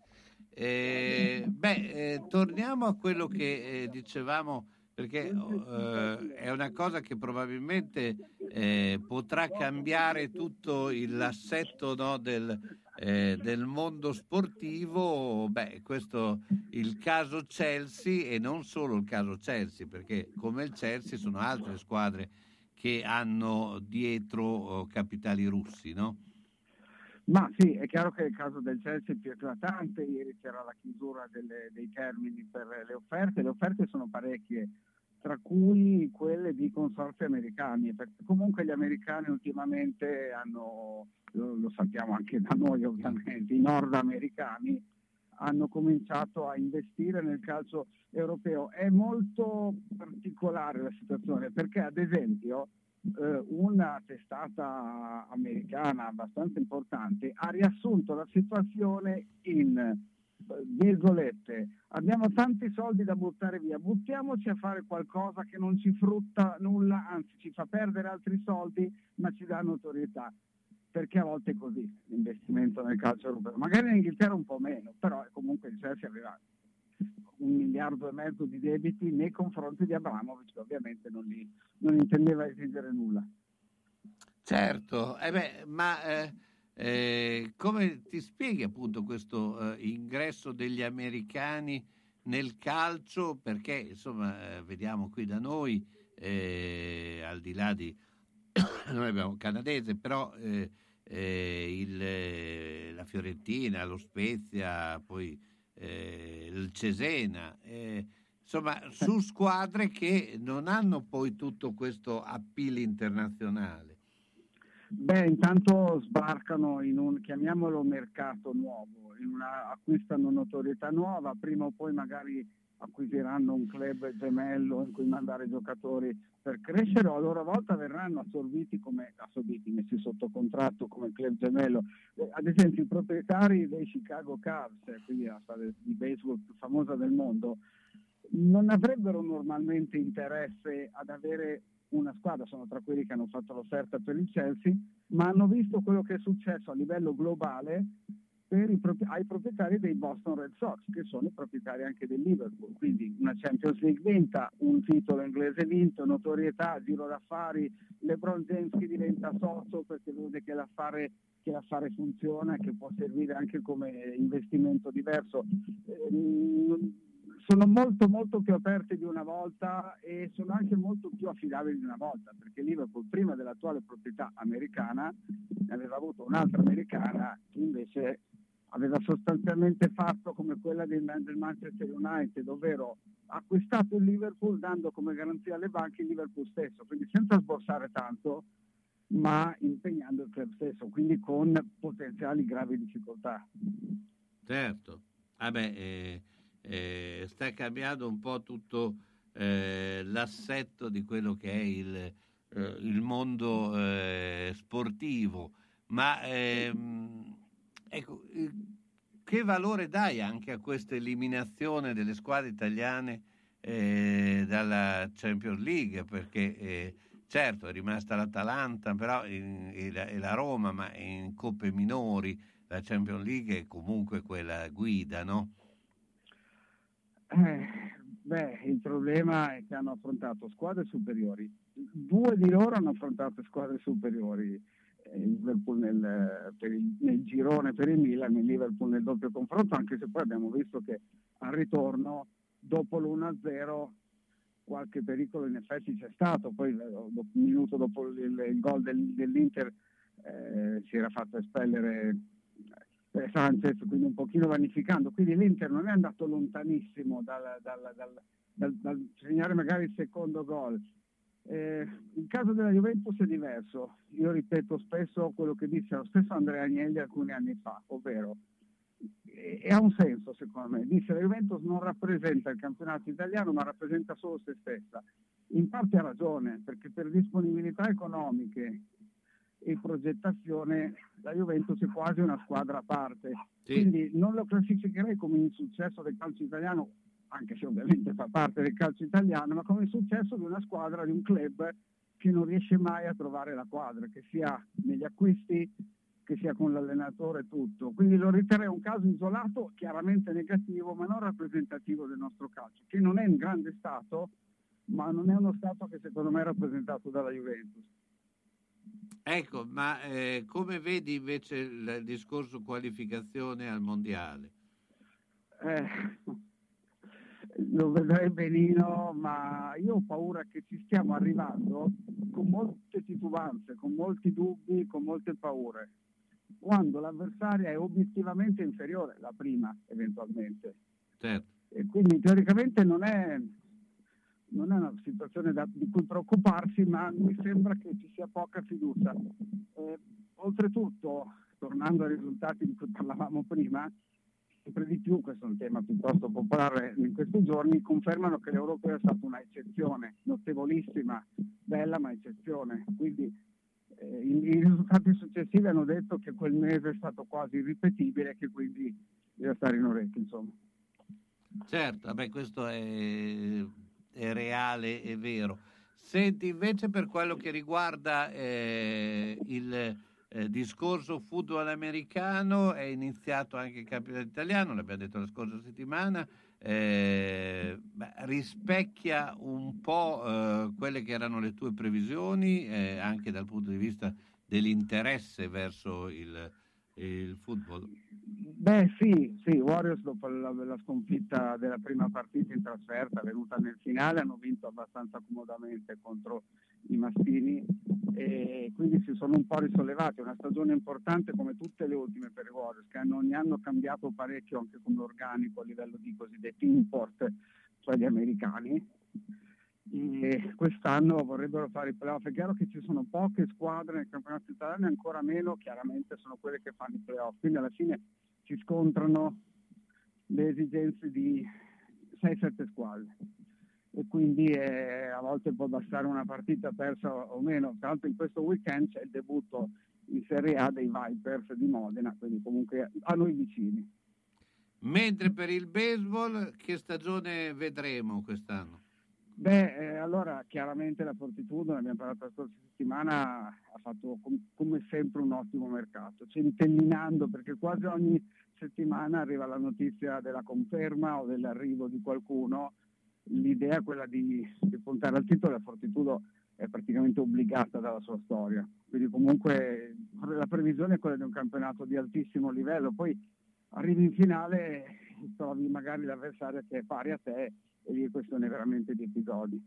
Eh, beh, eh, torniamo a quello che eh, dicevamo perché eh, è una cosa che probabilmente eh, potrà cambiare tutto l'assetto no, del, eh, del mondo sportivo. Beh, questo il caso Chelsea e non solo il caso Chelsea, perché come il Chelsea sono altre squadre che hanno dietro oh, capitali russi, no? Ma sì, è chiaro che il caso del Chelsea è più eclatante, ieri c'era la chiusura delle- dei termini per le offerte, le offerte sono parecchie, tra cui quelle di consorzi americani, perché comunque gli americani ultimamente hanno, lo, lo sappiamo anche da noi ovviamente, i nordamericani hanno cominciato a investire nel calcio europeo. È molto particolare la situazione perché ad esempio eh, una testata americana abbastanza importante ha riassunto la situazione in virgolette abbiamo tanti soldi da buttare via buttiamoci a fare qualcosa che non ci frutta nulla anzi ci fa perdere altri soldi ma ci dà notorietà. Perché a volte è così l'investimento nel calcio europeo. Magari in Inghilterra un po' meno però comunque il Chelsea aveva un miliardo e mezzo di debiti nei confronti di Abramovic che ovviamente non, li- non intendeva esigere nulla. Certo, eh beh, ma eh, eh, come ti spieghi appunto questo eh, ingresso degli americani nel calcio? Perché insomma eh, vediamo qui da noi, eh, al di là di noi abbiamo canadese, però eh, eh, il, la Fiorentina, lo Spezia, poi il Cesena, insomma su squadre che non hanno poi tutto questo appeal internazionale. Beh, intanto sbarcano in un, chiamiamolo mercato nuovo, una- acquistano notorietà nuova, prima o poi magari acquisiranno un club gemello in cui mandare giocatori per crescere o a loro volta verranno assorbiti come assorbiti, messi sotto contratto come club gemello. Eh, Ad esempio i proprietari dei Chicago Cubs, eh, quindi la squadra di baseball più famosa del mondo, non avrebbero normalmente interesse ad avere una squadra, sono tra quelli che hanno fatto l'offerta per il Chelsea, ma hanno visto quello che è successo a livello globale per i propri- ai proprietari dei Boston Red Sox, che sono i proprietari anche del Liverpool. Quindi una Champions League vinta, un titolo inglese vinto, notorietà, giro d'affari, LeBron James che diventa socio perché vede che l'affare, che l'affare funziona che può servire anche come investimento diverso. Ehm, sono molto molto più aperti di una volta e sono anche molto più affidabili di una volta perché Liverpool prima dell'attuale proprietà americana ne aveva avuto un'altra americana che invece aveva sostanzialmente fatto come quella del, Manchester United ovvero acquistato il Liverpool dando come garanzia alle banche il Liverpool stesso quindi senza sborsare tanto ma impegnando il club stesso quindi con potenziali gravi difficoltà. Certo, vabbè, eh, eh, sta cambiando un po' tutto eh, l'assetto di quello che è il, eh, il mondo eh, sportivo, ma ehm, ecco, eh, che valore dai anche a questa eliminazione delle squadre italiane eh, dalla Champions League? Perché certo è rimasta l'Atalanta però e, la, e la Roma, ma in coppe minori la Champions League è comunque quella guida, no? Eh, beh, il problema è che hanno affrontato squadre superiori. Due di loro hanno affrontato squadre superiori. Eh, Liverpool nel, il- nel girone per il Milan, il Liverpool nel doppio confronto, anche se poi abbiamo visto che al ritorno, dopo l'1-0, qualche pericolo in effetti c'è stato. Poi, eh, un minuto dopo il, il gol del- dell'Inter, eh, si era fatto espellere eh, Sanchez, quindi un pochino vanificando. Quindi l'Inter non è andato lontanissimo dal, dal- dal- dal- segnare magari il secondo gol. Eh, il caso della Juventus è diverso. Io ripeto spesso quello che disse lo stesso Andrea Agnelli alcuni anni fa, ovvero e e ha un senso secondo me. Disse la Juventus non rappresenta il campionato italiano ma rappresenta solo se stessa. In parte ha ragione, perché per disponibilità economiche e progettazione la Juventus è quasi una squadra a parte. Quindi non lo classificherei come un successo del calcio italiano, anche se ovviamente fa parte del calcio italiano, ma come il successo di una squadra, di un club che non riesce mai a trovare la quadra, che sia negli acquisti, che sia con l'allenatore, tutto. Quindi lo riterrei un caso isolato, chiaramente negativo, ma non rappresentativo del nostro calcio, che non è in grande stato, ma non è uno stato che secondo me è rappresentato dalla Juventus. Ecco, ma eh, come vedi invece il discorso qualificazione al mondiale? Eh, lo vedrei benino, ma io ho paura che ci stiamo arrivando con molte titubanze, con molti dubbi, con molte paure, quando l'avversaria è obiettivamente inferiore, la prima eventualmente. Certo. E quindi teoricamente non è, non è una situazione da- di cui preoccuparsi, ma mi sembra che ci sia poca fiducia. Eh, oltretutto, tornando ai risultati di cui parlavamo prima, sempre di più, questo è un tema piuttosto popolare in questi giorni, confermano che l'Europeo è stata una eccezione, notevolissima, bella ma eccezione. Quindi eh, i, i risultati successivi hanno detto che quel mese è stato quasi irripetibile e che quindi bisogna stare in orecchio, insomma. Certo, vabbè, questo è, è reale, è vero. Senti, invece per quello che riguarda eh, il eh, discorso football americano, è iniziato anche il campionato italiano, l'abbiamo detto la scorsa settimana, eh, rispecchia un po' eh, quelle che erano le tue previsioni, eh, anche dal punto di vista dell'interesse verso il, il football. Beh sì, sì, Warriors dopo la, la sconfitta della prima partita in trasferta venuta nel finale hanno vinto abbastanza comodamente contro i Mastini e quindi si sono un po' risollevati, una stagione importante come tutte le ultime per i Warriors che hanno ogni anno cambiato parecchio anche come organico a livello di cosiddetti import, cioè gli americani e quest'anno vorrebbero fare i playoff. È chiaro che ci sono poche squadre nel campionato italiano e ancora meno chiaramente sono quelle che fanno i playoff, quindi alla fine si scontrano le esigenze di 6-7 squadre e quindi eh, a volte può bastare una partita persa o meno. Tra l'altro in questo weekend c'è il debutto in Serie A dei Vipers di Modena, quindi comunque a noi vicini. Mentre per il baseball, che stagione vedremo quest'anno? Beh, eh, allora chiaramente la Fortitudo, ne abbiamo parlato la scorsa settimana, ha fatto com- come sempre un ottimo mercato, centellinando perché quasi ogni settimana arriva la notizia della conferma o dell'arrivo di qualcuno. L'idea è quella di, di puntare al titolo, la Fortitudo è praticamente obbligata dalla sua storia. Quindi comunque la previsione è quella di un campionato di altissimo livello, poi arrivi in finale e trovi magari l'avversario che è pari a te e è questione veramente di episodi.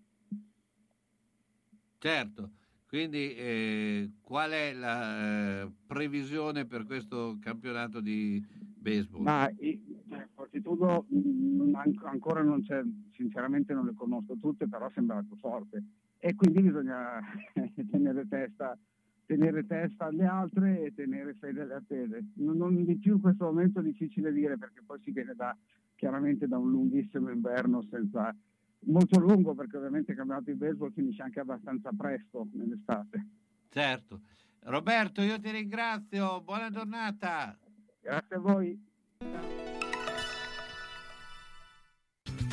Certo, quindi eh, qual è la eh, previsione per questo campionato di baseball? Ma cioè, Fortitudo an- ancora non c'è, sinceramente non le conosco tutte, però sembra più forte e quindi bisogna tenere testa, tenere testa alle altre e tenere fede alle attese. Non, non di più in questo momento è difficile dire perché poi si viene da, chiaramente da un lunghissimo inverno senza molto lungo perché ovviamente il campionato di baseball finisce anche abbastanza presto nell'estate. Certo. Roberto, io ti ringrazio, buona giornata. Grazie a voi.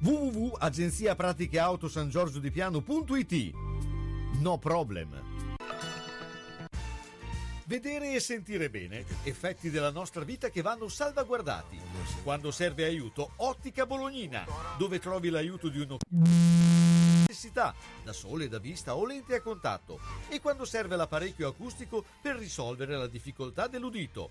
www.agenziapraticheautosangiorgiodipiano.it No problem. Vedere e sentire bene, effetti della nostra vita che vanno salvaguardati. Quando serve aiuto, Ottica Bolognina, dove trovi l'aiuto di uno necessità, da sole, da vista o lente a contatto, e quando serve l'apparecchio acustico per risolvere la difficoltà dell'udito.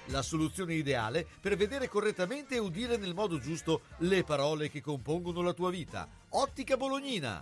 La soluzione ideale per vedere correttamente e udire nel modo giusto le parole che compongono la tua vita. Ottica Bolognina.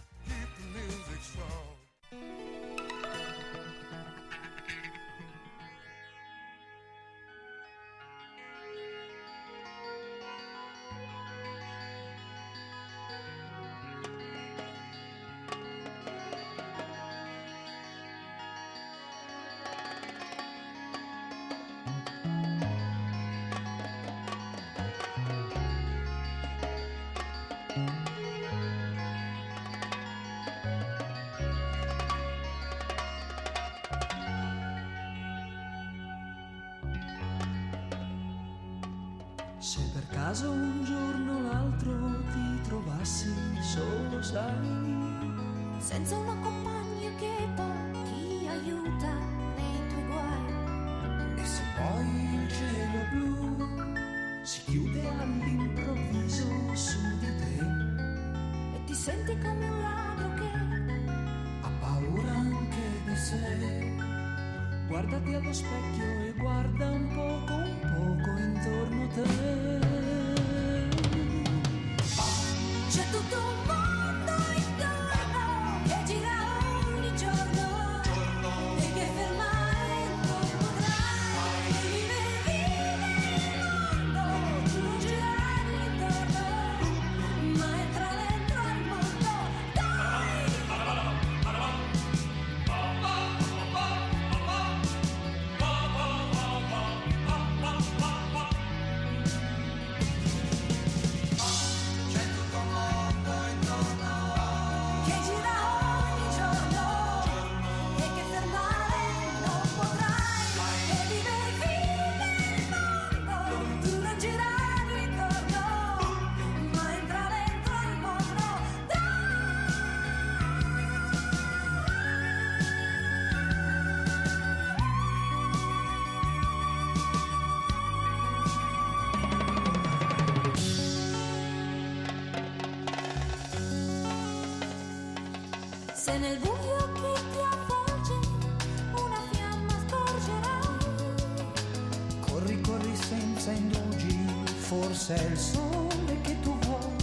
Senza indugi, forse è il sole che tu vuoi.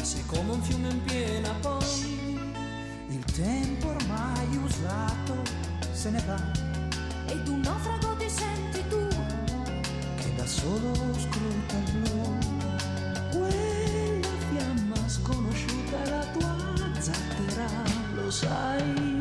Sei come un fiume in piena poi, il tempo ormai usato se ne va. Ed un naufrago ti senti tu. che da solo scruta il blu. Quella fiamma sconosciuta la tua zattera, lo sai.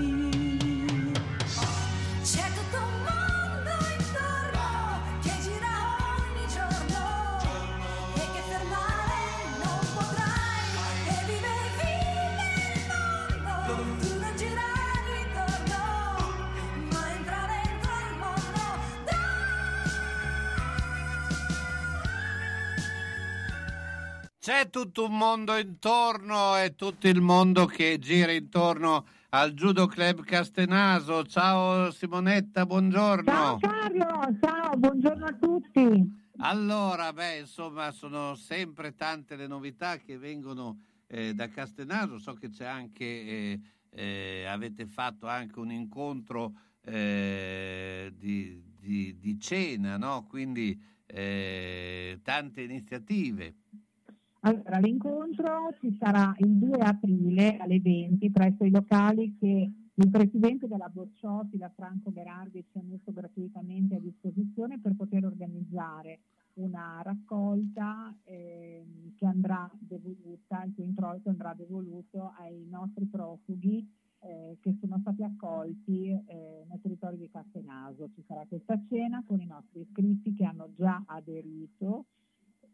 C'è tutto un mondo intorno, è tutto il mondo che gira intorno al Judo Club Castenaso. Ciao Simonetta, buongiorno. Ciao Carlo, ciao, buongiorno a tutti. Allora, beh, insomma, sono sempre tante le novità che vengono eh, da Castenaso. So che c'è anche, eh, eh, avete fatto anche un incontro eh, di, di- di cena, no? Quindi eh, tante iniziative. Allora, l'incontro ci sarà il 2 aprile alle 20 presso i locali che il presidente della Bocciotti, la Franco Berardi, ci ha messo gratuitamente a disposizione per poter organizzare una raccolta ehm, che andrà devoluta, il cui introito andrà devoluto ai nostri profughi eh, che sono stati accolti eh, nel territorio di Castenaso. Ci sarà questa cena con i nostri iscritti che hanno già aderito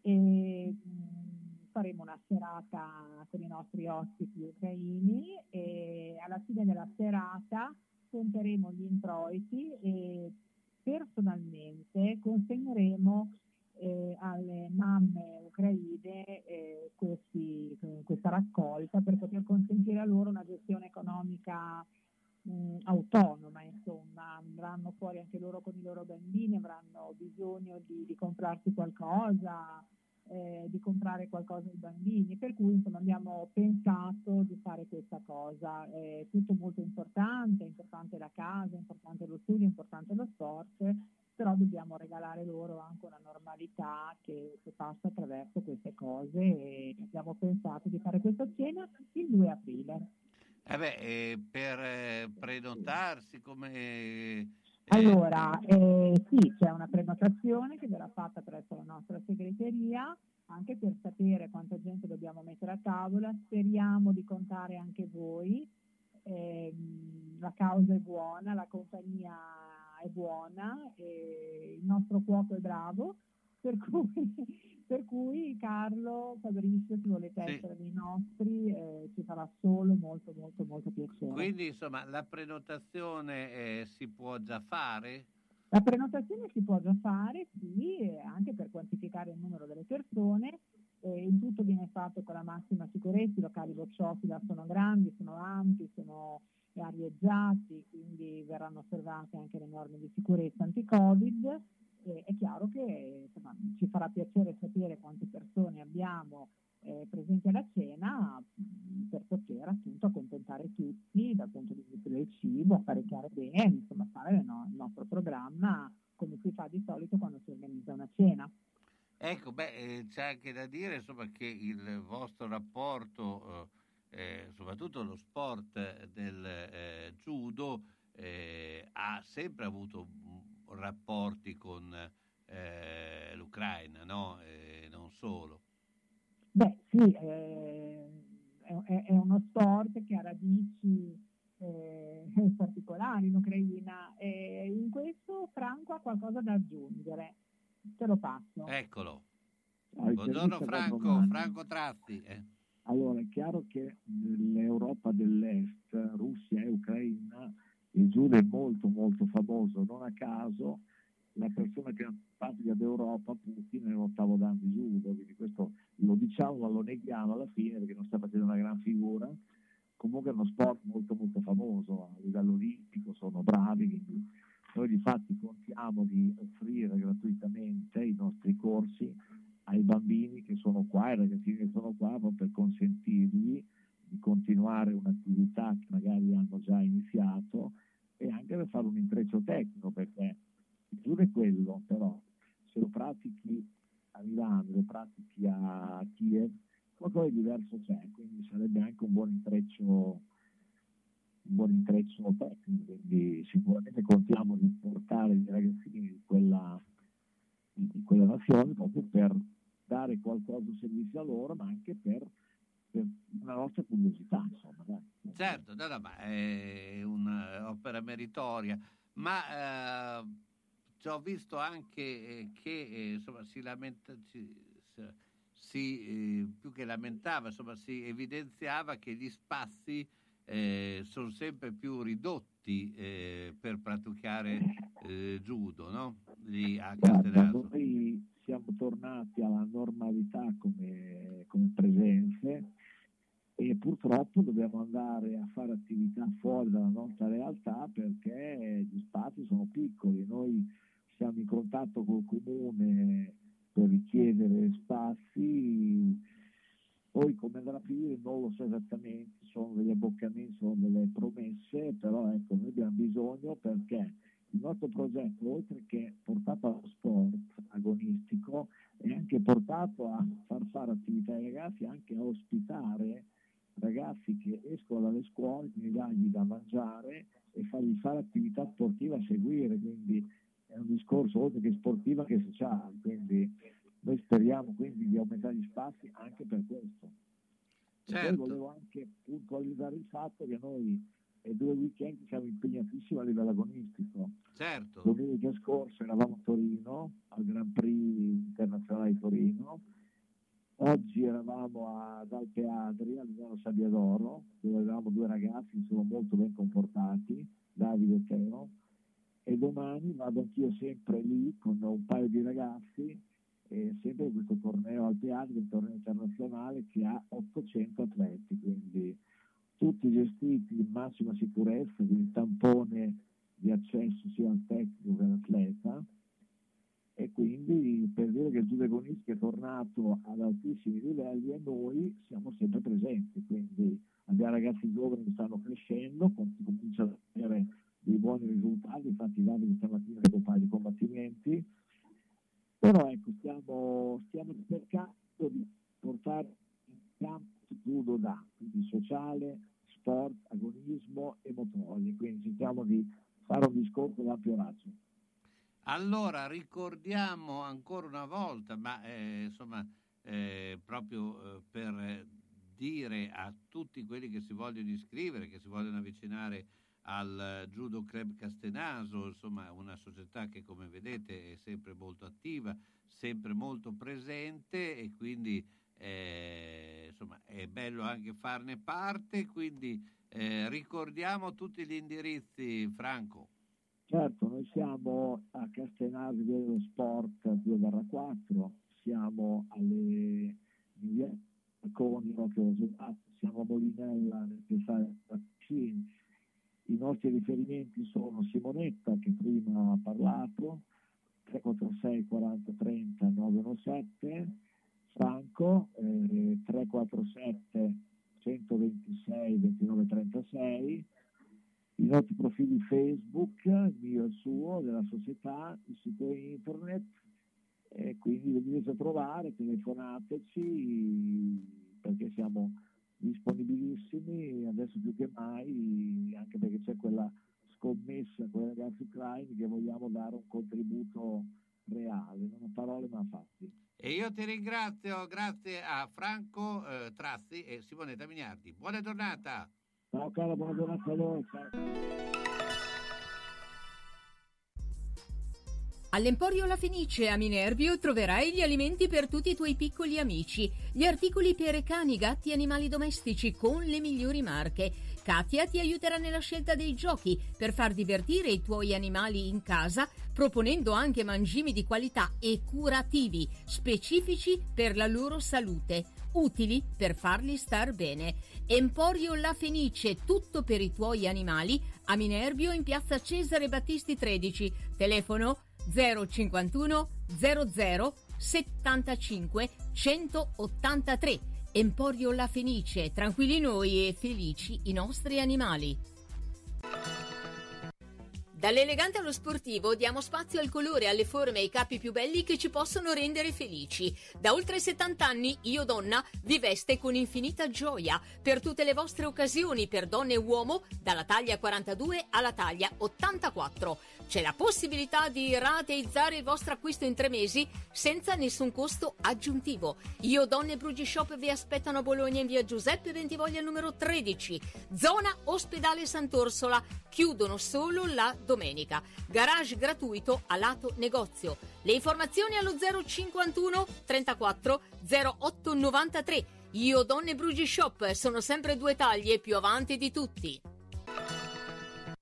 e mh, faremo una serata con i nostri ospiti ucraini e alla fine della serata conteremo gli introiti e personalmente consegneremo eh, alle mamme ucraine eh, questi- questa raccolta per poter consentire a loro una gestione economica mh, autonoma, insomma, andranno fuori anche loro con i loro bambini, avranno bisogno di, di comprarsi qualcosa, eh, di comprare qualcosa ai bambini, per cui insomma abbiamo pensato di fare questa cosa. È tutto molto importante, è importante la casa, è importante lo studio, è importante lo sport, però dobbiamo regalare loro anche una normalità che, che passa attraverso queste cose e abbiamo pensato di fare questa cena il 2 aprile. Eh beh, eh, per eh, prenotarsi come... eh, Allora, eh, sì, c'è una prenotazione che verrà fatta presso la nostra segreteria, anche per sapere quanta gente dobbiamo mettere a tavola. Speriamo di contare anche voi. Ehm, la causa è buona, la compagnia è buona, e il nostro cuoco è bravo, per cui, per cui Carlo, Fabrizio, se volete Sì. essere dei nostri, eh, ci farà solo molto, molto, molto piacere. Quindi, insomma, la prenotazione eh, si può già fare? La prenotazione si può già fare, sì, eh, anche per quantificare il numero delle persone. eh, il tutto viene fatto con la massima sicurezza, i locali Bocciofila sono grandi, sono ampi, sono arieggiati, quindi verranno osservate anche le norme di sicurezza anti-Covid. Eh, è chiaro che insomma, ci farà piacere sapere quante persone abbiamo eh, presenti alla cena mh, per poter appunto accontentare tutti dal punto di vista del cibo, apparecchiare bene, insomma fare no, il nostro programma come si fa di solito quando si organizza una cena. Ecco, beh, eh, c'è anche da dire insomma, che il vostro rapporto, eh, eh, soprattutto lo sport del eh, judo, eh, ha sempre avuto mm, rapporti con eh, l'Ucraina, no? E non solo. Beh sì, eh, è, è- uno sport che ha radici eh, particolari in Ucraina e in questo Franco ha qualcosa da aggiungere. Te lo passo. Eccolo. Ah, Buongiorno Franco. Franco Tratti. eh. Allora, è chiaro che nell'Europa dell'Est, Russia e Ucraina, il judo è molto molto famoso, non a caso la persona che pratica d'Europa, Putin, è l'ottavo dan di judo, quindi questo lo diciamo ma lo neghiamo alla fine perché non sta facendo una gran figura. Comunque è uno sport molto molto famoso a livello olimpico, sono bravi, quindi noi di fatti contiamo di offrire gratuitamente i nostri corsi ai bambini che sono qua, ai ragazzini che sono qua, per consentirgli di continuare un'attività che magari hanno già iniziato e anche per fare un intreccio tecnico, perché il judo è quello, però se lo pratichi a Milano, lo pratichi a Kiev, qualcosa di diverso c'è, quindi sarebbe anche un buon intreccio un buon intreccio tecnico, quindi sicuramente contiamo di portare i ragazzini di quella, di, di quella nazione proprio per dare qualcosa di servizio a loro, ma anche per una nostra curiosità. Insomma, dai. Certo, no, no, ma è un'opera meritoria, ma eh, ci ho visto anche eh, che eh, insomma, si lamenta, si, si, eh, più che lamentava, insomma, si evidenziava che gli spazi eh, sono sempre più ridotti eh, per praticare eh, judo, no? Lì a Castellaso. Noi siamo tornati alla normalità come, come presenze e purtroppo dobbiamo andare a fare attività fuori dalla nostra realtà perché gli spazi sono piccoli. Noi siamo in contatto col comune per richiedere spazi poi come andrà a finire non lo so esattamente, sono degli abboccamenti, sono delle promesse, però ecco, noi abbiamo bisogno perché il nostro progetto, oltre che portato allo sport agonistico, è anche portato a far fare attività ai ragazzi, anche a ospitare ragazzi che escono dalle scuole, quindi dargli da mangiare e fargli fare attività sportiva a seguire, quindi è un discorso oltre che sportiva che sociale, quindi noi speriamo quindi di aumentare gli spazi anche per questo. Certo. E poi volevo anche puntualizzare il fatto che noi è due weekend siamo impegnatissimi a livello agonistico. Certo. Domenica scorsa eravamo a Torino, al Grand Prix internazionale di Torino. Oggi eravamo ad Alpe Adri, a Milano Sabbiadoro, dove avevamo due ragazzi che sono molto ben comportati, Davide e Teo. E domani vado anch'io sempre lì con un paio di ragazzi e sempre questo torneo al teatro, un torneo internazionale che ha 800 atleti, quindi tutti gestiti in massima sicurezza, quindi tampone di accesso sia al tecnico che all'atleta e quindi per dire che il agonistico è tornato ad altissimi livelli e noi siamo sempre presenti, quindi abbiamo ragazzi giovani che stanno crescendo, cominciano ad avere dei buoni risultati, infatti Davide stamattina che compagni di combattimenti, però ecco, stiamo, stiamo cercando di portare in campo tutto da, quindi sociale, sport, agonismo e motori, quindi cerchiamo di fare un discorso ad ampio raggio. Allora ricordiamo ancora una volta, ma eh, insomma eh, proprio eh, per dire a tutti quelli che si vogliono iscrivere, che si vogliono avvicinare al Judo Club Castenaso, insomma una società che come vedete è sempre molto attiva, sempre molto presente e quindi eh, insomma è bello anche farne parte, quindi eh, ricordiamo tutti gli indirizzi Franco. Certo, noi siamo a Castenaso dello Sport 2-4, siamo alle Coni, siamo a Molinella nel Pesare Vaccini, i nostri riferimenti sono Simonetta, che prima ha parlato, 346 40 30 917, Franco, eh, 347 126 29 36, i nostri profili Facebook, il mio e il suo, della società, il sito internet, e quindi venite a trovare, telefonateci perché siamo disponibilissimi adesso più che mai, anche perché c'è quella scommessa con i ragazzi ucraini che vogliamo dare un contributo reale, non a parole ma a fatti. E io ti ringrazio, grazie a Franco eh, Trazzi e Simonetta Mignardi. Buona giornata! Ciao caro, buona giornata a. Ciao. All'Emporio La Fenice a Minervio troverai gli alimenti per tutti i tuoi piccoli amici, gli articoli per cani, gatti e animali domestici con le migliori marche. Katia ti aiuterà nella scelta dei giochi per far divertire i tuoi animali in casa, proponendo anche mangimi di qualità e curativi, specifici per la loro salute, utili per farli star bene. Emporio La Fenice, tutto per i tuoi animali, a Minervio in piazza Cesare Battisti 13, telefono 051 00 75 183 Emporio La Fenice, tranquilli noi e felici i nostri animali. Dall'elegante allo sportivo diamo spazio al colore, alle forme e ai capi più belli che ci possono rendere felici. Da oltre 70 anni Io Donna vi veste con infinita gioia per tutte le vostre occasioni per donne e uomo dalla taglia 42 alla taglia 84. C'è la possibilità di rateizzare il vostro acquisto in tre mesi senza nessun costo aggiuntivo. Io Donne Brugi Shop vi aspettano a Bologna in via Giuseppe Ventivoglia numero 13, zona Ospedale Sant'Orsola. Chiudono solo la domenica. Garage gratuito a lato negozio. Le informazioni allo 051 34 08 93. Io Donne Brugi Shop sono sempre due taglie più avanti di tutti.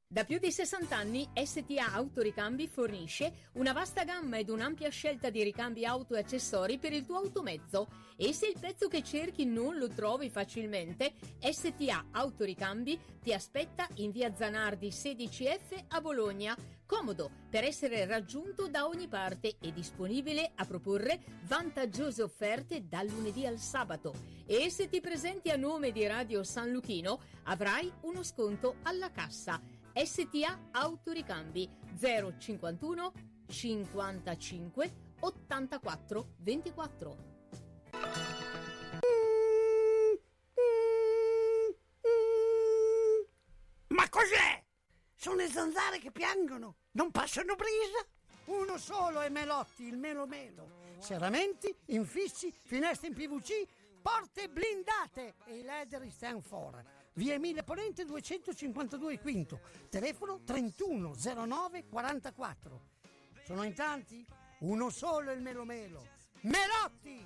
Da più di 60 anni STA Autoricambi fornisce una vasta gamma ed un'ampia scelta di ricambi auto e accessori per il tuo automezzo e se il pezzo che cerchi non lo trovi facilmente, STA Autoricambi ti aspetta in via Zanardi 16F a Bologna, comodo per essere raggiunto da ogni parte e disponibile a proporre vantaggiose offerte dal lunedì al sabato. E se ti presenti a nome di Radio San Luchino avrai uno sconto alla cassa. STA Autoricambi 051 55 84 24. Ma cos'è? Sono le zanzare che piangono, non passano brisa. Uno solo è Melotti, il Melo Melo. Serramenti, infissi, finestre in PVC, porte blindate e i leder stand for. Via Emile Ponente 252 Quinto, telefono 3109 44. Sono in tanti? Uno solo il Melo Melo. Melotti!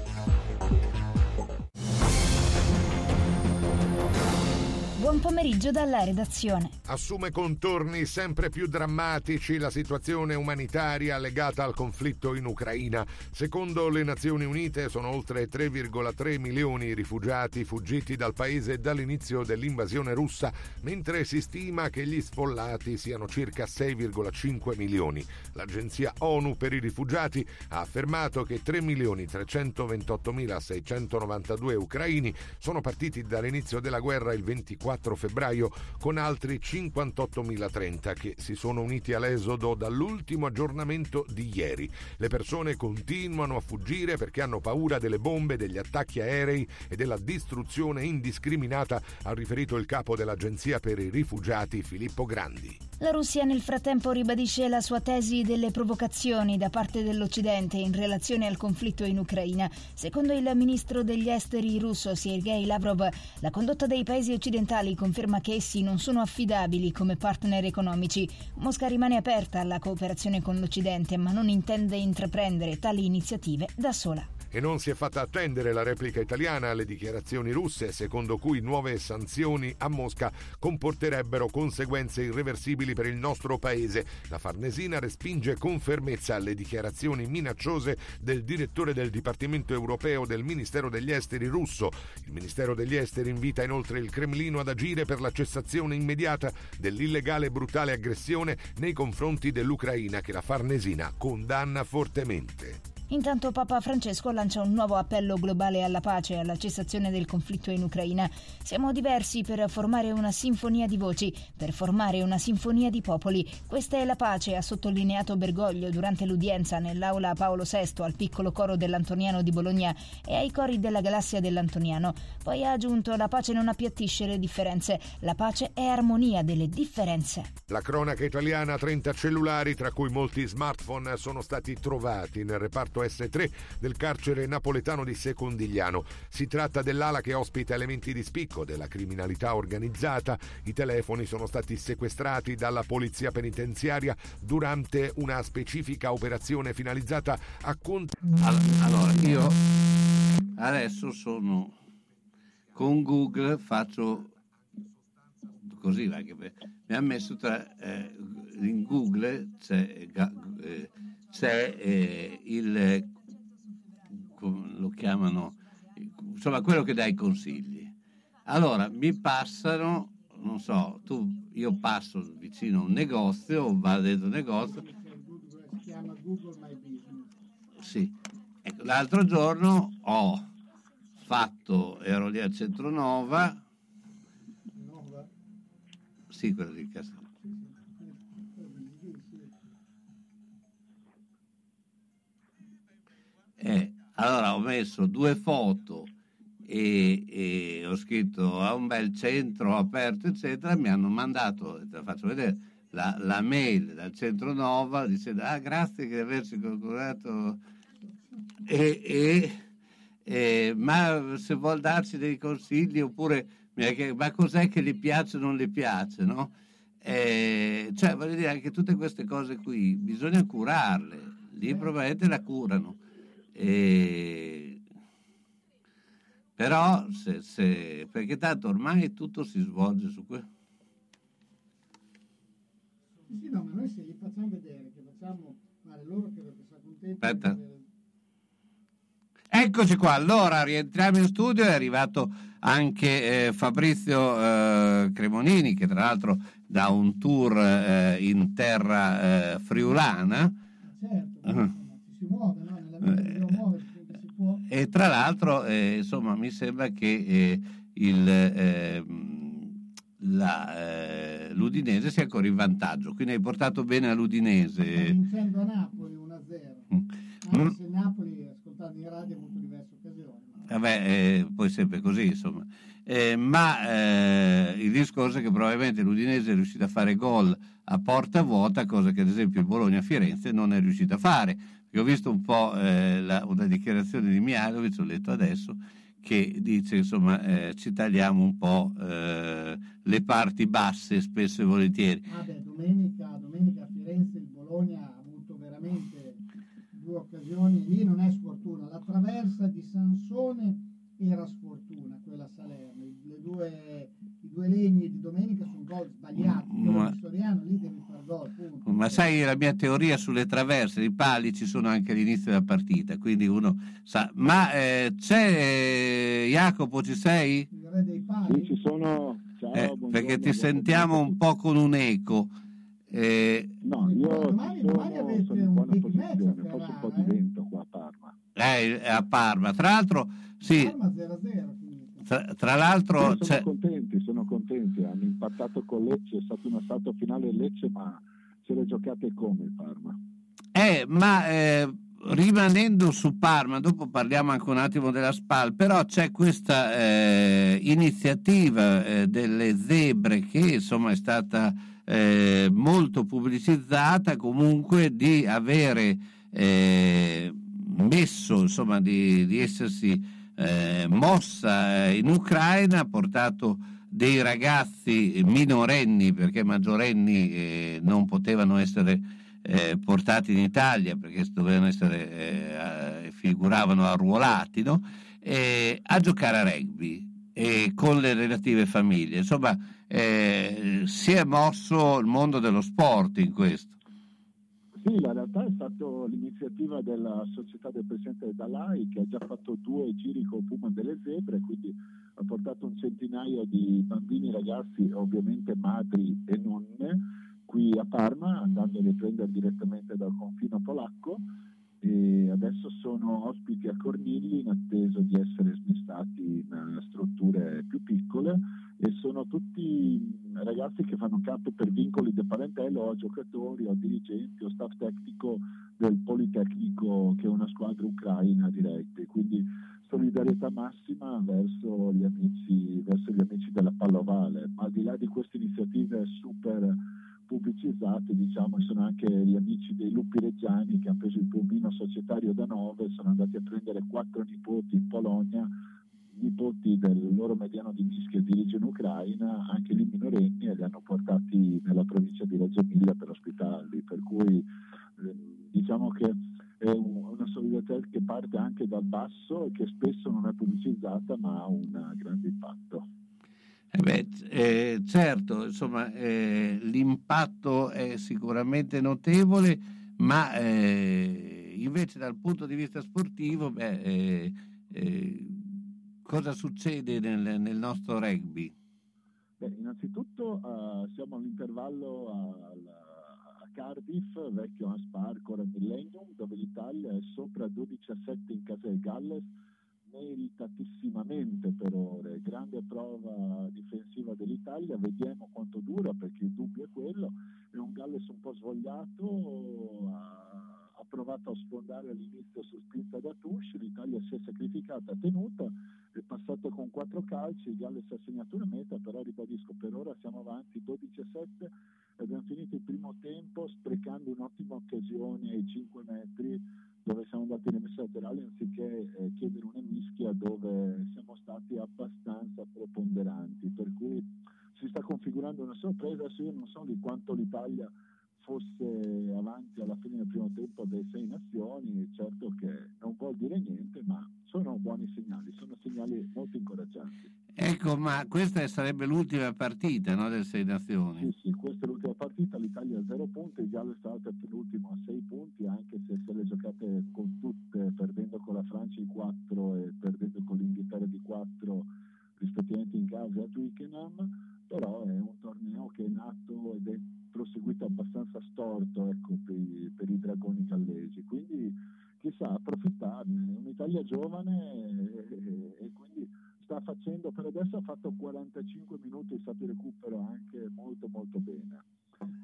Buon pomeriggio dalla redazione. Assume contorni sempre più drammatici la situazione umanitaria legata al conflitto in Ucraina. Secondo le Nazioni Unite sono oltre 3,3 milioni i rifugiati fuggiti dal paese dall'inizio dell'invasione russa, mentre si stima che gli sfollati siano circa 6,5 milioni. L'agenzia ONU per i rifugiati ha affermato che 3 milioni 328.692 ucraini sono partiti dall'inizio della guerra il 24 febbraio con altri 58.030 che si sono uniti all'esodo dall'ultimo aggiornamento di ieri. Le persone continuano a fuggire perché hanno paura delle bombe, degli attacchi aerei e della distruzione indiscriminata, ha riferito il capo dell'Agenzia per i rifugiati Filippo Grandi. La Russia nel frattempo ribadisce la sua tesi delle provocazioni da parte dell'Occidente in relazione al conflitto in Ucraina. Secondo il ministro degli esteri russo Sergei Lavrov, la condotta dei paesi occidentali conferma che essi non sono affidabili come partner economici. Mosca rimane aperta alla cooperazione con l'Occidente, ma non intende intraprendere tali iniziative da sola. E non si è fatta attendere la replica italiana alle dichiarazioni russe, secondo cui nuove sanzioni a Mosca comporterebbero conseguenze irreversibili per il nostro paese. La Farnesina respinge con fermezza le dichiarazioni minacciose del direttore del Dipartimento europeo del Ministero degli Esteri russo. Il Ministero degli Esteri invita inoltre il Cremlino ad agire per la cessazione immediata dell'illegale e brutale aggressione nei confronti dell'Ucraina che la Farnesina condanna fortemente. Intanto Papa Francesco lancia un nuovo appello globale alla pace e alla cessazione del conflitto in Ucraina. Siamo diversi per formare una sinfonia di voci, per formare una sinfonia di popoli. Questa è la pace, ha sottolineato Bergoglio durante l'udienza nell'aula Paolo VI al piccolo coro dell'Antoniano di Bologna e ai cori della galassia dell'Antoniano. Poi ha aggiunto la pace non appiattisce le differenze, la pace è armonia delle differenze. La cronaca italiana, 30 cellulari, tra cui molti smartphone, sono stati trovati nel reparto S3 del carcere napoletano di Secondigliano. Si tratta dell'ala che ospita elementi di spicco della criminalità organizzata. I telefoni sono stati sequestrati dalla polizia penitenziaria durante una specifica operazione finalizzata a cont- Allora, io adesso sono con Google, faccio così, anche per- mi ha messo tra, eh, in Google c'è, eh, c'è eh, il, lo chiamano, insomma quello che dà i consigli. Allora, mi passano, non so, tu, io passo vicino a un negozio, vado dentro un negozio, Si chiama Google My Business. sì. Ecco, l'altro giorno ho fatto, ero lì al centro Nova, Nova? sì, quello di Castel. Eh, allora ho messo due foto e, e ho scritto a un bel centro aperto, eccetera, mi hanno mandato, te la faccio vedere, la, la mail dal centro Nova dicendo ah grazie di averci curato e, e, e, ma se vuol darci dei consigli oppure ma cos'è che gli piace o non gli piace, no? Eh, cioè, voglio dire, anche tutte queste cose qui bisogna curarle, lì probabilmente la curano. Eh, però, se, se- perché tanto ormai tutto si svolge su questo. Sì, sì, no, ma noi se gli facciamo vedere che facciamo fare loro credo che sono contenti. Aspetta. Eccoci qua, allora rientriamo in studio, è arrivato anche eh, Fabrizio eh, Cremonini che tra l'altro da un tour eh, in terra eh, friulana Certo, Eh. ci si muove, no? Nella vita dobbiamo muoverci finché si può. E tra l'altro eh, insomma mi sembra che eh, il, ehm, la, eh, l'Udinese sia ancora in vantaggio, quindi hai portato bene Sta all'Udinese. vincendo a Napoli 1-0. Mm. Anche se Napoli, ascoltando in radio, ha avuto diverse occasioni. Vabbè, eh, poi sempre così, insomma. Eh, ma eh, il discorso è che probabilmente l'Udinese è riuscito a fare gol a porta vuota, cosa che ad esempio il Bologna-Firenze non è riuscito a fare. Perché ho visto un po' eh, la- una dichiarazione di Mihailovic, ho letto adesso, che dice insomma eh, ci tagliamo un po' eh, le parti basse spesso e volentieri. Ah beh, domenica, domenica a Firenze il Bologna ha avuto veramente due occasioni, lì non è sfortuna, la traversa di Sansone era sfortuna, quella a Salerno, due, i due legni di domenica sono gol sbagliati, Ma- di Soriano lì punto. Ma sai la mia teoria sulle traverse, i pali ci sono anche all'inizio della partita, quindi uno sa. Ma eh, c'è eh, Jacopo, ci sei? Sì, ci sono. Ciao, Eh, perché ti sentiamo un po' con un eco. Eh, No, io Domani- domani avete sono in un buona posizione, forse un po' di eh? vento qua a Parma. eh, a Parma. Tra l'altro, sì, Parma 0-0 finito. Tra, tra l'altro Sì, sono c'è, contenti, sono contenti, hanno impattato con Lecce, è stato un assalto finale a Lecce, ma se le giocate come il Parma? Eh, ma eh, rimanendo su Parma, dopo parliamo anche un attimo della SPAL, però c'è questa eh, iniziativa eh, delle zebre che insomma è stata eh, molto pubblicizzata, comunque di avere eh, messo, insomma, di, di essersi eh, mossa eh, in Ucraina, ha portato dei ragazzi minorenni, perché maggiorenni eh, non potevano essere eh, portati in Italia perché dovevano essere, eh, figuravano arruolati, no? A giocare a rugby e con le relative famiglie. Insomma, eh, si è mosso il mondo dello sport in questo. Sì, la realtà è stata l'iniziativa della società del presidente Dalai che ha già fatto due giri con Puma delle Zebre, quindi ha portato un centinaio di bambini ragazzi, ovviamente madri e nonne, qui a Parma, andandoli a prendere direttamente dal confino polacco. E adesso sono ospiti a Cornigli in attesa di essere smistati in strutture più piccole e sono tutti ragazzi che fanno capo per vincoli di parentello o giocatori o dirigenti o staff tecnico del Politecnico che è una squadra ucraina di rugby. Quindi solidarietà massima verso gli amici, verso gli amici della Pallovale. Ma al di là di queste iniziative super pubblicizzate, diciamo, sono anche gli amici dei lupi reggiani che hanno preso il pulmino societario da 9, sono andati a prendere quattro nipoti in Polonia, nipoti del loro mediano di mischia di origine ucraina, anche lì minorenni, e li hanno portati nella provincia di Reggio Emilia per ospitarli. Per cui eh, diciamo che è un- una solidarietà che parte anche dal basso e che spesso non è pubblicizzata ma ha un grande impatto. Eh beh, eh, certo, insomma, eh, l'impatto è sicuramente notevole, ma eh, invece dal punto di vista sportivo, beh, eh, eh, cosa succede nel, nel nostro rugby? Beh, innanzitutto eh, siamo all'intervallo al- a Cardiff, vecchio Anspar, ancora Millennium, dove l'Italia è sopra 12 a 7 in casa del Galles, meritatisssimamente per ore. Grande prova difensiva dell'Italia, vediamo quanto dura perché il dubbio è quello. È un Galles un po' svogliato, ha, ha provato a sfondare all'inizio su spinta da Tush, l'Italia si è sacrificata, tenuta, è passato con quattro calci, il Galles ha segnato una meta, però ribadisco per ora siamo avanti 12 a 7 e abbiamo finito il primo tempo sprecando un'ottima occasione ai 5 metri dove siamo andati nei messi laterali anziché eh, chiedere una mischia dove siamo stati abbastanza preponderanti, per cui si sta configurando una sorpresa, adesso io non so di quanto l'Italia fosse avanti alla fine del primo tempo dei sei nazioni, certo che non vuol dire niente, ma sono buoni segnali, sono segnali molto incoraggianti. Ecco, ma questa sarebbe l'ultima partita no, del Sei Nazioni. Sì, sì, questa è l'ultima partita, l'Italia a zero punti, il l'altro è penultimo a sei punti, anche se se le giocate con tutte, perdendo con la Francia in 4 e perdendo con l'Inghilterra di 4 rispettivamente in casa a Twickenham, però è un torneo che è nato ed è proseguito abbastanza storto ecco, per, i, per i dragoni gallesi, quindi chissà, approfittarne, un'Italia giovane e, e- quindi sta facendo, per adesso ha fatto 45 minuti, è stato recupero anche molto molto bene.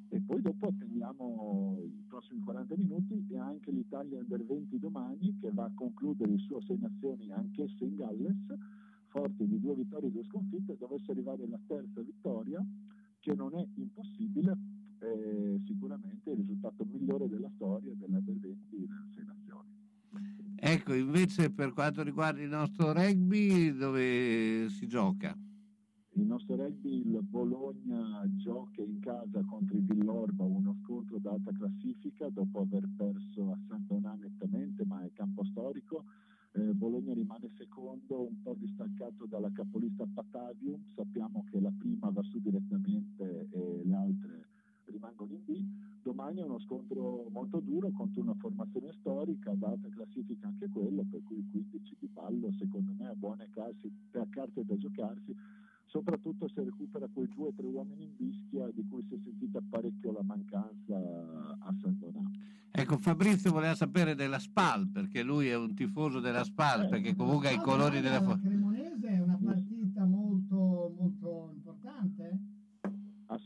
E poi dopo attendiamo i prossimi 40 minuti e anche l'Italia Under 20 domani che va a concludere il suo sei nazioni anch'essa in Galles, forte di due vittorie e due sconfitte, dovesse arrivare la terza vittoria, che non è impossibile, è sicuramente il risultato migliore della storia dell'Under 20 nelle sei nazioni. Ecco, invece per quanto riguarda il nostro rugby, dove si gioca? Il nostro rugby, il Bologna gioca in casa contro il Villorba, uno scontro d'alta classifica dopo aver perso a San Donà nettamente, ma è campo storico. Eh, Bologna rimane secondo, un po' distaccato dalla capolista Patavium. Sappiamo che la prima va su direttamente e le altre rimangono in B. Domani è uno scontro molto duro contro una formazione storica, d'alta classifica anche quello, per cui 15 di ballo secondo me a buone per carte da giocarsi, soprattutto se recupera quei due o tre uomini in bischia di cui si è sentita parecchio la mancanza a San Donà. Ecco, Fabrizio voleva sapere della SPAL, perché lui è un tifoso della SPAL, perché comunque ha i colori della... Cremonese è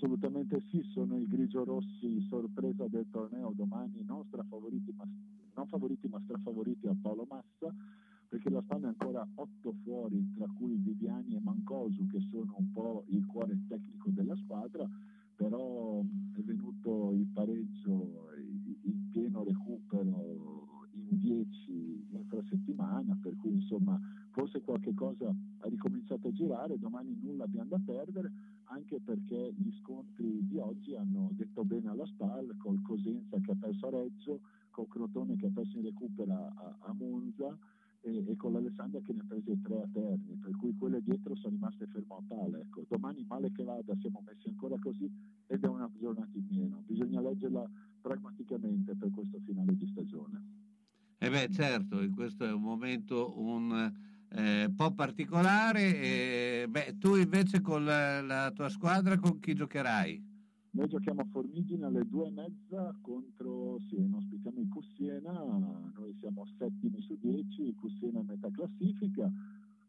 Assolutamente sì, sono i grigio-rossi sorpresa del torneo domani, non strafavoriti ma, non favoriti ma strafavoriti a Paolo Massa, perché la Spagna ha ancora otto fuori, tra cui Viviani e Mancosu, che sono un po' il cuore tecnico della squadra, però è venuto il pareggio in pieno recupero in 10 infrasettimana, per cui insomma forse qualche cosa ha ricominciato a girare, domani nulla abbiamo da perdere, anche perché gli scontri di oggi hanno detto bene alla SPAL, col Cosenza che ha perso a Reggio, col Crotone che ha perso in recupera a, a Monza e, e con l'Alessandria che ne ha prese tre a Terni, per cui quelle dietro sono rimaste fermo a palla. Ecco. Domani male che vada siamo messi ancora così ed è una giornata in meno, bisogna leggerla pragmaticamente per questo finale di stagione. Eh beh, certo, questo è un momento un eh, po' particolare. e, beh, tu invece con la, la tua squadra con chi giocherai? Noi giochiamo a Formigine alle due e mezza contro Siena, ospitiamo il Cussiena, noi siamo settimi su 10, Cussina è metà classifica.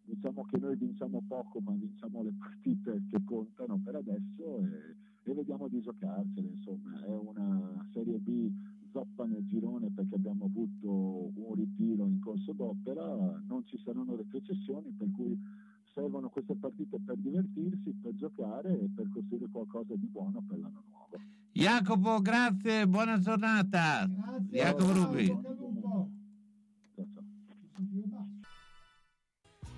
Diciamo che noi vinciamo poco, ma vinciamo le partite che contano per adesso e, e vediamo di giocarcele. Insomma, è una Serie B zoppa nel girone perché abbiamo avuto un ritiro in corso d'opera, non ci saranno retrocessioni, per cui servono queste partite per divertirsi, per giocare e per costruire qualcosa di buono per l'anno nuovo. Jacopo, grazie, buona giornata. Jacopo Rubi.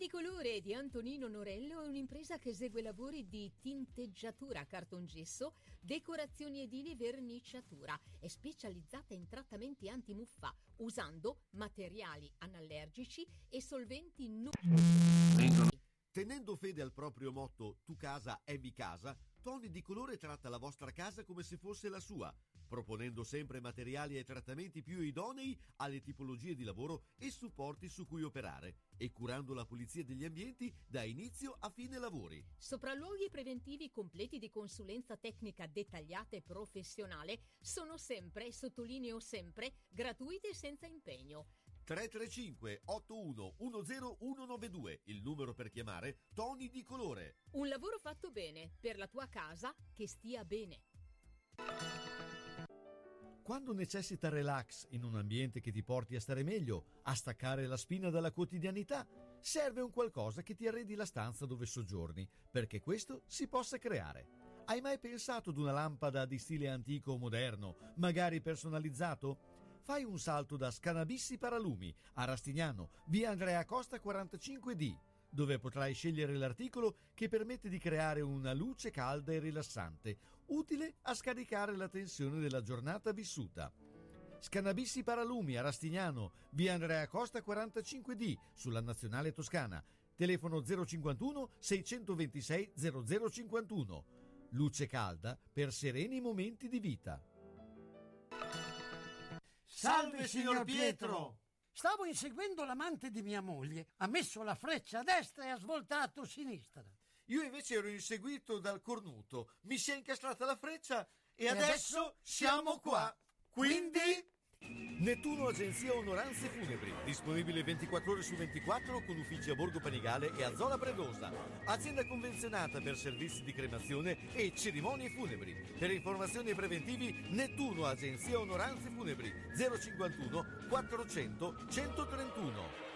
Di colore di Antonino Norello è un'impresa che esegue lavori di tinteggiatura, cartongesso, decorazioni edili e verniciatura. È specializzata in trattamenti antimuffa usando materiali anallergici e solventi non... Tenendo fede al proprio motto Tu casa è mi casa, Tony di Colore tratta la vostra casa come se fosse la sua, proponendo sempre materiali e trattamenti più idonei alle tipologie di lavoro e supporti su cui operare e curando la pulizia degli ambienti da inizio a fine lavori. Sopralluoghi preventivi completi di consulenza tecnica dettagliata e professionale sono sempre, sottolineo sempre, gratuiti e senza impegno. 335 81 10192, il numero per chiamare Tony di Colore. Un lavoro fatto bene per la tua casa che stia bene. Quando necessita relax in un ambiente che ti porti a stare meglio, a staccare la spina dalla quotidianità, serve un qualcosa che ti arredi la stanza dove soggiorni, perché questo si possa creare. Hai mai pensato ad una lampada di stile antico o moderno, magari personalizzato? Fai un salto da Scanabissi Paralumi a Rastignano, via Andrea Costa 45D, dove potrai scegliere l'articolo che permette di creare una luce calda e rilassante, utile a scaricare la tensione della giornata vissuta. Scanabissi Paralumi a Rastignano, via Andrea Costa 45D, sulla Nazionale Toscana. Telefono 051 626 0051. Luce calda per sereni momenti di vita. Salve, signor Pietro! Stavo inseguendo l'amante di mia moglie. Ha messo la freccia a destra e ha svoltato a sinistra. Io invece ero inseguito dal cornuto, mi si è incastrata la freccia e, E adesso, adesso siamo qua. Quindi... Nettuno Agenzia Onoranze Funebri, disponibile 24 ore su 24 con uffici a Borgo Panigale e a Zola Predosa. Azienda convenzionata per servizi di cremazione e cerimonie funebri. Per informazioni e preventivi Nettuno Agenzia Onoranze Funebri 051 400 131.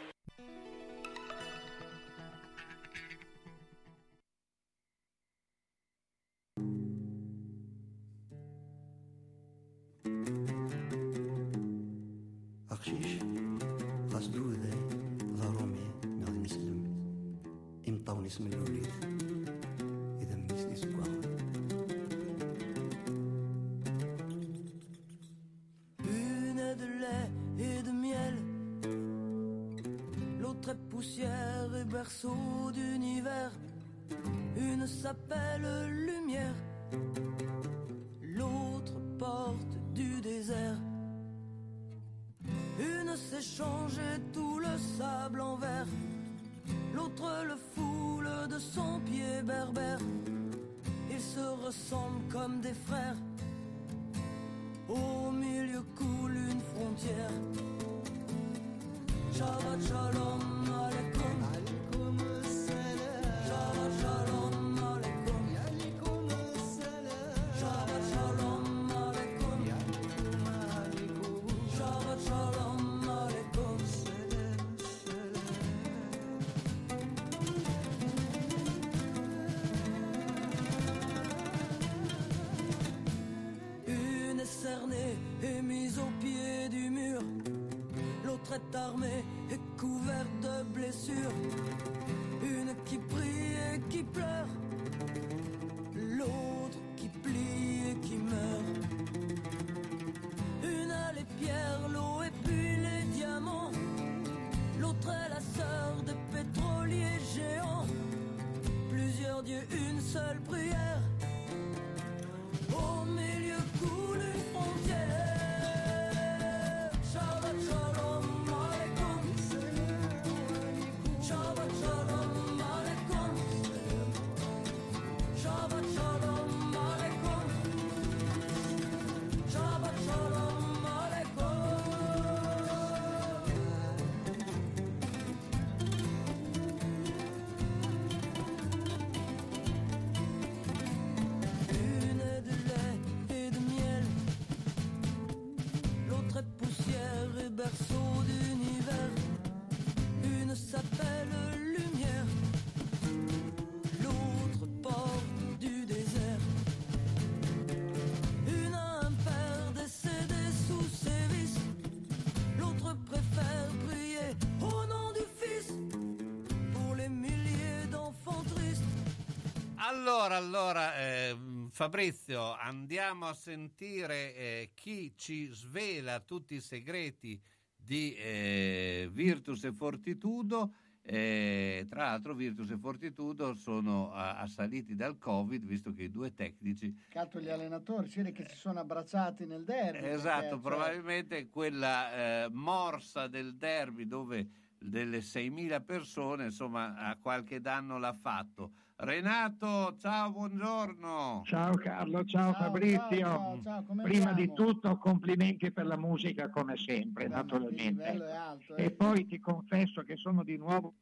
Fabrizio, andiamo a sentire eh, chi ci svela tutti i segreti di eh, Virtus e Fortitudo. Eh, tra l'altro, Virtus e Fortitudo sono a- assaliti dal Covid, visto che i due tecnici Calto gli allenatori, si vede che si sono abbracciati nel derby. Esatto, perché, cioè, probabilmente quella eh, morsa del derby dove delle 6.000 persone, insomma, a qualche danno l'ha fatto. Renato, ciao, buongiorno. Ciao Carlo, ciao, Fabrizio. Prima di tutto complimenti per la musica come sempre, naturalmente. livello è alto, eh. E poi ti confesso che sono di nuovo...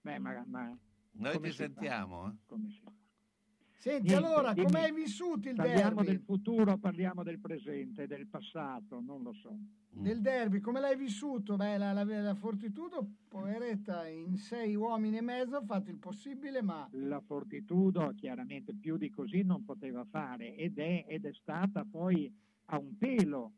Beh, ma, ma Noi come ti si fa? sentiamo. eh. Come si fa? Senti, Niente, allora, come hai vissuto il Parliamo derby? del futuro, parliamo del presente, del passato, non lo so. Del derby, come l'hai vissuto? Beh, la, la, la Fortitudo, poveretta, in sei uomini e mezzo ha fatto il possibile, ma La Fortitudo chiaramente più di così non poteva fare ed è, ed è stata poi a un pelo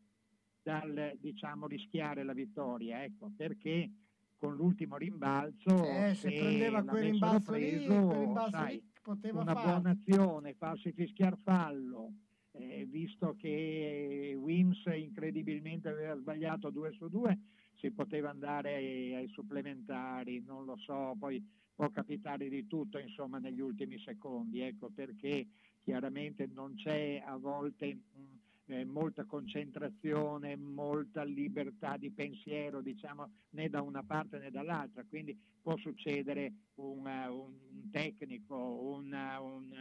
dal diciamo rischiare la vittoria, ecco, perché con l'ultimo rimbalzo Eh, se prendeva quel rimbalzo lì, preso, quel rimbalzo sai, lì poteva una farlo. buona azione, farsi fischiar fallo, eh, visto che Wims incredibilmente aveva sbagliato 2 su 2, si poteva andare ai, ai supplementari, non lo so, poi può capitare di tutto insomma negli ultimi secondi, ecco perché chiaramente non c'è a volte mh, eh, molta concentrazione, molta libertà di pensiero, diciamo, né da una parte né dall'altra, quindi può succedere una- un, un tecnico, una, un-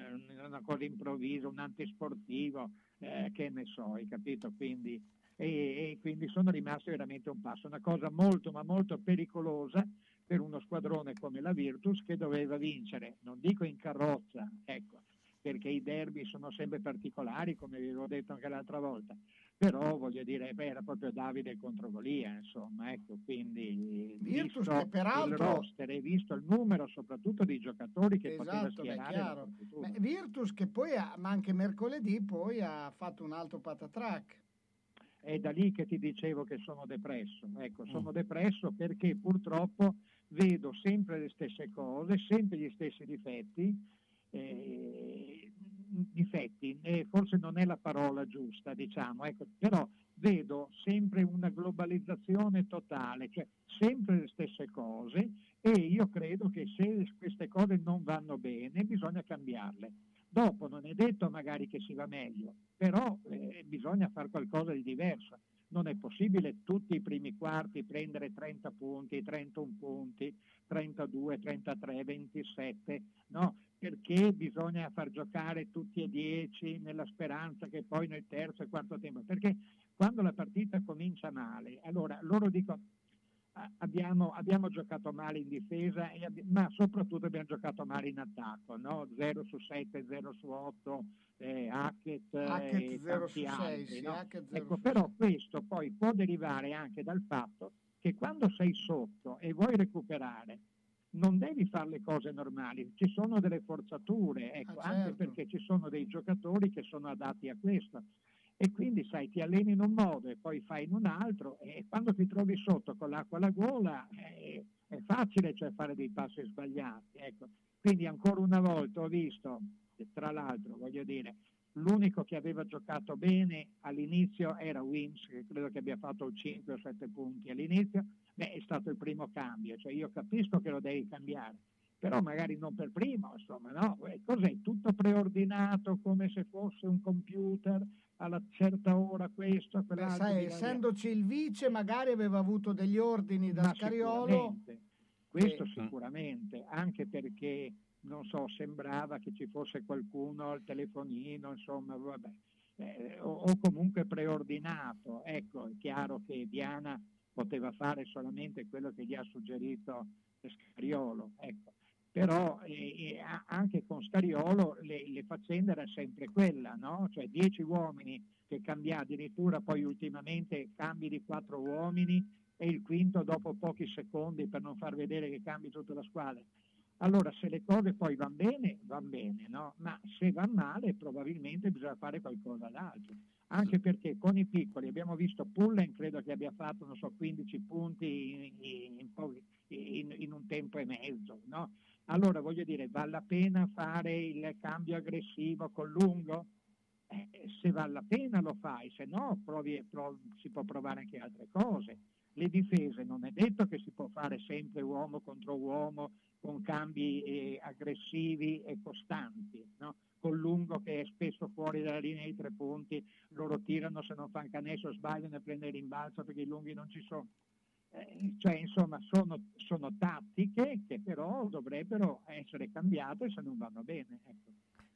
una cosa improvvisa, un antisportivo, eh, che ne so, hai capito? Quindi, e, e quindi sono rimasti veramente un passo, una cosa molto ma molto pericolosa per uno squadrone come la Virtus che doveva vincere, non dico in carrozza, ecco, perché i derby sono sempre particolari, come vi avevo detto anche l'altra volta, però voglio dire, beh, era proprio Davide contro Golia, insomma, ecco, quindi Virtus visto che peraltro- il roster e visto il numero soprattutto di giocatori che poteva Esatto, beh, schierare Fortitudo. Beh, Virtus che poi, ha, ma anche mercoledì, poi ha fatto un altro patatrack. è da lì che ti dicevo che sono depresso. Ecco, Mm. sono depresso perché purtroppo vedo sempre le stesse cose, sempre gli stessi difetti. eh, difetti, eh, forse non è la parola giusta, diciamo, ecco, però vedo sempre una globalizzazione totale, cioè sempre le stesse cose e io credo che se queste cose non vanno bene bisogna cambiarle. Dopo non è detto magari che si va meglio, però eh, bisogna fare qualcosa di diverso. Non è possibile tutti i primi quarti prendere 30 punti, 31 punti, 32, 33, 27, no? Perché bisogna far giocare tutti e 10 nella speranza che poi nel terzo e quarto tempo. Perché quando la partita comincia male, allora loro dicono "Ah, abbiamo, abbiamo giocato male in difesa, abbi- ma soprattutto abbiamo giocato male in attacco, no? 0 su 7, 0 su 8, eh, Hackett, eh, Hackett e 0 tanti su 6, altri, sì, no? Hackett 0 Ecco, su però questo poi può derivare anche dal fatto che quando sei sotto e vuoi recuperare, non devi fare le cose normali, ci sono delle forzature, ecco, Ah, anche certo. perché ci sono dei giocatori che sono adatti a questo. E quindi sai, ti alleni in un modo e poi fai in un altro e quando ti trovi sotto con l'acqua alla gola eh, è facile cioè, fare dei passi sbagliati. Ecco. Quindi ancora una volta ho visto, tra l'altro voglio dire, l'unico che aveva giocato bene all'inizio era Wims, che credo che abbia fatto 5 o 7 punti all'inizio, beh, è stato il primo cambio, cioè io capisco che lo devi cambiare, però magari non per primo, insomma, no? Eh, Cos'è? Tutto preordinato come se fosse un computer alla certa ora questo, Beh, quell'altro. sai, di là. essendoci il vice, magari aveva avuto degli ordini da Ma Scariolo. sicuramente, Questo Eh. sicuramente, anche perché, non so, sembrava che ci fosse qualcuno al telefonino, insomma, vabbè, eh, o, o comunque preordinato. Ecco, è chiaro che Diana poteva fare solamente quello che gli ha suggerito Scariolo, ecco. Però eh, eh, anche con Scariolo le, le faccende era sempre quella, no? Cioè dieci uomini che cambia addirittura poi ultimamente cambi di quattro uomini e il quinto dopo pochi secondi per non far vedere che cambi tutta la squadra. Allora, se le cose poi vanno bene, vanno bene, no? Ma se vanno male, probabilmente bisogna fare qualcosa d'altro. Anche perché con i piccoli abbiamo visto Pullen, credo che abbia fatto, non so, 15 punti in, in- in in- un tempo e mezzo, no? Allora, voglio dire, vale la pena fare il cambio aggressivo col lungo? Eh, se vale la pena lo fai, se no provi- prov- si può provare anche altre cose. Le difese non è detto che si può fare sempre uomo contro uomo con cambi eh, aggressivi e costanti, no? Col lungo che è spesso fuori dalla linea dei tre punti, loro tirano se non fanno canestro, sbagliano e prendono il rimbalzo perché i lunghi non ci sono. Eh, cioè, insomma, sono, sono tattiche che però dovrebbero essere cambiate se non vanno bene. Ecco.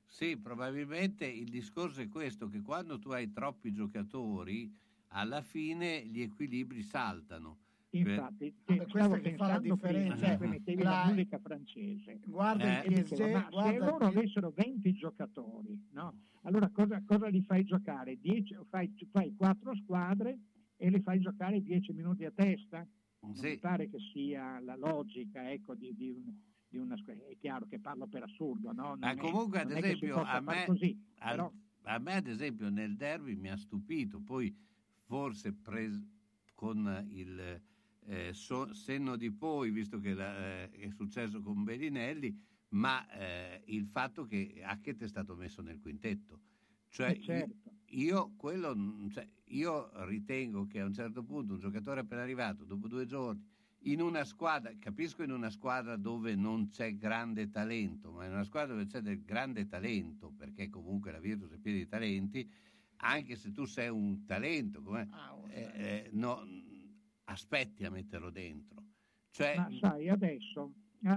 Sì, probabilmente il discorso è questo, che quando tu hai troppi giocatori, alla fine gli equilibri saltano. Infatti, questa stavo che fa la pensando prima, differenza. che mettevi La- la musica francese. Guarda Eh, il e PSG, dicevo, ma guarda se loro avessero 20 giocatori, no? allora cosa, cosa li fai giocare? 10 fai, fai 4 squadre e li fai giocare 10 minuti a testa? Non mi pare che sia la logica ecco, di, di un- di una squadra. È chiaro che parlo per assurdo, no? Ma è- comunque, ad è esempio, a me, così, al- però- a me, ad esempio, nel derby mi ha stupito, poi forse pres- con il eh, so- senno di poi, visto che la- eh, è successo con Bellinelli, ma eh, il fatto che Hackett è stato messo nel quintetto. Cioè, Eh, certo. io, quello, mm, cioè, io ritengo che a un certo punto un giocatore appena arrivato, dopo due giorni, in una squadra, capisco in una squadra dove non c'è grande talento, ma in una squadra dove c'è del grande talento, perché comunque la Virtus è piena di talenti, anche se tu sei un talento, come, eh, eh, no, aspetti a metterlo dentro. Cioè, Ma sai, adesso,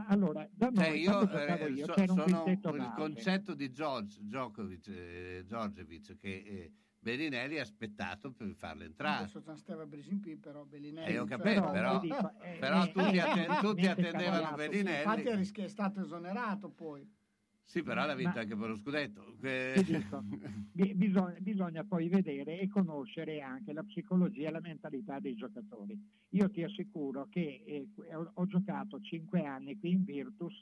allora, da noi, cioè, io, eh, io, so- sono il base. concetto di George, Djokovic, eh, Djordjevic, che eh, Bellinelli ha aspettato per farlo entrare. Adesso stava Brisimpi, però Bellinelli. Eh, ho cioè, capito, no, però, dico, eh, però eh, tutti, eh, atten- tutti attendevano Bellinelli. Infatti è stato esonerato poi. Sì, però l'ha vinto Ma- anche per lo scudetto. Eh, bisogna, bisogna poi vedere e conoscere anche la psicologia e la mentalità dei giocatori. Io ti assicuro che eh, ho, ho giocato cinque anni qui in Virtus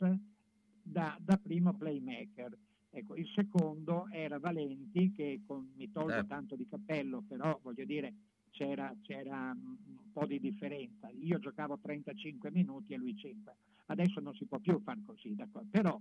da, da primo playmaker. Ecco, il secondo era Valenti che con- mi tolgo Certo. tanto di cappello, però voglio dire c'era, c'era mm, un po' di differenza. Io giocavo 35 minuti e lui 5. Adesso non si può più far così, d'accordo? però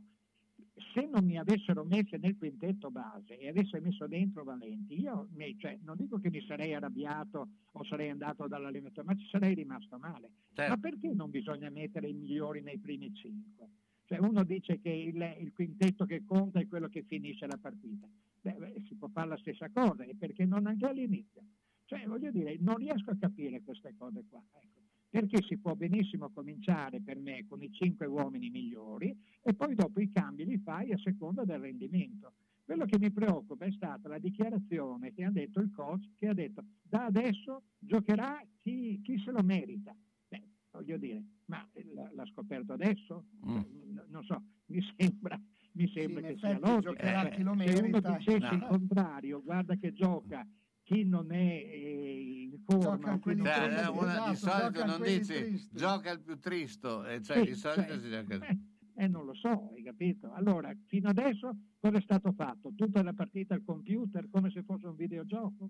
se non mi avessero messo nel quintetto base e avesse messo dentro Valenti, io mi- cioè, non dico che mi sarei arrabbiato o sarei andato dall'allenatore, ma ci sarei rimasto male. Certo. Ma perché non bisogna mettere i migliori nei primi cinque? Cioè, uno dice che il, il quintetto che conta è quello che finisce la partita. Beh, beh, si può fare la stessa cosa, e perché non anche all'inizio? Cioè, voglio dire, non riesco a capire queste cose qua. ecco. Perché si può benissimo cominciare per me con i cinque uomini migliori e poi dopo i cambi li fai a seconda del rendimento. Quello che mi preoccupa è stata la dichiarazione che ha detto il coach, che ha detto da adesso giocherà chi, chi se lo merita. Beh, voglio dire, ma l- l'ha scoperto adesso? Cioè, n- non so, mi sembra, mi sembra in che sia logico. giocherà Eh, chi lo se merita. uno dicesse No. il contrario, guarda che gioca chi non è eh, in forma, Cioè, eh, una- esatto, di solito giocano non dici tristi. gioca il più tristo, eh, cioè Sì, di solito cioè, si gioca. eh, eh, non lo so, hai capito? Allora, fino adesso cosa è stato fatto? Tutta la partita al computer come se fosse un videogioco?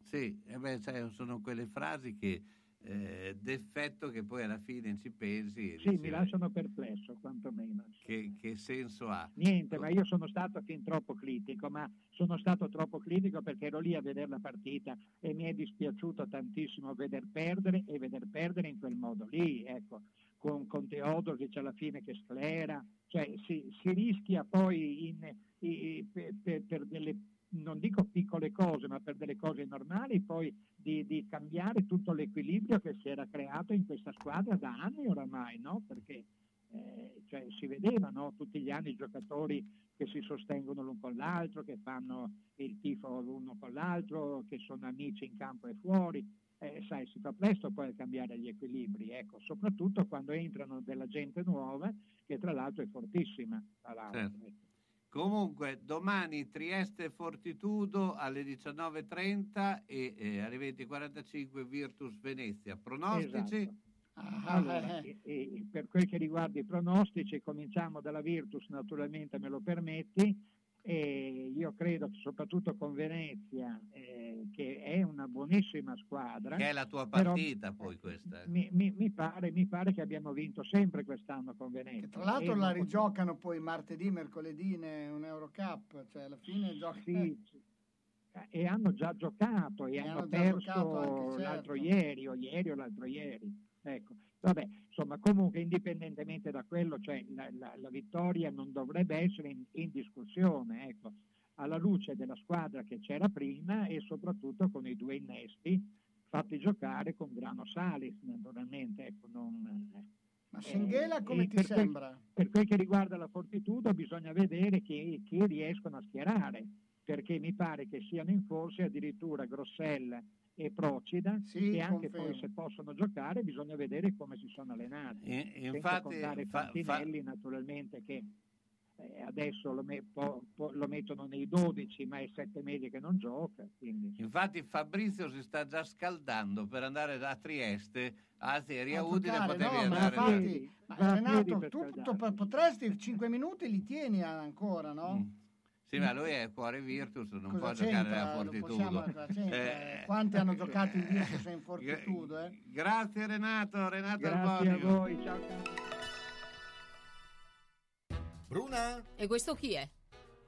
Sì, eh beh, sai, sono quelle frasi che eh, d'effetto che poi alla fine ci pensi e Sì, dici, mi lasciano perplesso, quantomeno. che, che senso ha? Niente, ma io sono stato fin troppo critico, ma sono stato troppo critico perché ero lì a vedere la partita e mi è dispiaciuto tantissimo veder perdere e veder perdere in quel modo lì, ecco, con, con Teodosic alla fine che sclera, cioè si, si rischia poi in- i- per, per- per delle non dico piccole cose, ma per delle cose normali, poi di, di cambiare tutto l'equilibrio che si era creato in questa squadra da anni oramai, no? Perché eh, cioè, si vedeva no? tutti gli anni i giocatori che si sostengono l'un con l'altro, che fanno il tifo l'uno con l'altro, che sono amici in campo e fuori. Eh, sai, si fa presto poi a cambiare gli equilibri, ecco, soprattutto quando entrano della gente nuova, che tra l'altro è fortissima. Tra l'altro, Certo. Comunque, domani Trieste Fortitudo alle 19.30 e eh, alle 20.45 Virtus Venezia. Pronostici? Esatto. Allora, e- e per quel che riguarda i pronostici, cominciamo dalla Virtus, naturalmente me lo permetti. E io credo che soprattutto con Venezia, eh, che è una buonissima squadra, Che è la tua partita poi questa. eh. mi, mi- mi pare, mi pare che abbiamo vinto sempre quest'anno con Venezia. Tra l'altro E la rigiocano poi martedì, mercoledì in un Eurocup, cioè alla fine gioca... Sì, sì. e hanno già giocato e, E hanno, hanno già perso giocato anche, l'altro certo. ieri o ieri o l'altro ieri. Ecco, vabbè, insomma, comunque indipendentemente da quello, cioè la, la- la vittoria non dovrebbe essere in, in discussione, ecco, alla luce della squadra che c'era prima e soprattutto con i due innesti fatti giocare con Grano Salis, naturalmente, ecco, non... Ma Singhela come ti per quel- sembra? per quel che riguarda la Fortitudo bisogna vedere chi, chi riescono a schierare, perché mi pare che siano in forse addirittura Grossella e Procida Sì, e anche confermo. poi se possono giocare bisogna vedere come si sono allenati. I- Senza infatti, contare fa- Fantinelli naturalmente che eh, adesso lo, me- po- po- lo mettono nei 12 ma è sette mesi che non gioca. Quindi, Infatti Fabrizio si sta già scaldando per andare a Trieste, a Serie A Udine giocare, potevi no, ma andare infatti- lì. ma Renato, per tu po- potresti 5 minuti li tieni ancora, no? Sì, ma lui è cuore Virtus, non Cosa può giocare alla Fortitudo. Eh, Quanti hanno giocato in Virtus e in Fortitudo? Eh? Grazie Renato, Renato Grazie a voi, ciao. Bruna? E questo chi è?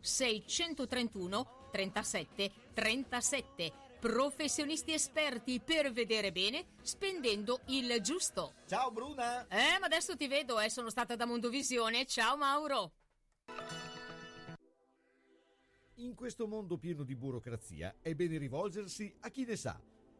631 37 37. Professionisti esperti per vedere bene spendendo il giusto. Ciao Bruna! Eh, ma adesso ti vedo, eh, sono stata da Mondovisione. Ciao Mauro. In questo mondo pieno di burocrazia è bene rivolgersi a chi ne sa.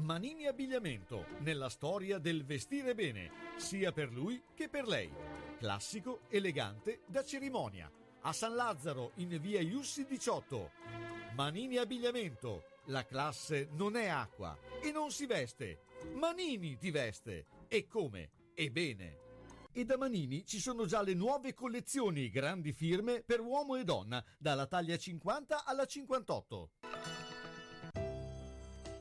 Manini Abbigliamento, nella storia del vestire bene, sia per lui che per lei. Classico, elegante, da cerimonia. A San Lazzaro, in via Iussi 18. Manini Abbigliamento, la classe non è acqua e non si veste. Manini ti veste. E come? E bene. E da Manini ci sono già le nuove collezioni grandi firme per uomo e donna, dalla taglia 50 alla 58.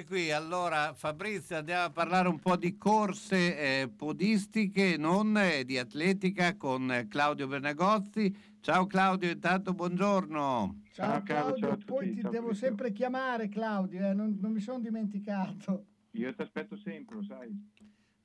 Eccoci qui, allora Fabrizio andiamo a parlare un po' di corse eh, podistiche, non eh, di atletica con eh, Claudio Bernagozzi. Ciao Claudio, intanto buongiorno. Ciao Claudio, poi ti devo sempre chiamare Claudio, eh, non, non mi sono dimenticato. Io ti aspetto sempre, lo sai.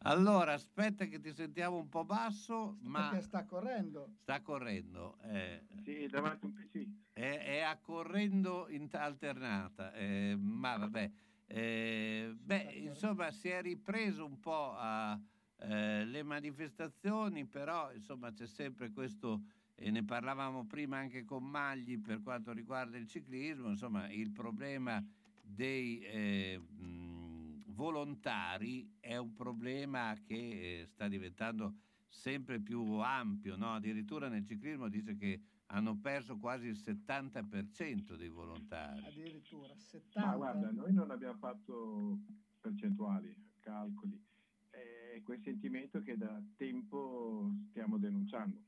Allora, aspetta che ti sentiamo un po' basso, ma Perché sta correndo. sta correndo. eh, Sì, davanti a un PC. è, è a correndo in alternata, eh, ma vabbè. Eh, beh, insomma, si è ripreso un po' a, eh, le manifestazioni, però insomma c'è sempre questo, e ne parlavamo prima anche con Magli per quanto riguarda il ciclismo, insomma il problema dei eh, mh, volontari è un problema che eh, sta diventando sempre più ampio, no? addirittura nel ciclismo dice che hanno perso quasi il 70% dei volontari. Addirittura 70. Ma guarda, noi non abbiamo fatto percentuali, calcoli. È quel sentimento che da tempo stiamo denunciando.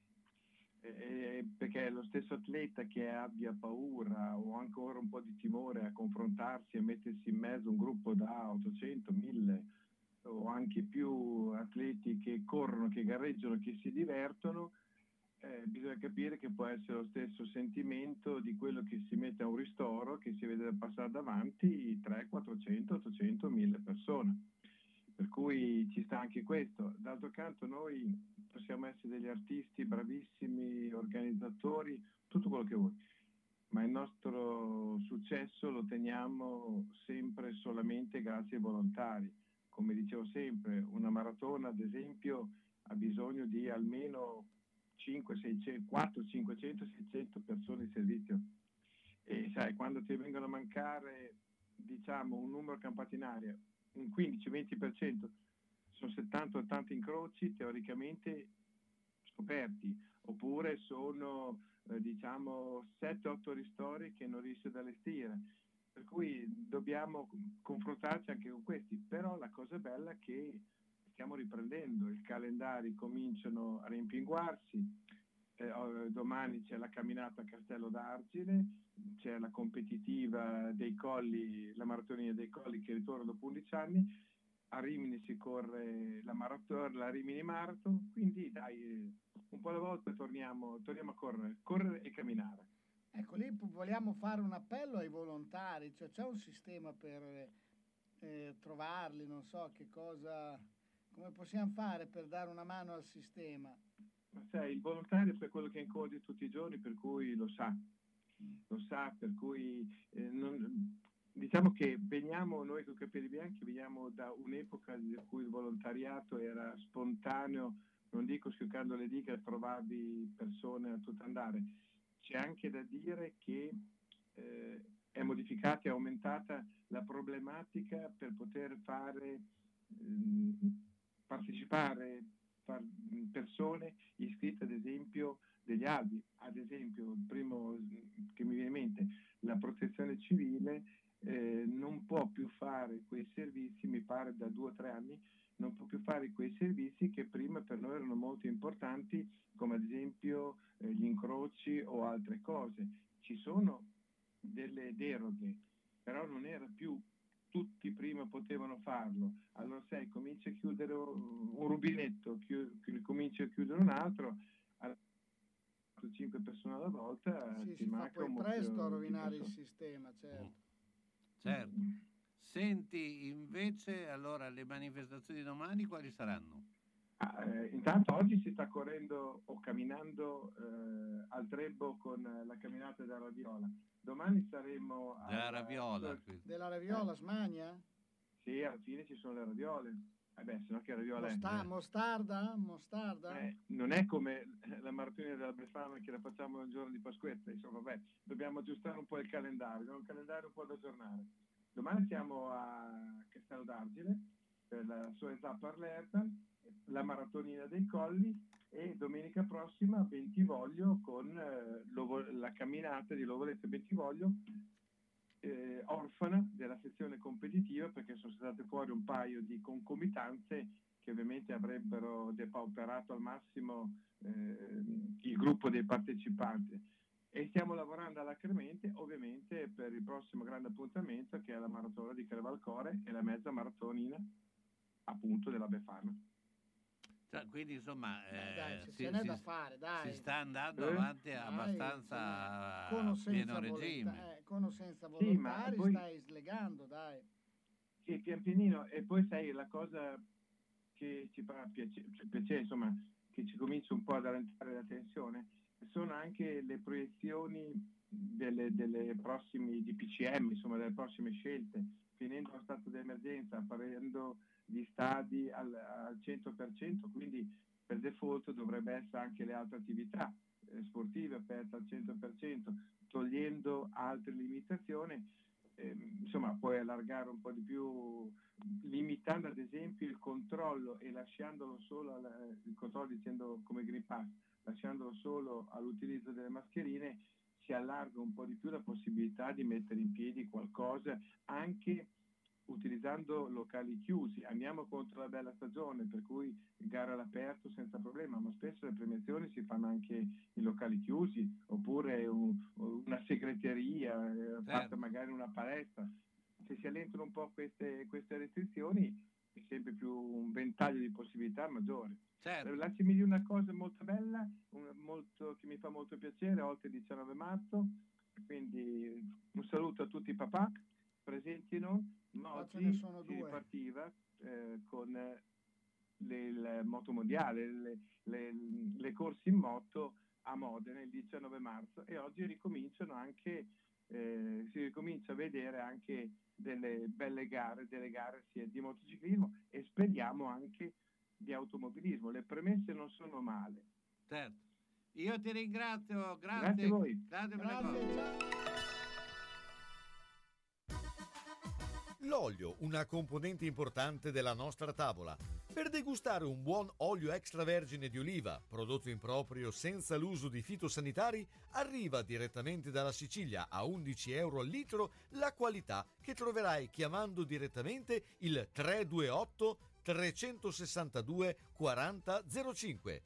Eh, perché lo stesso atleta che abbia paura o ancora un po' di timore a confrontarsi e mettersi in mezzo a un gruppo da 800, 1000 o anche più atleti che corrono, che gareggiano, che si divertono, eh, bisogna capire che può essere lo stesso sentimento di quello che si mette a un ristoro, che si vede passare davanti 300, 400, 800, 1000 persone. Per cui ci sta anche questo. D'altro canto noi possiamo essere degli artisti bravissimi, organizzatori, tutto quello che vuoi, ma il nostro successo lo teniamo sempre solamente grazie ai volontari. Come dicevo sempre, una maratona ad esempio ha bisogno di almeno 5, 600, 4, 500, 600 persone in servizio. E sai, quando ti vengono a mancare diciamo un numero campato in aria, un 15-20%, sono 70-80 incroci teoricamente scoperti, oppure sono eh, diciamo 7-8 ristori che non riesce ad allestire. Per cui dobbiamo confrontarci anche con questi, però la cosa bella è che stiamo riprendendo, i calendari cominciano a rimpinguarsi, eh, domani c'è la camminata a Castello d'Argine, c'è la competitiva dei colli, la maratonia dei colli che ritorna dopo 11 anni, a Rimini si corre la, maraton, la Rimini Marathon, quindi dai, un po' alla volta torniamo, torniamo a correre, correre e camminare. Ecco, lì vogliamo fare un appello ai volontari, cioè c'è un sistema per eh, trovarli, non so che cosa, come possiamo fare per dare una mano al sistema. Ma sai, il volontario è quello che incontri tutti i giorni, per cui lo sa, lo sa, per cui eh, non- diciamo che veniamo, noi con capelli bianchi, veniamo da un'epoca in cui il volontariato era spontaneo, non dico schioccando le dita, trovavi persone a tutto andare. C'è anche da dire che eh, è modificata e aumentata la problematica per poter fare ehm, partecipare persone iscritte ad esempio degli albi, ad esempio il primo che mi viene in mente, la protezione civile eh, non può più fare quei servizi, mi pare da due o tre anni, non può più fare quei servizi che prima per noi erano molto importanti, come ad esempio eh, gli incroci o altre cose. Ci sono delle deroghe, però non era più tutti prima potevano farlo. Allora sai, cominci a chiudere un rubinetto, chiu- chi- cominci a chiudere un altro, a 5 persone alla volta Sì, ti si fa manca poi un presto a rovinare il sistema, certo. Certo. Senti, invece, allora le manifestazioni di domani quali saranno? Ah, eh, intanto oggi si sta correndo o camminando eh, al Trebbo con eh, la camminata della Raviola. Domani saremo Della alla- Raviola, quindi. Della Raviola, Smania? Sì, alla fine ci sono le raviole. Eh beh, se no che raviola è? Mosta- mostarda? Mostarda? Eh, non è come la maratona della Befana che la facciamo il giorno di Pasquetta, insomma, beh, dobbiamo aggiustare un po' il calendario, un calendario un po' da aggiornare. Domani siamo a Castello d'Argine per la sua tappa all'Erta, la maratonina dei colli e domenica prossima a Bentivoglio con eh, l'Ovo- la camminata di Lovoletto e Bentivoglio eh, orfana della sezione competitiva perché sono state fuori un paio di concomitanze che ovviamente avrebbero depauperato al massimo eh, il gruppo dei partecipanti e stiamo lavorando alacremente ovviamente per il prossimo grande appuntamento che è la maratona di Crevalcore e la mezza maratonina appunto della Befana. Cioè, quindi insomma Eh, dai, eh, si, si- da fare, dai. si sta andando Eh? avanti Dai, abbastanza Con o a senza pieno volonta- regime. eh, con o senza Sì, ma volontari poi- stai slegando, dai. Sì, pian pianino. E poi sai, la cosa che ci fa piacere, cioè, piacere, insomma, che ci comincia un po' ad allentare la tensione, sono anche le proiezioni delle, delle prossime DPCM, insomma, delle prossime scelte. Finendo lo stato di emergenza, apparendo gli stadi al, al 100%, quindi per default dovrebbe essere anche le altre attività eh, sportive aperte al 100%, togliendo altre limitazioni ehm, insomma puoi allargare un po' di più limitando ad esempio il controllo e lasciandolo solo al, il controllo dicendo come Green Pass lasciandolo solo all'utilizzo delle mascherine si allarga un po' di più la possibilità di mettere in piedi qualcosa anche utilizzando locali chiusi. Andiamo contro la bella stagione, per cui gara all'aperto senza problema, ma spesso le premiazioni si fanno anche in locali chiusi, oppure un- una segreteria, eh, fatta magari una palestra. Se si allentano un po' queste, queste restrizioni è sempre più un ventaglio di possibilità maggiore. Certo. Eh, Lasciami dire una cosa molto bella, un- molto- che mi fa molto piacere, oltre il 19 marzo, quindi un saluto a tutti i papà presenti non, ce oggi ne sono si partiva eh, con le- il moto mondiale, le, le- le corse in moto a Modena il 19 marzo e oggi ricominciano anche, eh, si ricomincia a vedere anche delle belle gare, delle gare sia di motociclismo e speriamo anche di automobilismo. Le premesse non sono male. Certo. Io ti ringrazio, grazie. Grazie a voi. Grazie per le L'olio, una componente importante della nostra tavola. Per degustare un buon olio extravergine di oliva, prodotto in proprio senza l'uso di fitosanitari, arriva direttamente dalla Sicilia a 11 euro al litro la qualità che troverai chiamando direttamente il 328 362 4005.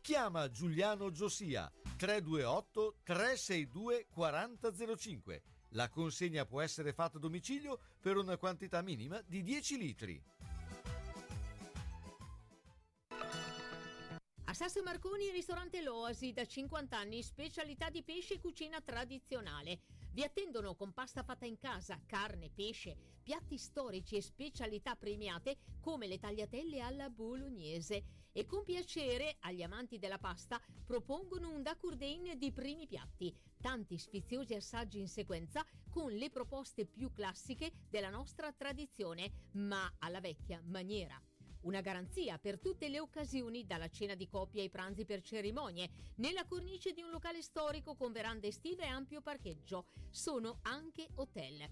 Chiama Giuliano Giosia 328 362 4005. La consegna può essere fatta a domicilio per una quantità minima di 10 litri. A Sasso Marconi, ristorante L'Oasi, da 50 anni, specialità di pesce e cucina tradizionale. Vi attendono con pasta fatta in casa, carne, pesce, piatti storici e specialità premiate come le tagliatelle alla bolognese. E con piacere, agli amanti della pasta, propongono un dacurdain di primi piatti. Tanti sfiziosi assaggi in sequenza con le proposte più classiche della nostra tradizione, ma alla vecchia maniera. Una garanzia per tutte le occasioni, dalla cena di coppia ai pranzi per cerimonie, nella cornice di un locale storico con verande estive e ampio parcheggio. Sono anche hotel.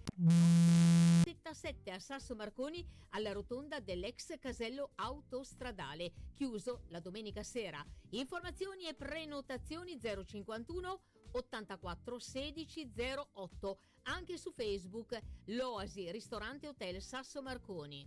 77 a Sasso Marconi alla rotonda dell'ex casello autostradale, chiuso la domenica sera. Informazioni e prenotazioni 051 84 16 08, anche su Facebook L'Oasi Ristorante Hotel Sasso Marconi.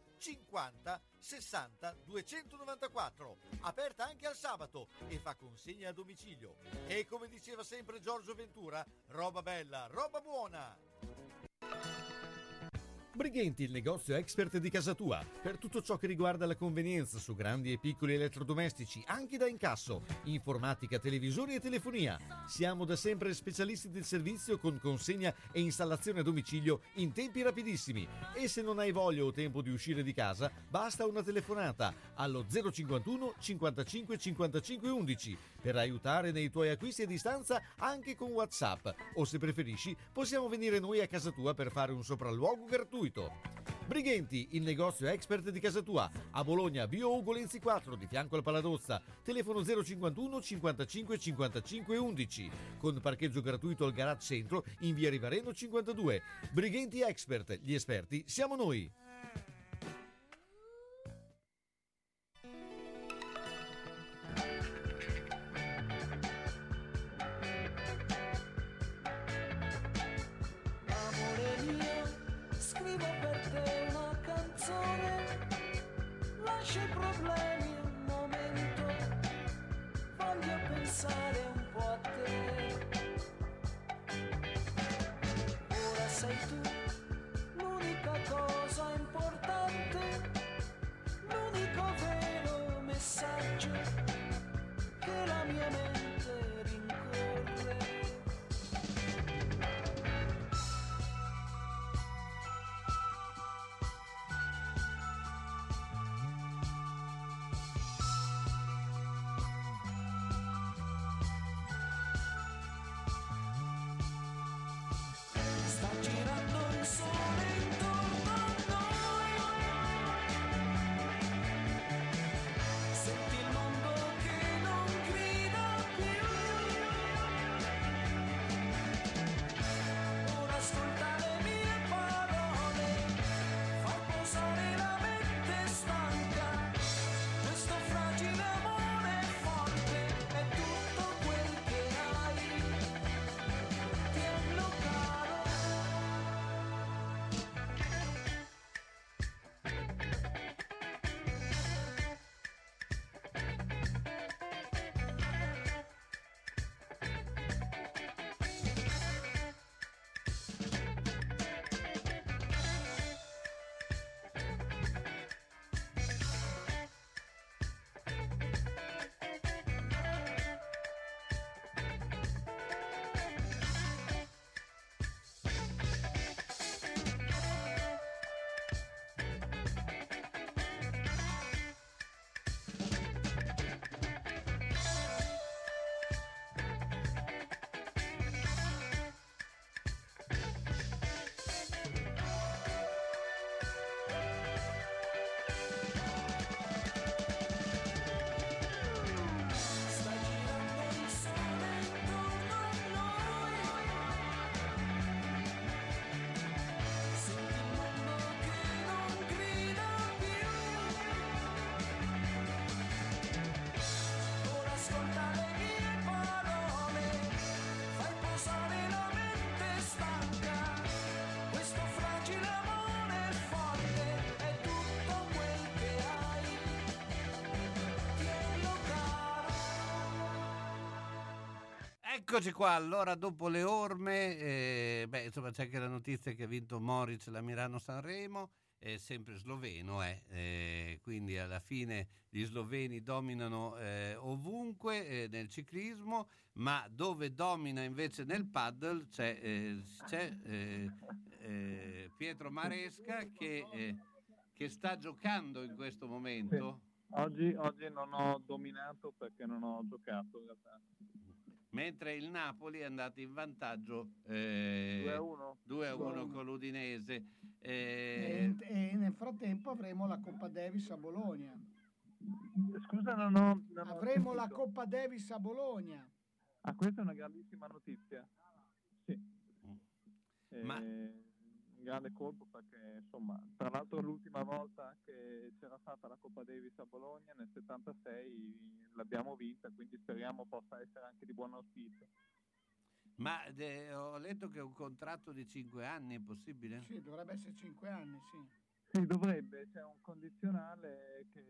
50 60 294. Aperta anche al sabato e fa consegna a domicilio. E come diceva sempre Giorgio Ventura, roba bella, roba buona. Brighenti, il negozio expert di casa tua. Per tutto ciò che riguarda la convenienza su grandi e piccoli elettrodomestici, anche da incasso, informatica, televisori e telefonia. Siamo da sempre specialisti del servizio con consegna e installazione a domicilio in tempi rapidissimi. E se non hai voglia o tempo di uscire di casa, basta una telefonata allo 051 55 55 11 per aiutare nei tuoi acquisti a distanza anche con WhatsApp. O se preferisci, possiamo venire noi a casa tua per fare un sopralluogo gratuito. Brighenti, il negozio expert di casa tua, a Bologna, Bio Ugo Lenzi 4, di fianco al Paladozza, telefono 051 55 55 11, con parcheggio gratuito al garage centro in via Rivareno 52. Brighenti Expert, gli esperti siamo noi. Pensare un po'. Eccoci qua, allora dopo le orme, eh, beh, insomma c'è anche la notizia che ha vinto Moritz la Milano-Sanremo, è sempre sloveno, eh, eh, quindi alla fine gli sloveni dominano eh, ovunque eh, nel ciclismo, ma dove domina invece nel paddle c'è, eh, c'è eh, eh, Pietro Maresca che, eh, che sta giocando in questo momento. Oggi, oggi non ho dominato perché non ho giocato in realtà. Mentre il Napoli è andato in vantaggio eh, 2 a 1. 2 a 1 2 a 1. con l'Udinese. E, Eh, e nel frattempo avremo la Coppa Davis a Bologna. Scusa, non ho... non ho Avremo la sentito. Coppa Davis a Bologna. Ah, questa è una grandissima notizia. Sì. Eh, Ma- grande colpo perché, insomma, tra l'altro l'ultima volta che c'era stata la Coppa Davis a Bologna nel 76 l'abbiamo vinta, quindi speriamo possa essere anche di buon auspicio. ma eh, ho letto che è un contratto di 5 anni, è possibile? Sì, dovrebbe essere 5 anni, sì. Sì, dovrebbe, c'è un condizionale che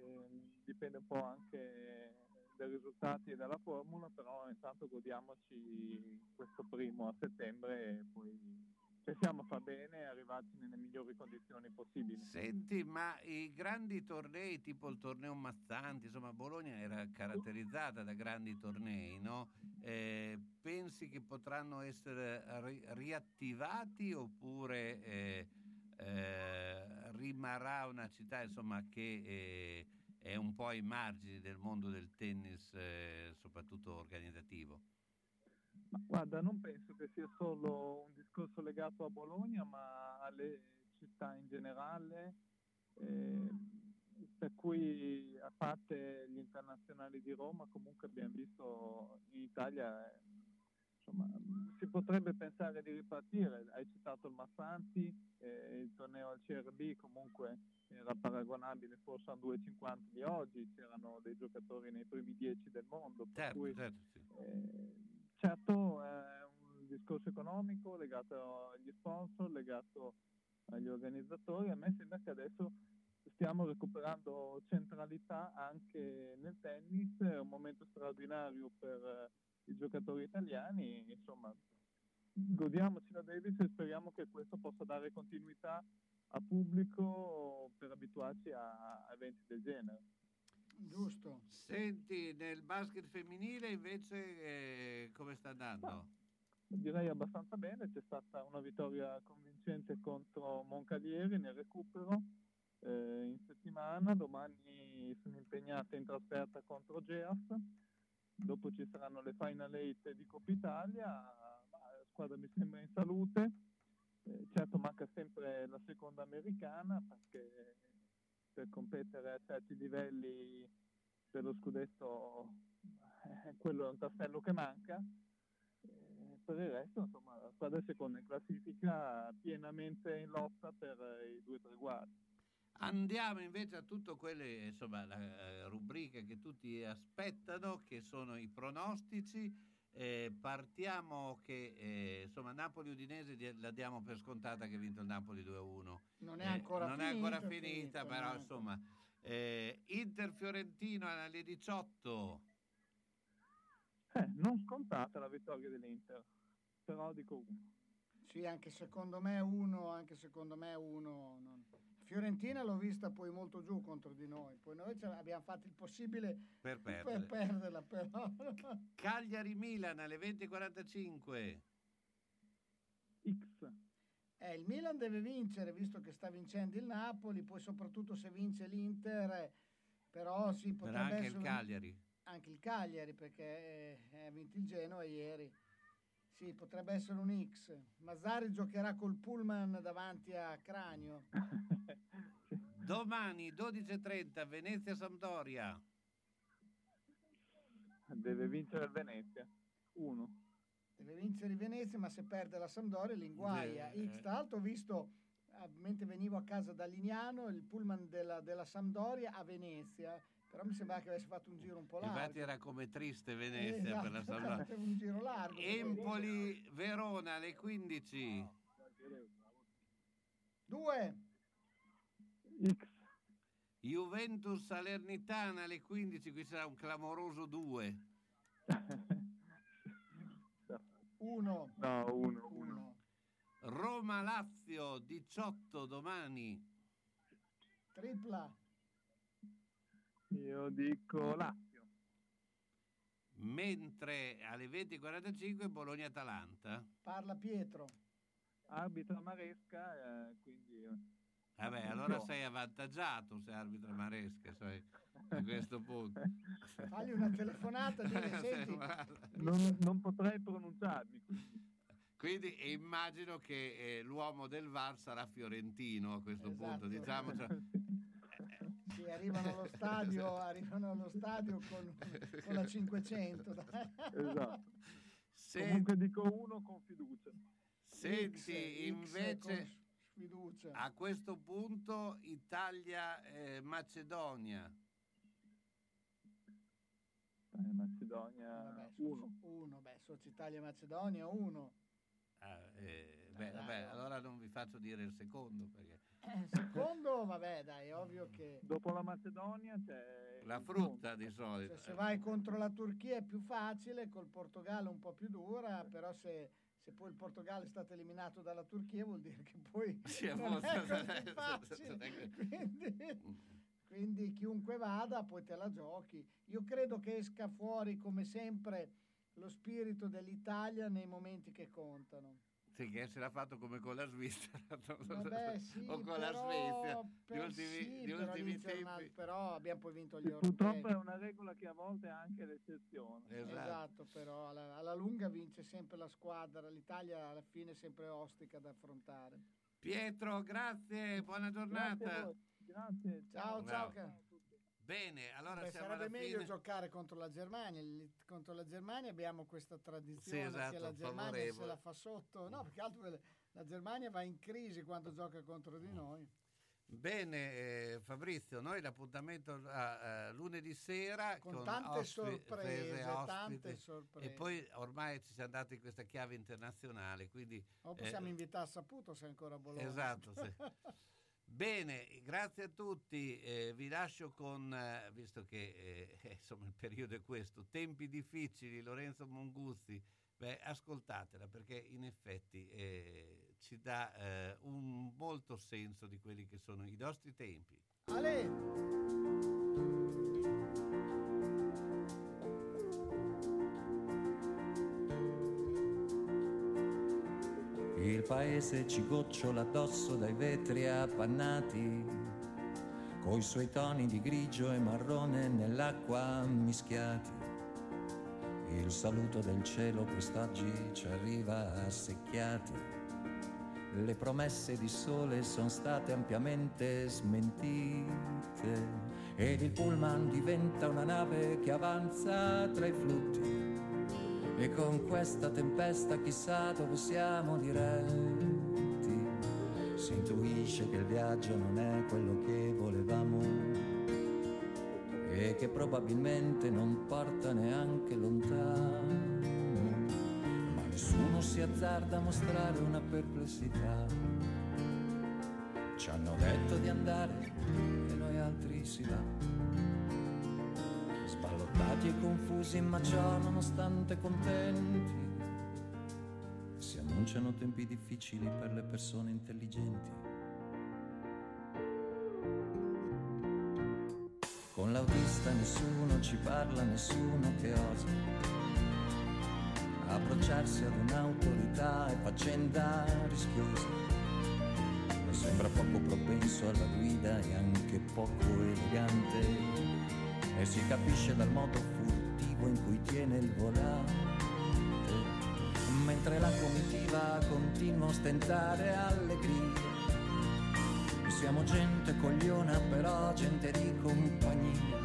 dipende un po' anche dai risultati e dalla formula, però intanto godiamoci questo primo a settembre e poi pensiamo fa bene e arrivarci nelle migliori condizioni possibili. Senti, ma i grandi tornei, tipo il torneo Mazzanti, insomma, Bologna era caratterizzata da grandi tornei, no? Eh, pensi che potranno essere ri- riattivati oppure eh, eh, rimarrà una città, insomma, che eh, è un po' ai margini del mondo del tennis, eh, soprattutto organizzativo? Ma guarda, non penso che sia solo un discorso legato a Bologna, ma alle città in generale, eh, per cui a parte gli internazionali di Roma, comunque abbiamo visto in Italia, eh, insomma, si potrebbe pensare di ripartire. Hai citato il Massanti, eh, il torneo al CRB comunque era paragonabile forse a un 2,50 di oggi, c'erano dei giocatori nei primi 10 del mondo, per Certo, cui certo, sì. eh, certo è un discorso economico legato agli sponsor, legato agli organizzatori. A me sembra che adesso stiamo recuperando centralità anche nel tennis, è un momento straordinario per eh, i giocatori italiani, insomma godiamoci la Davis e speriamo che questo possa dare continuità a pubblico per abituarci a, a eventi del genere. Giusto. Senti, nel basket femminile invece eh, come sta andando? Direi abbastanza bene, c'è stata una vittoria convincente contro Moncalieri nel recupero eh, in settimana, domani sono impegnate in trasferta contro Geas, dopo ci saranno le Final 8 di Coppa Italia, ma la squadra mi sembra in salute, Eh, certo manca sempre la seconda americana perché per competere a certi livelli per lo scudetto eh, quello è un tassello che manca. Eh, per il resto, insomma, la squadra è seconda in classifica pienamente in lotta per eh, i due traguardi. Andiamo invece a tutto quelle, insomma, la eh, rubrica che tutti aspettano, che sono i pronostici. Eh, partiamo che eh, insomma Napoli-Udinese di- la diamo per scontata che ha vinto il Napoli 2-1. Non è ancora non è ancora finita, finito, però no. insomma eh, Inter-Fiorentino alle 18. Eh, non scontata la vittoria dell'Inter, però dico uno. Sì, anche secondo me uno, anche secondo me uno. non- Fiorentina l'ho vista poi molto giù contro di noi, poi noi ce abbiamo fatto il possibile Per per perderla, però. Cagliari-Milan alle 20.45. X. Eh, il Milan deve vincere, visto che sta vincendo il Napoli, poi soprattutto se vince l'Inter, però sì, Per potrebbe anche il essere un- Cagliari. anche il Cagliari, perché eh, ha vinto il Genoa ieri. Sì, potrebbe essere un X. Mazzari giocherà col pullman davanti a Cranio. Domani 12.30 Venezia-Sampdoria. Deve vincere il Venezia. Uno. Deve vincere il Venezia, ma se perde la Sampdoria l'inguaia. Eh, X, tra l'altro ho visto, eh, mentre venivo a casa da Lignano, il pullman della, della Sampdoria a Venezia, però mi sembrava che avesse fatto un giro un po' largo. Infatti era come triste Venezia per la Esatto, faceva un giro largo. Empoli-Verona alle 15. Due. X. Juventus Salernitana alle 15, qui sarà un clamoroso 2. Sarà Uno. No, uno, uno. Roma-Lazio 18 domani. Tripla. Io dico Lazio. Mentre alle 20.45 Bologna-Atalanta. Parla Pietro. Arbitra Maresca, eh, quindi... eh, Vabbè, allora No. sei avvantaggiato se arbitra Maresca, sai, a questo punto. Fagli una telefonata, dile, senti, Non, non potrei pronunciarmi. quindi. Quindi immagino che eh, l'uomo del VAR sarà fiorentino a questo Esatto. punto, diciamo. cioè- sì, arrivano allo stadio, arrivano allo stadio con, con la 500. Esatto. Se- Comunque dico uno con fiducia. Senti, X invece, con sfiducia. a questo punto Italia-Macedonia. Eh, Macedonia Vabbè, uno. uno, beh, Soci Italia Macedonia, uno. Ah, eh, beh, vabbè, allora non vi faccio dire il secondo perché secondo, vabbè, dai, è ovvio che Dopo la Macedonia c'è... la frutta di cioè, solito. se vai contro la Turchia è più facile, col Portogallo un po' più dura, però se, se poi il Portogallo è stato eliminato dalla Turchia vuol dire che poi Sì, non è facile. Quindi, quindi chiunque vada poi te la giochi. Io credo che esca fuori come sempre lo spirito dell'Italia nei momenti che contano. Sì, che se l'ha fatto come con la Svizzera Vabbè, sì, o con la però- Svezia di per- ultimi, sì, di però ultimi tempi. però abbiamo poi vinto gli Purtroppo europei. è una regola che a volte è anche l'eccezione. Esatto, però alla, alla lunga vince sempre la squadra, l'Italia alla fine è sempre ostica da affrontare. Pietro, grazie, buona Grazie giornata. voi. Grazie. Ciao, ciao. Ca- Bene, allora Beh, sarebbe meglio fine. giocare contro la Germania. Contro la Germania abbiamo questa tradizione Sì, esatto, che la Germania se favorevole. la fa sotto. No, perché altro la Germania va in crisi quando gioca contro di noi. Bene, eh, Fabrizio, noi l'appuntamento a eh, lunedì sera Con tante ospi- sorprese, ospiti, tante sorprese. E poi ormai ci siamo dati questa chiave internazionale, quindi O possiamo eh, invitare Saputo se è ancora a Bologna. Esatto, sì. Bene, grazie a tutti. eh, vi lascio con, eh, visto che eh, insomma il periodo è questo, tempi difficili, Lorenzo Monguzzi. Beh, ascoltatela perché in effetti eh, ci dà eh, un molto senso di quelli che sono i nostri tempi. Ale! Il paese ci gocciola addosso dai vetri appannati, coi suoi toni di grigio e marrone nell'acqua mischiati. Il saluto del cielo quest'oggi ci arriva a secchiati. Le promesse di sole sono state ampiamente smentite ed il pullman diventa una nave che avanza tra i flutti. E con questa tempesta chissà dove siamo diretti. Si intuisce che il viaggio non è quello che volevamo e che probabilmente non porta neanche lontano. Ma nessuno si azzarda a mostrare una perplessità. Ci hanno detto di andare e noi altri si va. Sballottati e confusi, ma ciò nonostante contenti. Si annunciano tempi difficili per le persone intelligenti. Con l'autista nessuno ci parla, nessuno che osa approcciarsi ad un'autorità è faccenda rischiosa. Sembra poco propenso alla guida e anche poco elegante e si capisce dal modo furtivo in cui tiene il volante. Mentre la comitiva continua a stentare allegria. Siamo gente cogliona, però gente di compagnia.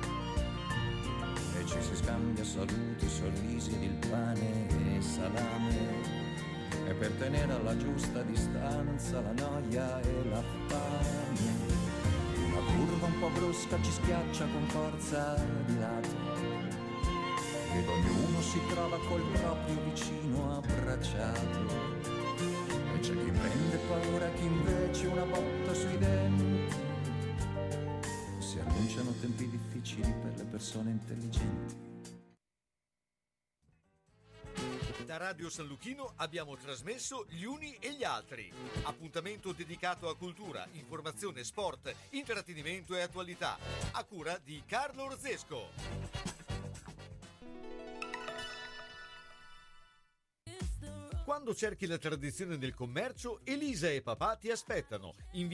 E ci si scambia saluti, sorrisi ed il pane e salame. E per tenere alla giusta distanza la noia e la fame. Curva un po' brusca ci schiaccia con forza di lato. Ed ognuno si trova col proprio vicino abbracciato. E c'è chi prende paura, chi invece una botta sui denti. Si annunciano tempi difficili per le persone intelligenti. Radio San Luchino abbiamo trasmesso Gli Uni e gli Altri. Appuntamento dedicato a cultura, informazione, sport, intrattenimento e attualità. A cura di Carlo Orzesco. Quando cerchi la tradizione del commercio, Elisa e papà ti aspettano. In via